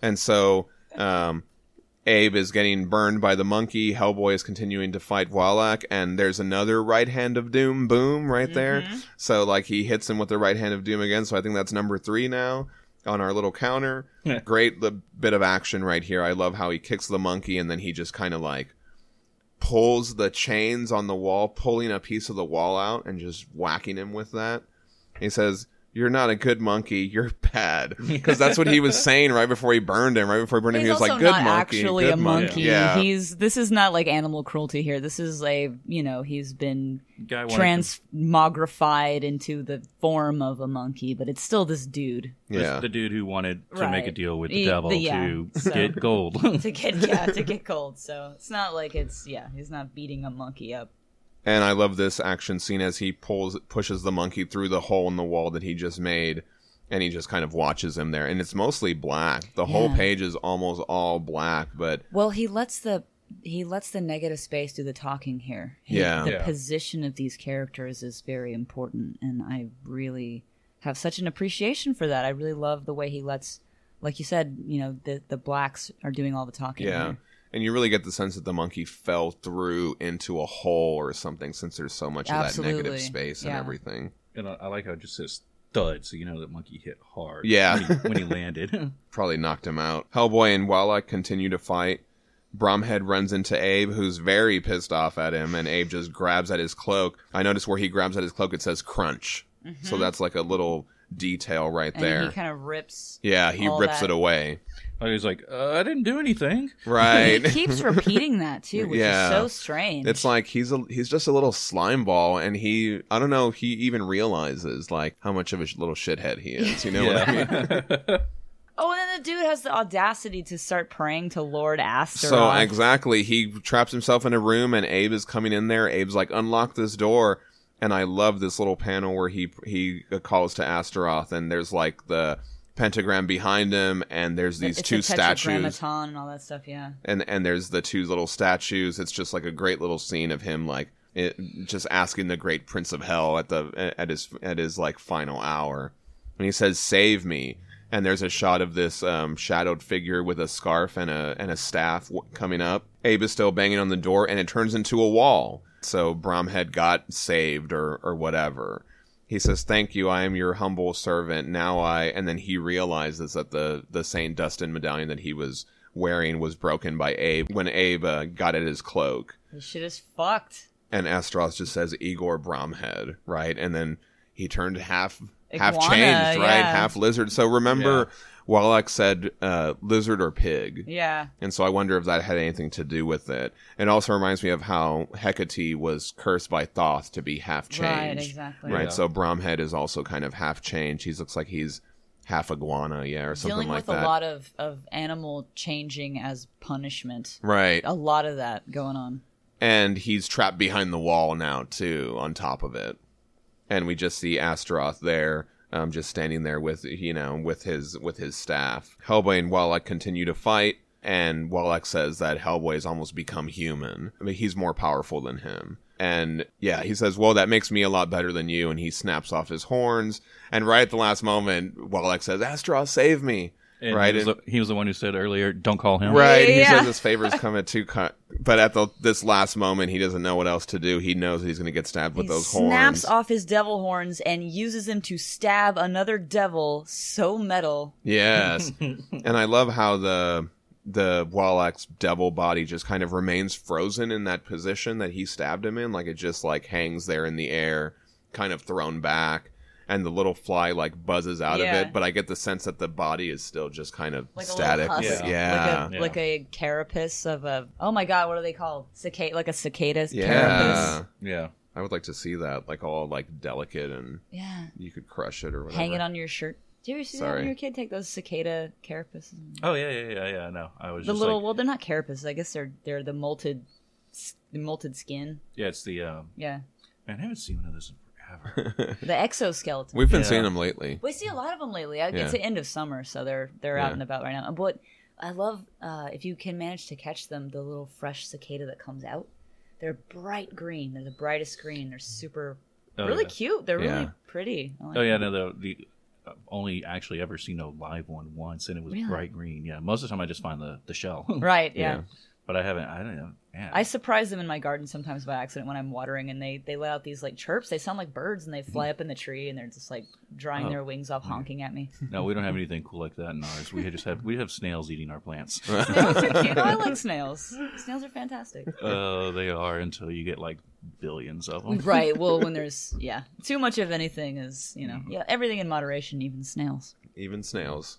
And so um, Abe is getting burned by the monkey. Hellboy is continuing to fight Ualac. And there's another right hand of doom, boom, right there. Mm-hmm. So, like, he hits him with the right hand of doom again. So I think that's number three now. On our little counter. Great li- bit of action right here. I love how he kicks the monkey and then he just kind of like pulls the chains on the wall, pulling a piece of the wall out and just whacking him with that. He says, "You're not a good monkey. You're bad." Because that's what he was saying right before he burned him. Right before he burned him, he was like, "Good not monkey, actually good a monkey. Yeah, He's this is not like animal cruelty here. This is a you know he's been Guy transmogrified into the form of a monkey, but it's still this dude to, this- yeah. the dude who wanted to make a deal with the He- devil the- yeah, to so- get gold. to get yeah to get cold. So it's not like it's yeah he's not beating a monkey up. And I love this action scene as he pulls pushes the monkey through the hole in the wall that he just made and he just kind of watches him there and it's mostly black. The whole page is almost all black, but Well, he lets the he lets the negative space do the talking here. He- Yeah. the Yeah. position of these characters is very important, and I really have such an appreciation for that. I really love the way he lets, like you said, you know, the the blacks are doing all the talking. yeah. here. And you really get the sense that the monkey fell through into a hole or something since there's so much of that negative space and everything. and I, I like how it just says thud, so you know that monkey hit hard. Yeah. when he, when he landed. Probably knocked him out. Hellboy and Ualac continue to fight. Bromhead runs into Abe, who's very pissed off at him, and Abe just grabs at his cloak. I notice where he grabs at his cloak, it says crunch. So that's like a little detail right Mm-hmm. and there. he kind of rips. yeah, he rips that- it away. I was like, uh, I didn't do anything. Right. He keeps repeating that too, which Yeah. is so strange. It's like he's a he's just a little slime ball, and he I don't know he even realizes like how much of a little shithead he is. You know what I mean? oh, and then the dude has the audacity to start praying to Lord Astaroth. So exactly, he traps himself in a room, and Abe is coming in there. Abe's like, "Unlock this door," and I love this little panel where he he calls to Astaroth, and there's like the pentagram behind him, and there's these it's two statues, and all that stuff. Yeah. and and there's the two little statues. It's just like a great little scene of him like it, just asking the great Prince of Hell at the at his at his like final hour, and he says, "Save me." And there's a shot of this um, shadowed figure with a scarf and a and a staff w- coming up. Abe is still banging on the door, and it turns into a wall. So Bromhead got saved, or or whatever. He says, "Thank you. I am your humble servant. Now I." And then he realizes that the the Saint Dunstan medallion that he was wearing was broken by Abe when Abe uh, got at his cloak. This shit is fucked. And Astaroth just says Igor Bromhead, right? And then he turned half half changed, right? yeah. Half lizard. So remember, Ualac said uh, lizard or pig. Yeah. And so I wonder if that had anything to do with it. It also reminds me of how Hecate was cursed by Thoth to be half Right, exactly. Right. Yeah. So Bromhead is also kind of half changed. He looks like he's half iguana, yeah, or something Dealing like with that. a lot of, of animal changing as punishment. right. A lot of that going on. And he's trapped behind the wall now too, on top of it. And we just see Astaroth there, um, just standing there with you know with his with his staff. Hellboy and Ualac continue to fight, and Ualac says that Hellboy's almost become human. I mean, he's more powerful than him. And yeah, he says, "Well, that makes me a lot better than you." And he snaps off his horns. And right at the last moment, Ualac says, "Astaroth, save me!" And right. He was, the, he was the one who said earlier, "Don't call him." Right. He Yeah. says his favors come at two cut. But at the this last moment, he doesn't know what else to do. He knows he's going to get stabbed with he those snaps horns. Snaps off his devil horns and uses them to stab another devil so metal. Yes. and I love how the the Ualac's devil body just kind of remains frozen in that position that he stabbed him in, like it just like hangs there in the air, kind of thrown back. And the little fly like buzzes out Yeah. of it, but I get the sense that the body is still just kind of Like static. a little yeah. Like a, Yeah. like a carapace of a oh my god, what are they called? Cicada like a cicada's yeah. carapace. Yeah. I would like to see that, like all like delicate and Yeah. you could crush it or whatever. Hang it on your shirt. Do you ever see that when Sorry. you were a kid? Take those cicada carapaces. Oh yeah, yeah, yeah, yeah. No, I was The just little like, well, they're not carapaces. I guess they're they're the molted, the molted skin. yeah, it's the um, Yeah, man. I haven't seen one of those in forever. the exoskeleton. We've been Yeah. seeing them lately. We see a lot of them lately. I- Yeah. It's the end of summer, so they're they're out and about right now. But I love uh, if you can manage to catch them, the little fresh cicada that comes out. They're bright green. They're the brightest green. They're super, Oh, really yeah. cute. They're Yeah. really pretty. Like Oh yeah, them. no, the the I've only actually ever seen a live one once, and it was Really? bright green. Yeah, most of the time I just find the the shell. Right. Yeah. but I haven't. I don't know. Man, I surprise them in my garden sometimes by accident when I'm watering, and they they let out these like chirps. They sound like birds, and they fly up in the tree, and they're just like drying Oh. their wings off, honking at me. no, we don't have anything cool like that in ours. We just have we have snails eating our plants. Snails are cute. I like snails. Snails are fantastic. uh, they are until you get like billions of them. Right. Well, when there's yeah, too much of anything is you know yeah everything in moderation, even snails. Even snails.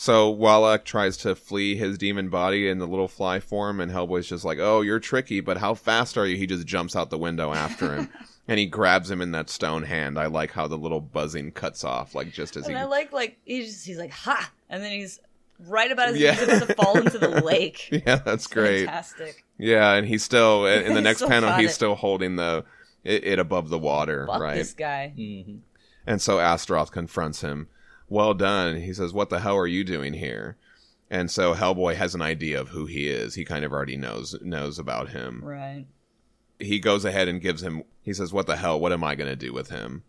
So Ualac tries to flee his demon body in the little fly form, and Hellboy's just like, "Oh, you're tricky, but how fast are you?" He just jumps out the window after him, and he grabs him in that stone hand. I like how the little buzzing cuts off, like just as he. And I like like he's just, he's like ha, and then he's right about as Yeah. he's about to fall into the lake. yeah, that's great. Fantastic. Yeah, and he's still in in the next panel. He's it. still holding the it, it above the water, Fuck right? this guy. hmm And so Astaroth confronts him. Well done. He says, What the hell are you doing here? And so Hellboy has an idea of who he is. He kind of already knows knows about him. Right. He goes ahead and gives him he says, What the hell? What am I gonna do with him?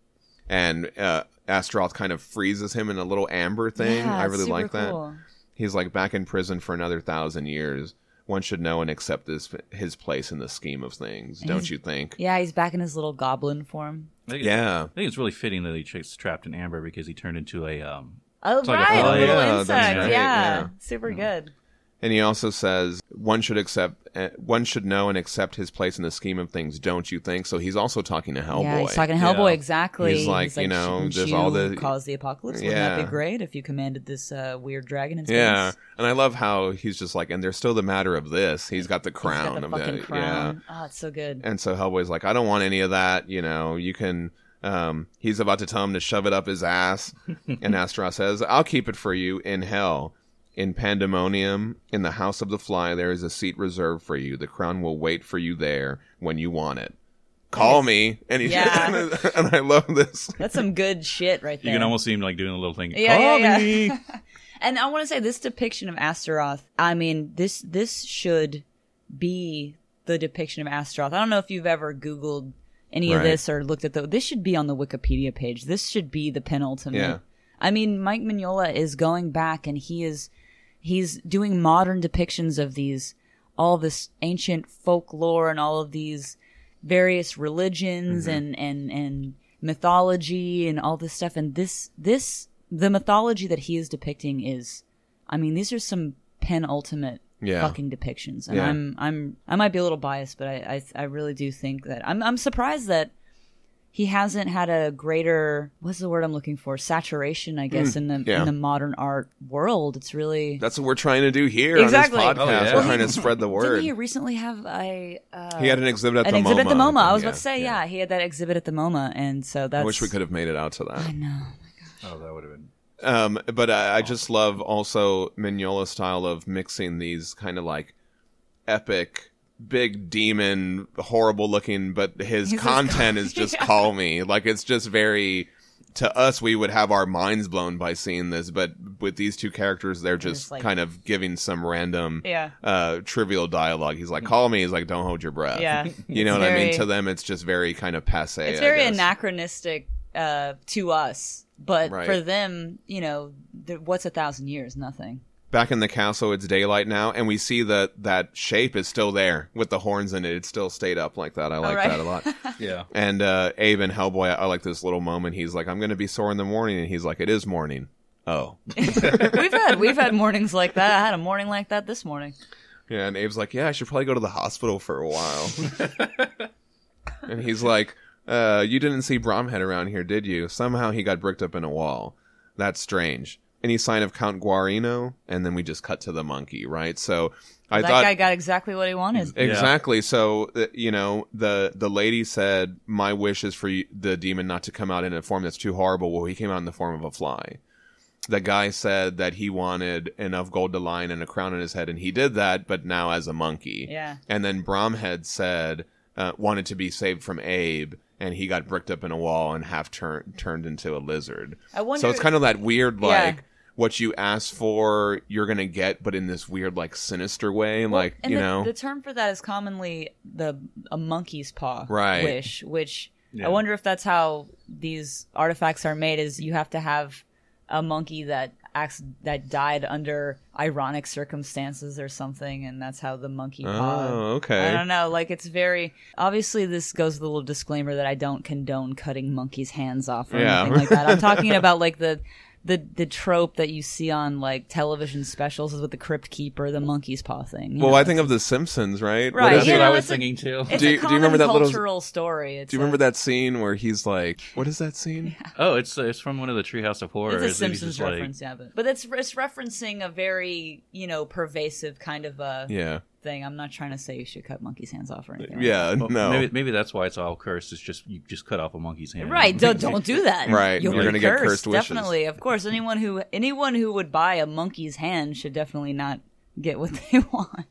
And uh Astaroth kind of freezes him in a little amber thing. Yeah, I really like that. cool. He's like back in prison for another thousand years. One should know and accept this his place in the scheme of things, don't he's- you think? Yeah, he's back in his little goblin form. I Yeah. I think it's really fitting that he gets trapped in amber because he turned into a um. Oh It's like a- right, a, oh, little yeah, insect. right, yeah. yeah. super good. And he also says one should accept, uh, one should know and accept his place in the scheme of things, don't you think? So he's also talking to Hellboy. Yeah, he's talking to Hellboy Yeah. exactly. He's like, you know, there's you all the- cause the apocalypse. Wouldn't that be great if you commanded this uh, weird dragon in space? Yeah, and I love how he's just like, and there's still the matter of this. He's got the He's got crown the of fucking the crown. Oh, it's so good. And so Hellboy's like, I don't want any of that. You know, you can. Um, he's about to tell him to shove it up his ass, and Astaroth says, "I'll keep it for you in hell." In Pandemonium, in the House of the Fly, there is a seat reserved for you. The crown will wait for you there when you want it. Call Nice. me, and he's Yeah. and I love this. That's some good shit right there. You can almost see him like doing a little thing. Yeah, Call yeah, me. and I want to say this depiction of Astaroth. I mean, this this should be the depiction of Astaroth. I don't know if you've ever Googled any of this or looked at the. This should be on the Wikipedia page. This should be the penultimate. Yeah. I mean, Mike Mignola is going back and he is he's doing modern depictions of these all this ancient folklore and all of these various religions mm-hmm. and and and mythology and all this stuff and this this the mythology that he is depicting is I mean these are some penultimate Yeah. fucking depictions and Yeah. I'm I'm I might be a little biased but I, I I really do think that I'm I'm surprised that he hasn't had a greater what's the word I'm looking for saturation I guess in the Mm, yeah. in the modern art world it's really That's what we're trying to do here Exactly. on this podcast. Oh, yeah. We're Well, trying to spread the word. Didn't he recently have a uh, He had an exhibit at an the exhibit MoMA. at the MoMA? I was think, about to say, yeah. he had that exhibit at the MoMA, and so that's. I wish we could have made it out to that. I know. Oh, that would have been. Um, but I, I just love also Mignola's style of mixing these kind of like epic, big demon, horrible looking, but his He's just content call- is just Yeah. call me. Like it's just very. To us, we would have our minds blown by seeing this, but with these two characters, they're just, just like- kind of giving some random, Yeah. uh, trivial dialogue. He's like, "Call me." He's like, "Don't hold your breath." Yeah. you know It's what I mean. To them, it's just very kind of passe. It's very anachronistic uh, to us, but Right. for them, you know, what's a thousand years? Nothing. Back in the castle it's daylight now and we see that that shape is still there with the horns in it. It still stayed up like that. I like right. that a lot. Yeah. and uh abe and hellboy I, I like this little moment. He's like i'm gonna be sore in the morning and he's like it is morning. Oh. We've had we've had mornings like that. I had a morning like that this morning. yeah and abe's like yeah i should probably go to the hospital for a while. And he's like uh you didn't see bromhead around here did you? Somehow he got bricked up in a wall. That's strange any sign of count guarino and then we just cut to the monkey right so i that thought guy got exactly what he wanted. Exactly. So uh, you know, the the lady said, "My wish is for you, the demon not to come out in a form that's too horrible." Well, he came out in the form of a fly. The guy said that he wanted enough gold to line and a crown on his head, and he did that, but now as a monkey. Yeah. And then Bromhead said uh, wanted to be saved from Abe, and he got bricked up in a wall and half turned turned into a lizard. I wonder. So it's kind of that weird, Yeah. Like. What you ask for, you're gonna get, but in this weird, like sinister way. like and you the, know, the term for that is commonly the a monkey's paw Right. wish, which Yeah. I wonder if that's how these artifacts are made. Is you have to have a monkey that acts that died under ironic circumstances or something, and that's how the monkey paw. Oh, okay. I don't know. Like it's very obviously. This goes with a little disclaimer that I don't condone cutting monkeys' hands off or Yeah. anything like that. I'm talking about like the. The, the trope that you see on like television specials is with the crypt keeper, the monkey's paw thing. Well, know? I think of The Simpsons, right? Right, What is That's you it? what I was it's a- thinking too. It's Do you- a do you remember that little- cultural story. It's Do you a- remember that scene where he's like, "What is that scene?" Oh, it's it's from one of the Treehouse of Horror. It's a and Simpsons just like- reference, yeah, but but it's it's referencing a very you know pervasive kind of a Yeah, thing. I'm not trying to say you should cut monkeys' hands off or anything. like yeah, Well, no, Maybe, maybe that's why it's all cursed. It's just you just cut off a monkey's hand. that. Right? Don't don't do that. Right, You'll you're gonna get cursed, cursed wishes. Definitely, of course. Anyone who anyone who would buy a monkey's hand should definitely not get what they want.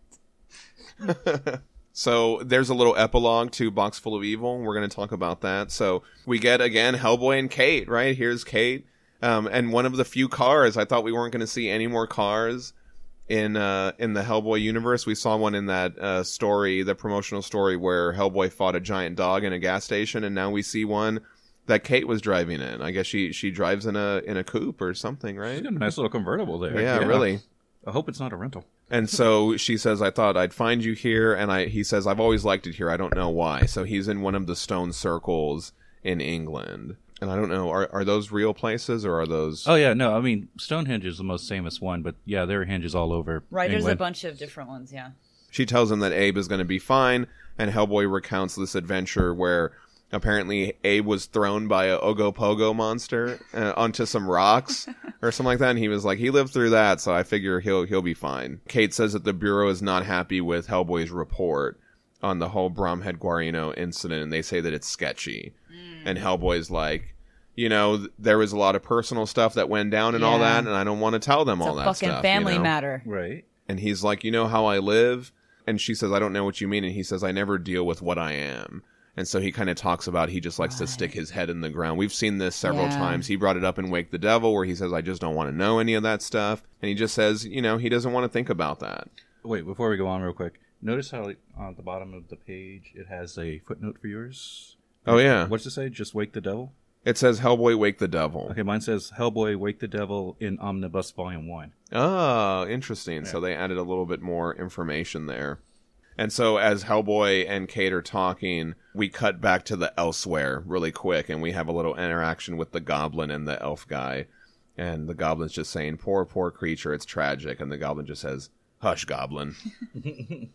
So there's a little epilogue to Box Full of Evil. We're going to talk about that. So we get again Hellboy and Kate. Right here's Kate, um, and one of the few cars. I thought we weren't going to see any more cars in uh, in the Hellboy universe. We saw one in that uh, story, the promotional story where Hellboy fought a giant dog in a gas station, and now we see one that Kate was driving in. I guess she she drives in a in a coupe or something, right? She's got a nice little convertible there. Yeah, really. I hope it's not a rental. And so she says, "I thought I'd find you here," and I he says, "I've always liked it here. I don't know why." So he's in one of the stone circles in England, and I don't know are are those real places or are those? Oh yeah, no, I mean Stonehenge is the most famous one, but yeah, there are hinges all over. Right? There's a bunch of different ones. Yeah. She tells him that Abe is going to be fine, and Hellboy recounts this adventure where apparently Abe was thrown by a Ogopogo monster uh, onto some rocks or something like that, and he was like, he lived through that, so I figure he'll he'll be fine. Kate says that the bureau is not happy with Hellboy's report on the whole Bromhead Guarino incident, and they say that it's sketchy. And mm. Hellboy's like. You know, there was a lot of personal stuff that went down and all Yeah. that, and I don't want to tell them It's all a that fucking stuff. you family know? matter. right. and he's like, "You know how I live?" And she says, "I don't know what you mean." And he says, "I never deal with what I am." And so he kind of talks about he just likes to stick his head in the ground. We've seen this several Yeah. times. He brought it up in Wake the Devil where he says, "I just don't want to know any of that stuff." And he just says, you know, he doesn't want to think about that. Wait, before we go on, real quick, notice how like, on the bottom of the page it has a footnote for yours. Oh yeah. What's it say? Just wake the devil. It says Hellboy Wake the Devil. Okay, mine says Hellboy Wake the Devil in Omnibus Volume One. Oh, interesting. So they added a little bit more information there. And so as Hellboy and Kate are talking, we cut back to the elsewhere really quick and we have a little interaction with the goblin and the elf guy. And the goblin's just saying, Poor, poor creature, it's tragic. And the goblin just says, Hush, goblin.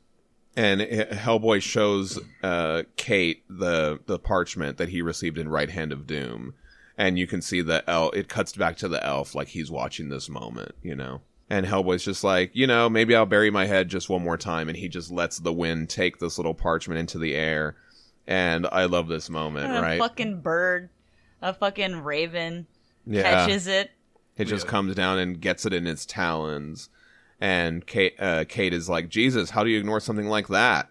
and H- Hellboy shows uh, Kate the the parchment that he received in Right Hand of Doom, and you can see the elf. It cuts back to the elf like he's watching this moment, you know. And Hellboy's just like, you know, maybe I'll bury my head just one more time, and he just lets the wind take this little parchment into the air. And I love this moment, a right? fucking bird, a fucking raven Yeah. catches it. It just comes down and gets it in its talons. And Kate, uh, Kate is like, Jesus, how do you ignore something like that?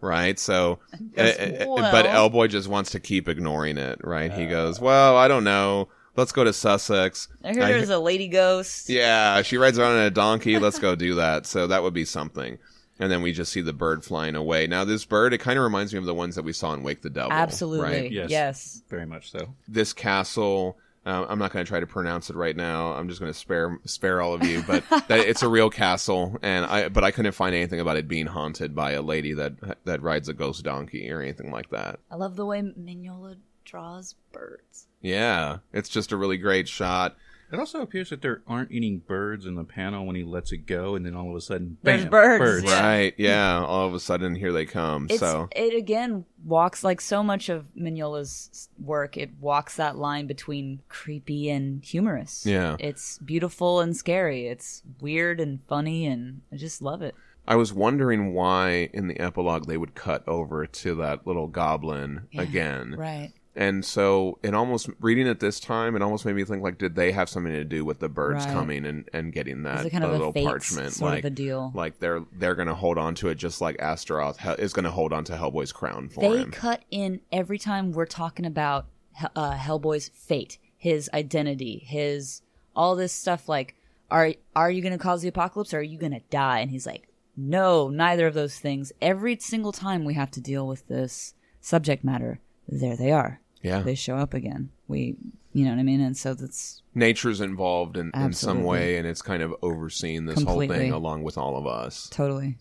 Right? So, uh, uh, well- but Elboy just wants to keep ignoring it, right? he goes, Well, I don't know. Let's go to Sussex. I heard I- there's a lady ghost. Yeah, she rides around on a donkey. Let's go do that. So that would be something. And then we just see the bird flying away. Now, this bird, it kind of reminds me of the ones that we saw in Wake the Devil. Absolutely. Right? Yes. yes. Very much so. this castle. Uh, I'm not going to try to pronounce it right now. I'm just going to spare spare all of you, but that, it's a real castle, and I but I couldn't find anything about it being haunted by a lady that that rides a ghost donkey or anything like that. I love the way Mignola draws birds. Yeah, it's just a really great shot. It also appears that there aren't any birds in the panel when he lets it go, and then all of a sudden, There's bam, birds. Right? Yeah. All of a sudden, here they come. It's so it again walks like so much of Mignola's work. It walks that line between creepy and humorous. Yeah. it's beautiful and scary. It's weird and funny, and I just love it. I was wondering why in the epilogue they would cut over to that little goblin again. Right. And so it almost reading it this time, it almost made me think like, did they have something to do with the birds Right. coming and, and getting that, kind of a little parchment? sort like, of a deal? like they're they're gonna hold on to it just like Astaroth he- is gonna hold on to Hellboy's crown for They him. cut in every time we're talking about Hel- uh, Hellboy's fate, his identity, his all this stuff. Like, are are you going to cause the apocalypse or are you going to die? And he's like, no, neither of those things. Every single time we have to deal with this subject matter, there they are. Yeah, They show up again. we, you know what I mean? And so that's Nature's involved in, in some way, and it's kind of overseeing this whole thing along with all of us. totally.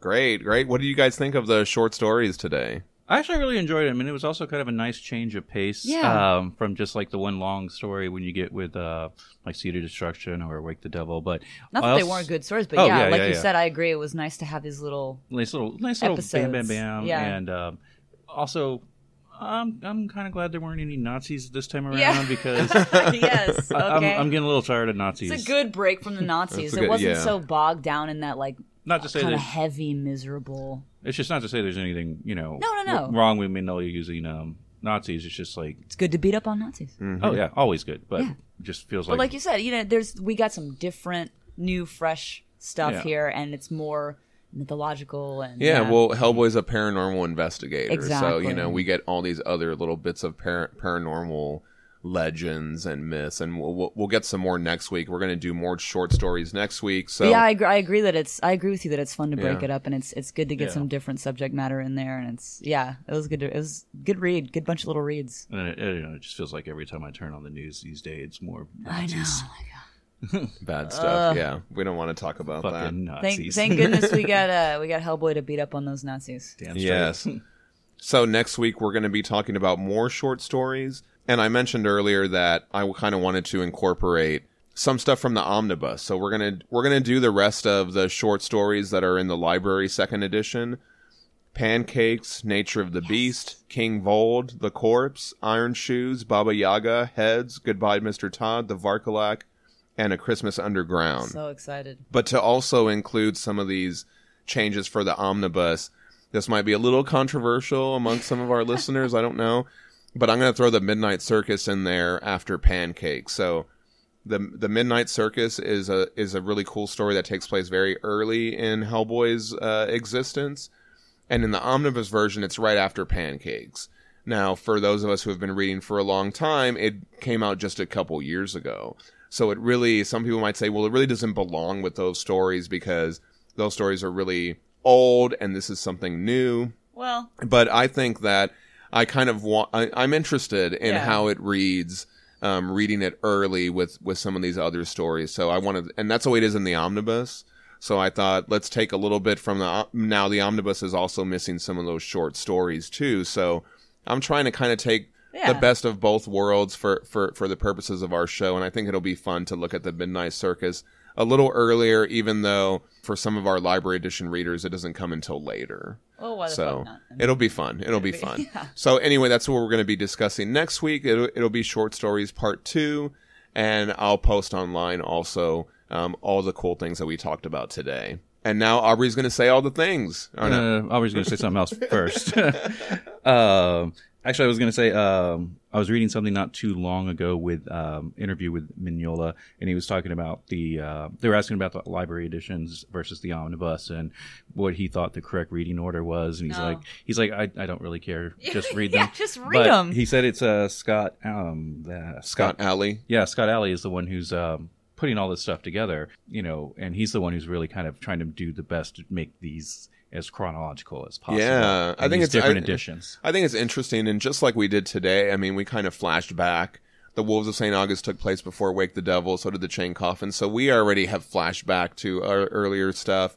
Great, great. What do you guys think of the short stories today? I actually really enjoyed it. I mean, it was also kind of a nice change of pace Yeah. um, from just like the one long story when you get with uh, like Seed of Destruction or Wake the Devil. But Not I that they weren't good stories, but Oh, yeah, yeah, like yeah, you yeah. said, I agree. It was nice to have these little. nice little, nice little bam, bam, bam. Yeah. And um, also, I'm I'm kind of glad there weren't any Nazis this time around Yeah. because yes. Okay. I- I'm, I'm getting a little tired of Nazis. it's a good break from the Nazis. That's a It good- wasn't yeah. so bogged down in that like not to say kind of that heavy, miserable. it's just not to say there's anything you know No, no, no. w- wrong with Mignola using um, Nazis. It's just like It's good to beat up on Nazis. oh yeah, always good, but Yeah. it just feels But like, like you said, you know, there's we got some different, new, fresh stuff Yeah. here, and it's more mythological and Yeah, well, Hellboy's a paranormal investigator, so you know we get all these other little bits of par- paranormal legends and myths, and we'll, we'll we'll get some more next week. We're going to do more short stories next week. So yeah, I agree, I agree that it's I agree with you that it's fun to break Yeah. it up, and it's it's good to get Yeah. some different subject matter in there, and it's yeah, it was good. To, it was good read, good bunch of little reads. and it, it, you know, it just feels like every time I turn on the news these days, it's more I know. Oh Nazis. bad stuff. yeah, we don't want to talk about that. Fucking Thank, Nazis. thank goodness we got uh we got Hellboy to beat up on those Nazis. Damn straight. Yes. So next week we're going to be talking about more short stories, and I mentioned earlier that I kind of wanted to incorporate some stuff from the omnibus. So we're gonna we're gonna do the rest of the short stories that are in the library second edition. Pancakes, Nature of the Beast, King Vold, The Corpse, Iron Shoes, Baba Yaga, Heads, Goodbye Mr. Todd, The Vârcolac, and A Christmas Underground So excited. but to also include some of these changes for the omnibus. This might be a little controversial amongst some of our listeners. I don't know, but I'm going to throw the Midnight Circus in there after Pancake. So the the Midnight Circus is a is a really cool story that takes place very early in Hellboy's uh, existence, and in the omnibus version, it's right after Pancakes. Now, for those of us who have been reading for a long time, it came out just a couple years ago. So it really, some people might say, well, it really doesn't belong with those stories because those stories are really old and this is something new. Well, But I think that I kind of want, I, I'm interested in Yeah. how it reads, um, reading it early with, with some of these other stories. So I wanted, and that's the way it is in the omnibus. So I thought, let's take a little bit from the, now the omnibus is also missing some of those short stories too. So I'm trying to kind of take Yeah. the best of both worlds for, for, for the purposes of our show. And I think it'll be fun to look at the Midnight Circus a little earlier, even though for some of our library edition readers, it doesn't come until later. well, why So not? it'll be fun. It'll be be- fun. yeah. So anyway, that's what we're going to be discussing next week. It'll, it'll be short stories part two, and I'll post online also um, all the cool things that we talked about today. And now Aubrey's going to say all the things. Oh, no. Uh, I was going to say something else first. um, actually, I was going to say um, I was reading something not too long ago with um, interview with Mignola, and he was talking about the. Uh, they were asking about the library editions versus the omnibus and what he thought the correct reading order was, and he's Oh. like, he's like, I, I don't really care, just read Yeah, them. just read But 'em. He said it's uh, Scott. Um, the, Scott Allie. yeah, Scott Allie is the one who's um, putting all this stuff together, you know, and he's the one who's really kind of trying to do the best to make these as chronological as possible. Yeah, I think it's- different I- editions. I think it's interesting, and just like we did today, I mean, we kind of flashed back. The Wolves of St. August took place before Wake the Devil, so did the Chain Coffin. So we already have flashed back to our earlier stuff.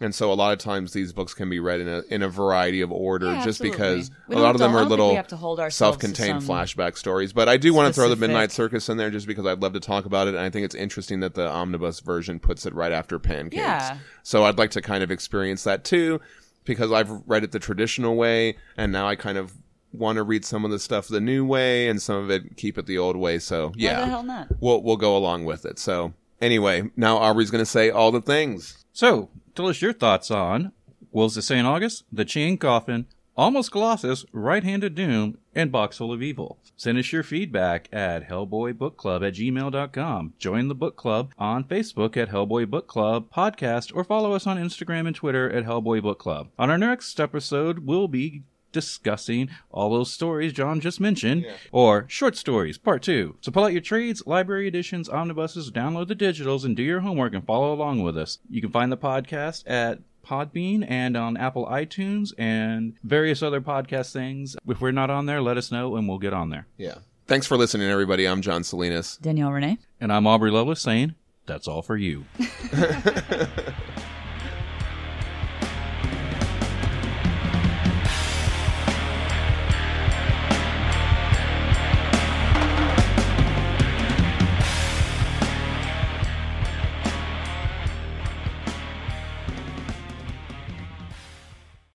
And so a lot of times these books can be read in a in a variety of order, Yeah, just absolutely. because We a lot of them are don't think we little to hold self-contained some flashback stories. But I do want to throw the Midnight Circus in there just because I'd love to talk about it, and I think it's interesting that the omnibus version puts it right after Pancakes. Yeah. So I'd like to kind of experience that too, because I've read it the traditional way, and now I kind of want to read some of the stuff the new way, and some of it keep it the old way. So yeah, Why the hell not? we'll we'll go along with it. So anyway, now Aubrey's going to say all the things. So, tell us your thoughts on Wolves of St. August, The Chain Coffin, Almost Colossus, Right-Handed Doom, and Box Full of Evil. Send us your feedback at hellboybookclub at gmail.com. Join the book club on Facebook at Hellboy Book Club Podcast or follow us on Instagram and Twitter at Hellboy Book Club. On our next episode, we'll be discussing all those stories John just mentioned, or short stories, part two. So pull out your trades, library editions, omnibuses, download the digitals, and do your homework and follow along with us. You can find the podcast at Podbean and on Apple iTunes and various other podcast things. If we're not on there, let us know and we'll get on there. Yeah. Thanks for listening, everybody. I'm John Salinas. Danielle Renee. And I'm Aubrey Lovelace saying, that's all for you.